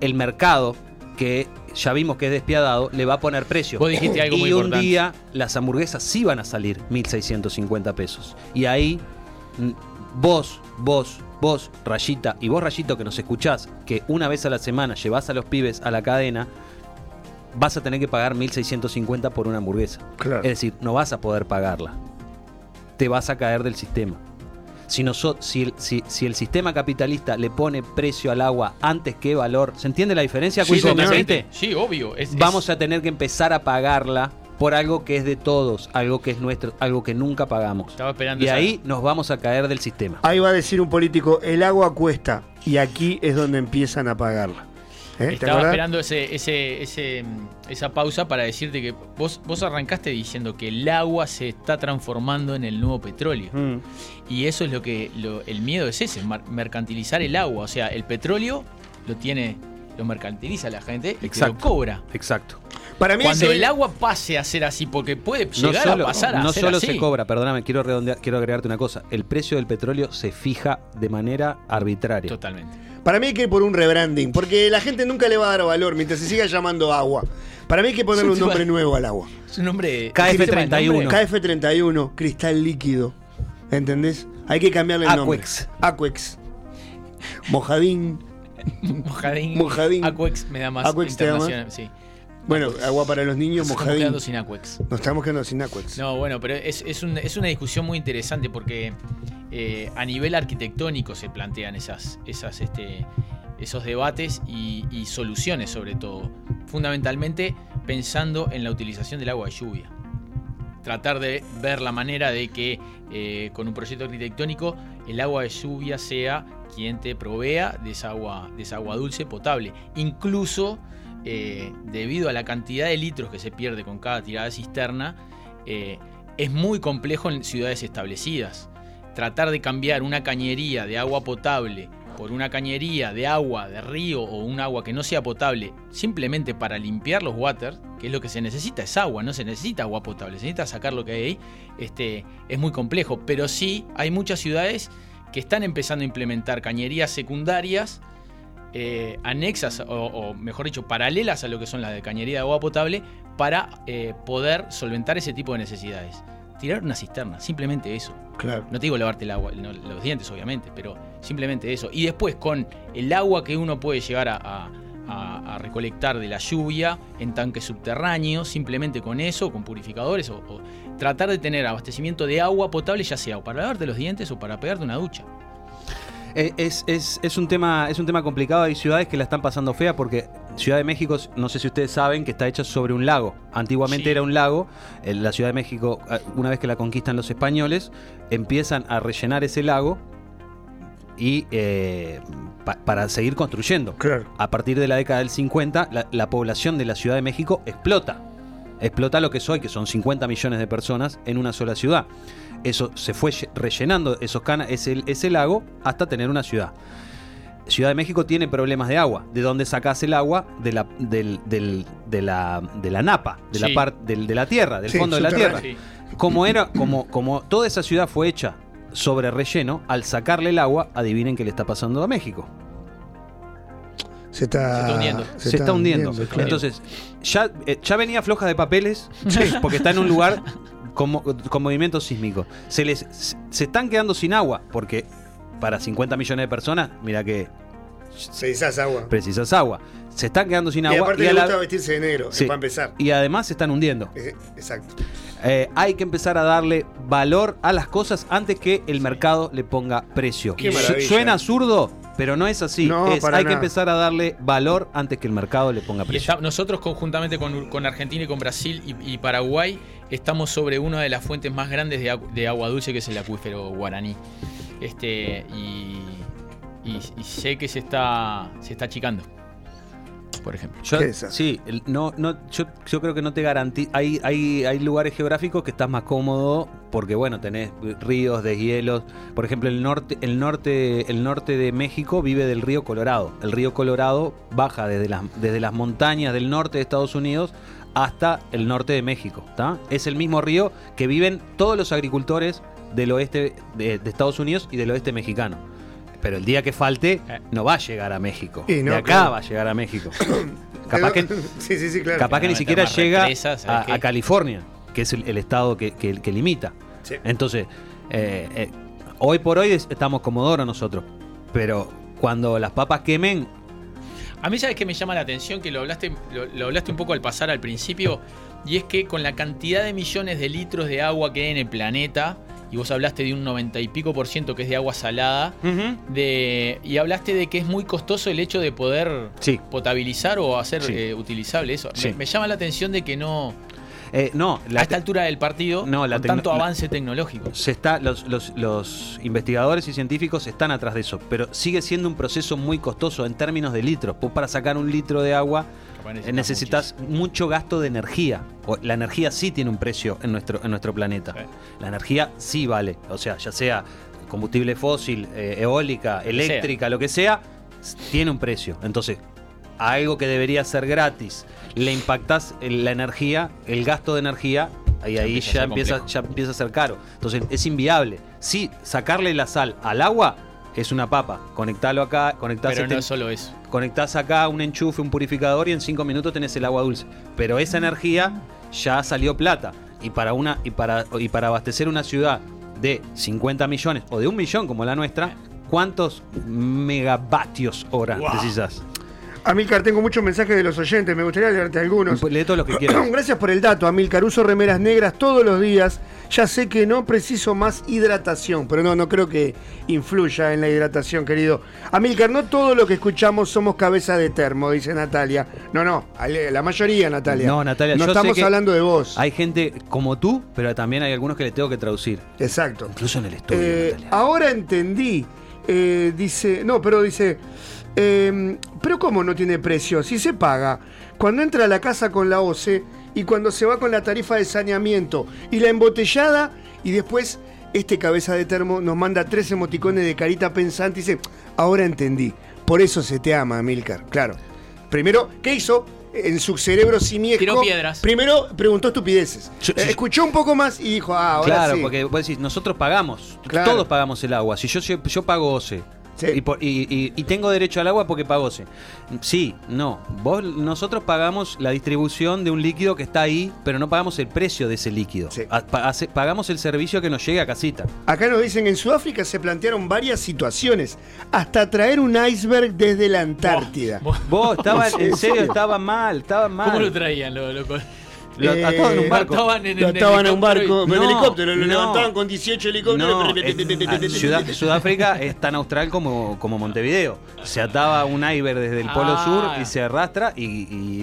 el mercado, que ya vimos que es despiadado, le va a poner precio. Vos dijiste algo y muy un importante. día las hamburguesas sí van a salir 1.650 pesos. Y ahí vos, vos, vos, Rayita, y vos, Rayito, que nos escuchás, que una vez a la semana llevás a los pibes a la cadena, vas a tener que pagar 1.650 por una hamburguesa. Claro. Es decir, no vas a poder pagarla. Te vas a caer del sistema. Si, noso- si, el, si- si el sistema capitalista le pone precio al agua antes que valor, ¿se entiende la diferencia? Sí. Sí, obvio. Es- es- Vamos a tener que empezar a pagarla por algo que es de todos, algo que es nuestro, algo que nunca pagamos. Estaba esperando Y esa- ahí nos vamos a caer del sistema. Ahí va a decir un político, el agua cuesta y aquí es donde empiezan a pagarla. ¿Te Estaba esperando ese, ese, ese, esa pausa para decirte que vos, vos arrancaste diciendo que el agua se está transformando en el nuevo petróleo. Mm. Y eso es lo que lo- el miedo es ese, mar- mercantilizar el agua. O sea, el petróleo lo tiene, lo mercantiliza la gente y te lo Exacto. cobra. Exacto. Para mí Cuando el agua pase a ser así, porque puede No llegar solo, a pasar a no ser solo así. se cobra, perdóname, quiero redondear, quiero agregarte una cosa. El precio del petróleo se fija de manera arbitraria. Totalmente. Para mí hay que ir por un rebranding, porque la gente nunca le va a dar valor mientras se siga llamando agua. Para mí hay que ponerle un nombre nuevo al agua. Es un nombre. KF31. KF31, cristal líquido. ¿Entendés? Hay que cambiarle el nombre. Aquex. Aquex. Mojadín. Mojadín. Mojadín. Aquex me da más Aquex te da más. internacional. Sí. Bueno, agua para los niños, Nos estamos quedando sin Aquex. Nos estamos quedando sin Aquex. No, bueno, pero es, es un- es una discusión muy interesante porque eh, a nivel arquitectónico se plantean esas, esas, este, esos debates y, y soluciones sobre todo. Fundamentalmente pensando en la utilización del agua de lluvia. Tratar de ver la manera de que eh, con un proyecto arquitectónico el agua de lluvia sea quien te provea de esa agua, de esa agua dulce potable. Incluso eh, debido a la cantidad de litros que se pierde con cada tirada de cisterna, eh, es muy complejo en ciudades establecidas. Tratar de cambiar una cañería de agua potable por una cañería de agua de río o un agua que no sea potable simplemente para limpiar los waters, que es lo que se necesita, es agua, no se necesita agua potable, se necesita sacar lo que hay ahí, este, es muy complejo. Pero sí hay muchas ciudades que están empezando a implementar cañerías secundarias eh, anexas o, o, mejor dicho paralelas a lo que son las de cañería de agua potable para eh, poder solventar ese tipo de necesidades. Tirar una cisterna, simplemente eso. Claro. No te digo lavarte el agua, no, los dientes obviamente, pero simplemente eso. Y después con el agua que uno puede llegar a, a- a- a recolectar de la lluvia en tanques subterráneos, simplemente con eso, con purificadores, o, o tratar de tener abastecimiento de agua potable, ya sea o para lavarte los dientes o para pegarte una ducha. Eh, Es, es- es un tema, es un tema complicado. Hay ciudades que la están pasando fea porque Ciudad de México, no sé si ustedes saben, que está hecha sobre un lago. Antiguamente Sí. era un lago. La Ciudad de México, eh, una vez que la conquistan los españoles, empiezan a rellenar ese lago y eh, pa- para seguir construyendo. Claro. A partir de la década del 50, la, la población de la Ciudad de México explota. Explota lo que es hoy, que son 50 millones de personas en una sola ciudad. Eso se fue lle- rellenando esos cana ese, ese lago hasta tener una ciudad. Ciudad de México tiene problemas de agua. ¿De dónde sacas el agua? De la, del- del- de la, de la napa, de, Sí. la par- del- de la tierra, del Sí, fondo de la tierra. Sí. Como era, como, como toda esa ciudad fue hecha sobre relleno, al sacarle el agua, adivinen qué le está pasando a México. Se está, Se está hundiendo. Se, está, hundiendo. claro. Entonces, ya, eh, ya venía floja de papeles, porque está en un lugar con, con movimiento sísmico. Se les se, están quedando sin agua, porque para 50 millones de personas, mira que deshace agua. precisas agua. Se están quedando sin y agua aparte y, a le la- gusta vestirse de negro, Sí. para empezar. y además se están hundiendo. Exacto. Eh, hay que empezar a darle valor a las cosas antes que el mercado le ponga precio. Qué. Suena absurdo, pero no es así. No, Es- para hay que empezar a darle valor antes que el mercado le ponga Y precio. está- nosotros conjuntamente con, con Argentina y con Brasil y, y Paraguay estamos sobre una de las fuentes más grandes de, agu- de agua dulce que es el acuífero guaraní. Este, y, y- y sé que se está, se está achicando, por ejemplo. Yo- sí, el- no, no, yo, yo creo que no te garantiza. Hay, hay, hay lugares geográficos que estás más cómodo porque, bueno, tenés ríos, deshielos. Por ejemplo, el norte, el norte, el norte de México vive del río Colorado. El río Colorado baja desde las, desde las montañas del norte de Estados Unidos hasta el norte de México. ¿tá? Es el mismo río que viven todos los agricultores del oeste de, de Estados Unidos y del oeste mexicano. Pero el día que falte, no va a llegar a México. Y no, de acá claro. va a llegar a México. Capaz que, sí, sí, sí, claro. capaz que ni siquiera llega a California, que es el, el estado que, que- que limita. Sí. Entonces, eh, eh, hoy por hoy es- estamos Comodoro nosotros. Pero cuando las papas quemen, A mí, ¿sabes que me llama la atención? Que lo hablaste, lo, lo hablaste un poco al pasar al principio. Y es que con la cantidad de millones de litros de agua que hay en el planeta, y vos hablaste de un 90 y pico por ciento que es de agua salada, de, y hablaste de que es muy costoso el hecho de poder Sí. potabilizar o hacer Sí. eh, utilizable eso. Sí. Me, me llama la atención de que no. Eh, no, la a esta altura del partido, No, la con tanto avance tecnológico. se está, los, los- los investigadores y científicos están atrás de eso, pero sigue siendo un proceso muy costoso en términos de litros. Vos para sacar un litro de agua necesitas mucho gasto de energía. La energía sí tiene un precio en nuestro, en nuestro planeta. La energía sí vale. O sea, ya sea combustible fósil, eh, eólica, eléctrica, lo que sea, tiene un precio. Entonces, algo que debería ser gratis, le impactas en la energía, el gasto de energía, y Ya ahí empieza ya empieza, ya empieza a ser caro. Entonces, es inviable. Sí, sacarle la sal al agua es una papa. Conectalo acá, conectás Pero este- no es solo eso. conectás acá un enchufe, un purificador y en cinco minutos tenés el agua dulce. Pero esa energía ya salió plata. Y para, una, y para, y para abastecer una ciudad de 50 millones o de un millón como la nuestra, ¿cuántos megavatios hora precisas? Amilcar, tengo muchos mensajes de los oyentes, me gustaría leerte algunos. Lee todos los que quieras. Gracias por el dato, Amilcar. Uso remeras negras todos los días. Ya sé que no preciso más hidratación, pero no, no creo que influya en la hidratación, querido. Amilcar, no todo lo que escuchamos somos cabeza de termo, dice Natalia. No, no, la mayoría, Natalia. No, Natalia, no yo sé estamos que hablando de vos. Hay gente como tú, pero también hay algunos que le tengo que traducir. Exacto. Incluso en el estudio. Eh, ahora entendí. Eh, dice, no, pero dice, eh, pero ¿cómo no tiene precio? Si se paga cuando entra a la casa con la OCE y cuando se va con la tarifa de saneamiento y la embotellada y después este cabeza de termo nos manda tres emoticones de carita pensante y dice, ahora entendí, por eso se te ama, Milcar, claro. Primero, ¿qué hizo? En su cerebro simiesco. Tiró piedras. Primero preguntó estupideces. Yo- Eh, Escuchó un poco más y dijo, ah, ahora Claro, sí. porque vos decís, nosotros pagamos, Claro. todos pagamos el agua. Si yo, yo, yo pago OCE Sí. y, por- y- y- y tengo derecho al agua porque pago. Sí, no. Vos, nosotros pagamos la distribución de un líquido que está ahí, pero no pagamos el precio de ese líquido. Sí. A- pa- hace- pagamos el servicio que nos llegue a casita. Acá nos dicen, en Sudáfrica se plantearon varias situaciones, hasta traer un iceberg desde la Antártida. Vos- Vos, estaba, ¿En serio, estaba mal, estaba mal. ¿Cómo lo traían? Lo, lo- Lo ataban en un Eh, barco. Ataban en Lo ataban un helicóptero barco, y- en No, helicóptero, lo no. levantaban con 18 helicópteros. Sudáfrica es tan austral como, como Montevideo. Se ataba un iceberg desde el polo Ah. sur y se arrastra y,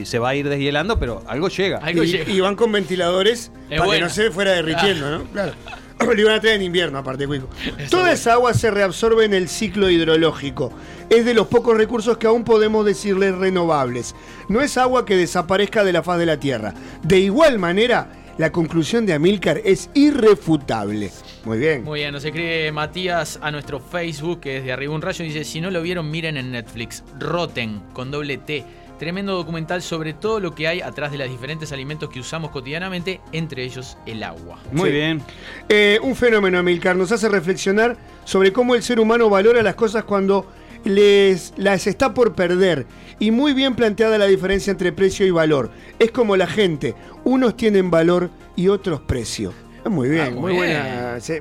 y se va a ir deshielando, pero algo llega. Algo y, llega. y van con ventiladores Es para que no se fuera derritiendo, ¿no? Claro. Lo iban a traer en invierno, aparte, Cuico. Toda esa agua se reabsorbe en el ciclo hidrológico. Es de los pocos recursos que aún podemos decirles renovables. No es agua que desaparezca de la faz de la Tierra. De igual manera, la conclusión de Amílcar es irrefutable. Muy bien. Muy bien, nos escribe Matías a nuestro Facebook, que es de Arriba un Rayo, y dice, si no lo vieron, miren en Netflix. Rotten, con doble T. Tremendo documental sobre todo lo que hay atrás de los diferentes alimentos que usamos cotidianamente, entre ellos el agua. Muy Sí. bien. Eh, un fenómeno, Amilcar, nos hace reflexionar sobre cómo el ser humano valora las cosas cuando les, las está por perder. Y muy bien planteada la diferencia entre precio y valor. Es como la gente, unos tienen valor y otros precio. Muy bien, Ah, muy muy bien. buena. sí.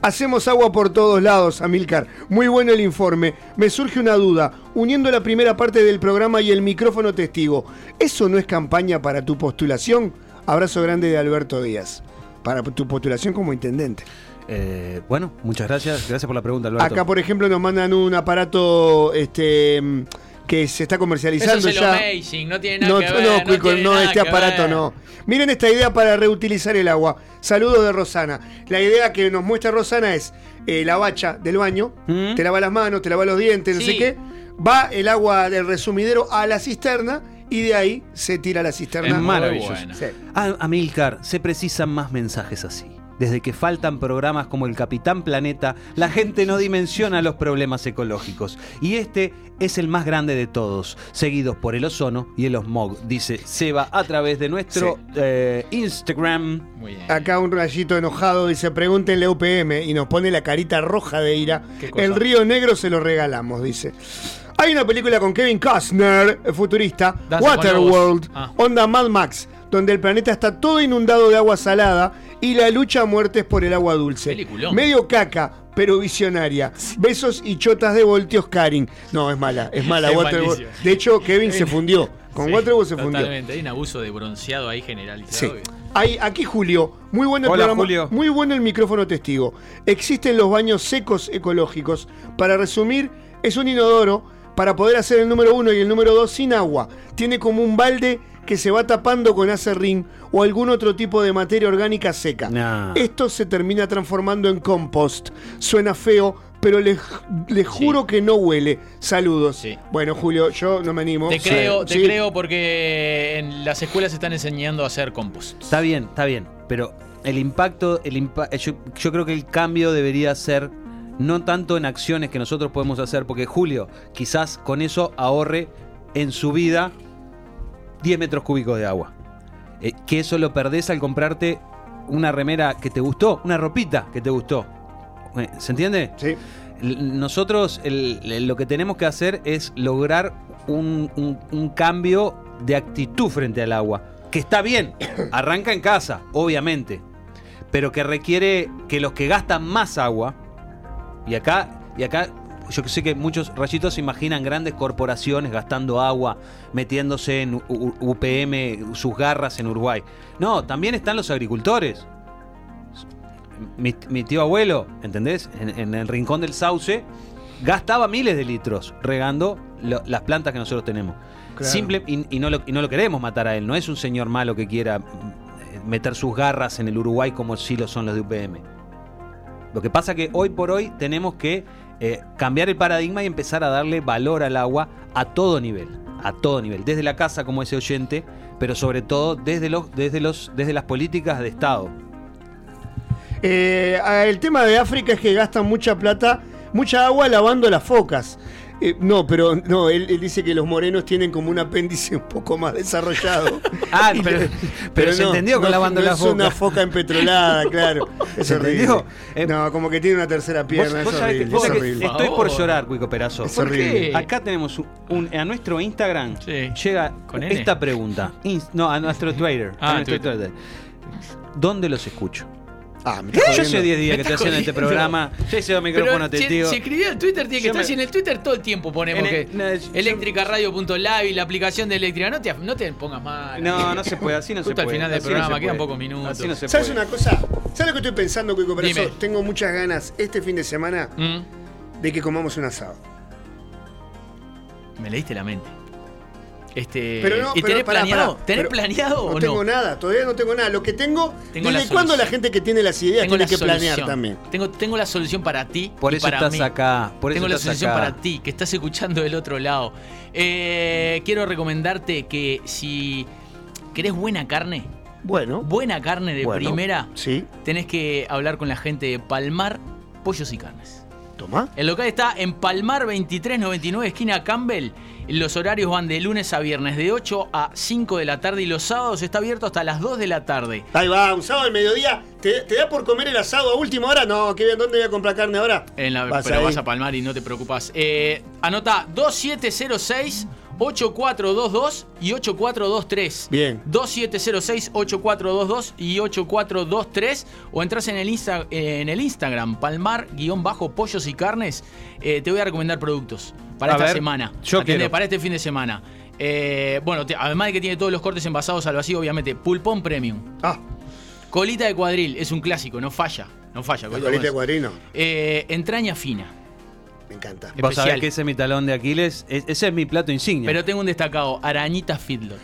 Hacemos agua por todos lados, Amilcar. Muy bueno el informe. Me surge una duda. Uniendo la primera parte del programa y el micrófono testigo, ¿eso no es campaña para tu postulación? Abrazo grande de Alberto Díaz. Para tu postulación como intendente. Eh, bueno, muchas gracias. Gracias por la pregunta, Alberto. Acá, por ejemplo, nos mandan un aparato este, que se está Eso comercializando es el ya. amazing, no tiene nada No, que ver. no, Cuico, tiene no, nada este que aparato ver. no. Miren esta idea para reutilizar el agua. Saludos de Rosana. La idea que nos muestra Rosana es eh, la bacha del baño, ¿Mm? te lava las manos, te lava los dientes, no sé qué. Va el agua del resumidero a la cisterna y de ahí se tira a la cisterna. Es maravilloso. Sí. Ah, Amilcar, se precisan más mensajes así. Desde que faltan programas como el Capitán Planeta, la gente no dimensiona los problemas ecológicos. Y este es el más grande de todos, seguidos por el ozono y el smog, dice Seba a través de nuestro eh, Instagram. Muy bien. Acá un rayito enojado dice, pregúntenle a UPM y nos pone la carita roja de ira. El río negro se lo regalamos, dice. Hay una película con Kevin Costner, futurista, Waterworld. Ah. onda Mad Max, donde el planeta está todo inundado de agua salada y la lucha a muerte es por el agua dulce. Peliculón. Medio caca, pero visionaria. Besos y chotas de voltios Karin. No, es mala, es mala Es. De hecho, Kevin se fundió. Con Sí, Waterworld se fundió. Totalmente, hay un abuso de bronceado ahí Sí. generalizado. Hay, aquí Julio, muy bueno el Hola, programa, Julio. muy bueno el micrófono testigo. Existen los baños secos ecológicos. Para resumir, es un inodoro para poder hacer el número uno y el número dos sin agua. Tiene como un balde que se va tapando con acerrín o algún otro tipo de materia orgánica seca. Nah. Esto se termina transformando en compost. Suena feo, pero les, les juro que no huele. Saludos. Sí. Bueno, Julio, yo no me animo. Te Sí, creo, te sí. creo porque en las escuelas están enseñando a hacer compost. Está bien, está bien, pero el impacto, el impa- yo, yo creo que el cambio debería ser no tanto en acciones que nosotros podemos hacer, porque Julio quizás con eso ahorre en su vida 10 metros cúbicos de agua. Eh, que eso lo perdés al comprarte una remera que te gustó, una ropita que te gustó. Eh, ¿Se entiende? Sí. Nosotros el- el- lo que tenemos que hacer es lograr un, un- un cambio de actitud frente al agua. Que está bien, arranca en casa, obviamente, pero que requiere que los que gastan más agua, y acá, y acá yo sé que muchos rayitos se imaginan grandes corporaciones gastando agua, metiéndose en U- UPM, sus garras en Uruguay. No, también están los agricultores mi, mi tío abuelo, ¿entendés? En, en el rincón del sauce, gastaba miles de litros regando lo- las plantas que nosotros tenemos. Claro. Simple, y, y no lo, y no lo queremos matar a él, no es un señor malo que quiera eh, meter sus garras en el Uruguay como sí lo son los de UPM. Lo que pasa que hoy por hoy tenemos que eh, cambiar el paradigma y empezar a darle valor al agua a todo nivel, a todo nivel, desde la casa como ese oyente, pero sobre todo desde desde los, desde las políticas de Estado. Eh, el tema de África es que gastan mucha plata, mucha agua lavando las focas. Eh, no, pero no, él, él dice que los morenos tienen como un apéndice un poco más desarrollado. Ah, pero- se entendió con no, lavando no la es una foca. foca empetrolada, claro. Es ¿Se horrible. entendió? Eh, no, como que tiene una tercera pierna, Vos- vos es sabés que- horrible. es que estoy por llorar, Cuico Perazo. Es ¿Por horrible. qué? Acá tenemos un, un- a nuestro Instagram Sí. llega ¿Con N? esta pregunta. No, a nuestro Twitter. Ah, a nuestro Twitter. Twitter. ¿Dónde los escucho? Ah, me Yo hace 10 días que estoy haciendo este programa. Ya hice dos micrófonos, te si, si escribió en Twitter, tiene que Yo estar. me- Si en el Twitter todo el tiempo ponemos el- que no, yo- electricaradio.live y la aplicación de Eléctrica. No te, no te pongas mal. No, no se puede, así no se Justo puede. al final del así programa, quedan pocos minutos. Así no se ¿Sabes puede. una cosa? ¿Sabes lo que estoy pensando, Cuico Perazo? Dime. Tengo muchas ganas este fin de semana Mm, de que comamos un asado. Me leíste la mente. Este, Pero no, ¿Y pero tenés pará, planeado? pará. ¿Tenés Pero planeado no o tengo no? nada, todavía no tengo nada. Lo que tengo, Tengo la ¿desde cuándo la gente que tiene las ideas Tengo tiene la que planear también? Tengo, tengo la solución para ti. Por y eso para estás mí. acá. Por eso Tengo la estás solución acá. para ti, que estás escuchando del otro lado. Eh, quiero recomendarte que si querés buena carne, Bueno, buena carne de bueno, primera, Sí, tenés que hablar con la gente de Palmar Pollos y Carnes. toma. El local está en Palmar 2399, esquina Campbell. Los horarios van de lunes a viernes, de 8 a 5 de la tarde y los sábados está abierto hasta las 2 de la tarde. Ahí va, un sábado al mediodía. ¿Te, te da por comer el asado a última hora? No, qué bien, ¿dónde voy a comprar carne ahora? En la- Vas pero ahí. vas a palmar y no te preocupas. Eh, anota 2706 8422 y 8423. Bien. 2706 8422 y 8423 o entras en el, Insta- en el Instagram palmar-pollos y carnes. Eh, te voy a recomendar productos para A esta ver, semana. yo quiero. Para este fin de semana. Eh, bueno, te- además de que tiene todos los cortes envasados al vacío, obviamente, pulpón premium. Ah, Colita de cuadril, es un clásico, no falla. No falla. la colita de. Eh, entraña fina. Me encanta. Vos sabés especial. que ese es mi talón de Aquiles. es- ese es mi plato insignia. Pero tengo un destacado, arañita feedlot.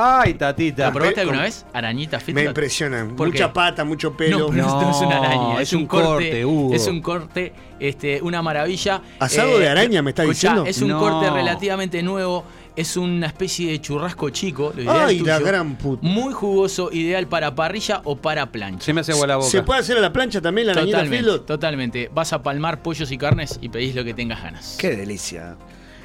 Ay, tatita. ¿Lo probaste alguna vez? Arañita Me feedlot. impresionan. ¿Por Mucha qué? pata, mucho pelo. No, pero esto no es una araña, No, es, es un, corte, corte, Hugo. es un corte, este, una maravilla. Eh, ¿Asado de araña me está escuchá, diciendo? Es un No. corte relativamente nuevo, es una especie de churrasco chico. lo ideal Ay, la gran puta. Muy jugoso, ideal para parrilla o para plancha. Se me hace agua la boca. ¿Se puede hacer a la plancha también la arañita Totalmente, Filo? totalmente. Vas a palmar pollos y carnes y pedís lo que tengas ganas. Qué delicia.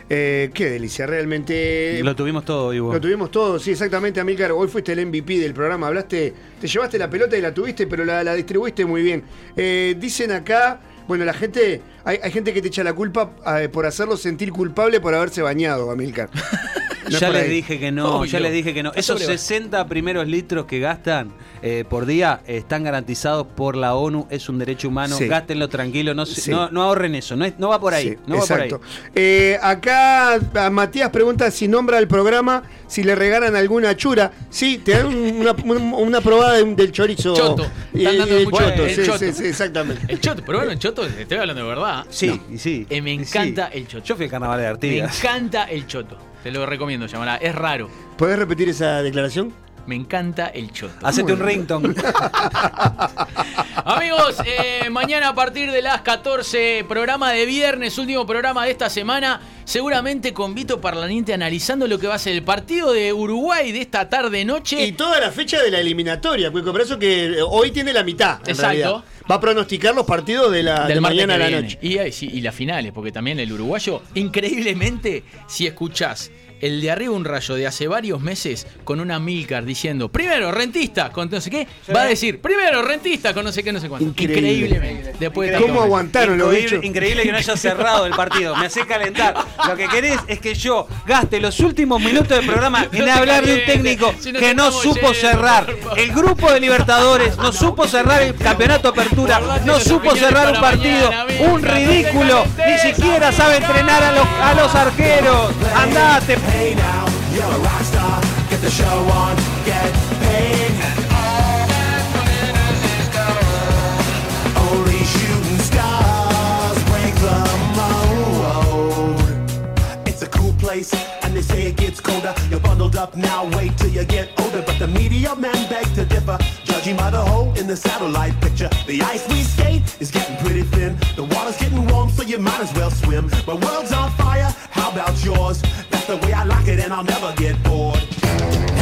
Eh, qué delicia, realmente. Lo tuvimos todo, Ivo. Lo tuvimos todo, sí, exactamente, Amílcar. Hoy fuiste el MVP del programa. Hablaste, te llevaste la pelota y la tuviste, pero la, la distribuiste muy bien. Eh, dicen acá, bueno, la gente, hay, hay gente que te echa la culpa eh, por hacerlo sentir culpable por haberse bañado, Amílcar. No ya les ahí. dije que no, Obvio. ya les dije que no. Esos sobre- 60 primeros litros que gastan eh, por día están garantizados por la ONU, es un derecho humano. Sí. Gástenlo tranquilo, no, Sí. no, no ahorren eso, no, es- no va por ahí. Sí, no va por ahí. exacto. Eh, acá a Matías pregunta si nombra el programa, si le regalan alguna chura. Sí, te dan una, una- una probada del chorizo. Choto. Y- Están dando el mucho choto, el sí, choto. sí, sí, exactamente. El choto, pero bueno, el choto, estoy hablando de verdad. Sí, sí. Eh, me encanta sí. el choto. Yo fui al carnaval de Me Artigas. encanta el choto. Te lo recomiendo, llamará. Es raro. ¿Podés repetir esa declaración? Me encanta el choto. Hacete un ringtone. Amigos, eh, mañana a partir de las 14, programa de viernes, último programa de esta semana, seguramente con Vito Parlaniente analizando lo que va a ser el partido de Uruguay de esta tarde-noche. Y toda la fecha de la eliminatoria, Cuico, por eso que eh, hoy tiene la mitad. en Exacto. realidad. Va a pronosticar los partidos de, la, de del mañana a la viene. noche. Y, eh, y las finales, porque también el uruguayo, increíblemente, si escuchás el de arriba un rayo de hace varios meses con una Milcar diciendo, primero rentista con no sé qué, va a decir, primero rentista con no sé qué, no sé cuánto. Increíble. Después de ¿Cómo aguantaron los Increíble, increíble que no haya cerrado el partido. Me hace calentar. Lo que querés es que yo gaste los últimos minutos del programa en hablar de un técnico si no que no supo yendo, cerrar el grupo de Libertadores, no supo cerrar el campeonato apertura, no supo cerrar un partido, un ridículo, ni siquiera sabe entrenar a los, a los arqueros. Andate. Hey now, you're a rock star. Get the show on, get paid. And all that glitters is gold. Only shooting stars break the mold. It's a cool place, and they say it gets colder. You're bundled up now, wait till you get older. But the media men beg to differ, by the hole in the satellite picture. The ice we skate is getting pretty thin. The water's getting warm, so you might as well swim. My world's on fire, how about yours? That's the way I like it, and I'll never get bored.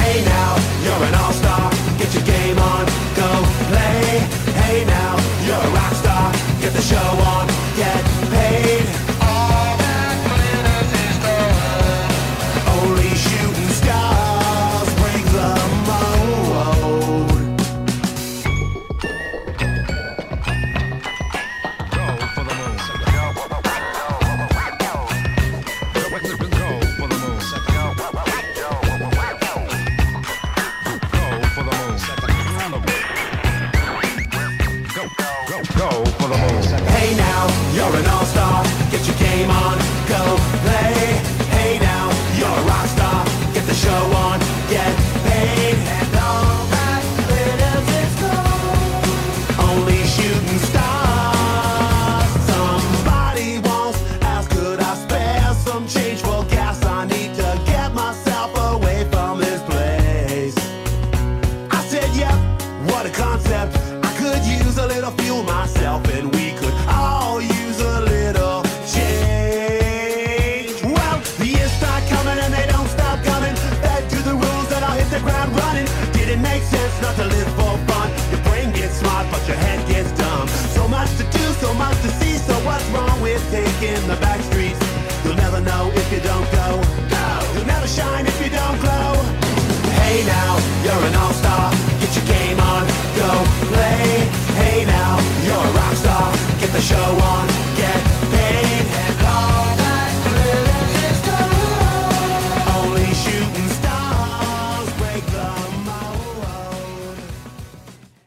Hey now, you're an all-star. Get your game on, go play. Hey now, you're a rock star. Get the show on, get show on,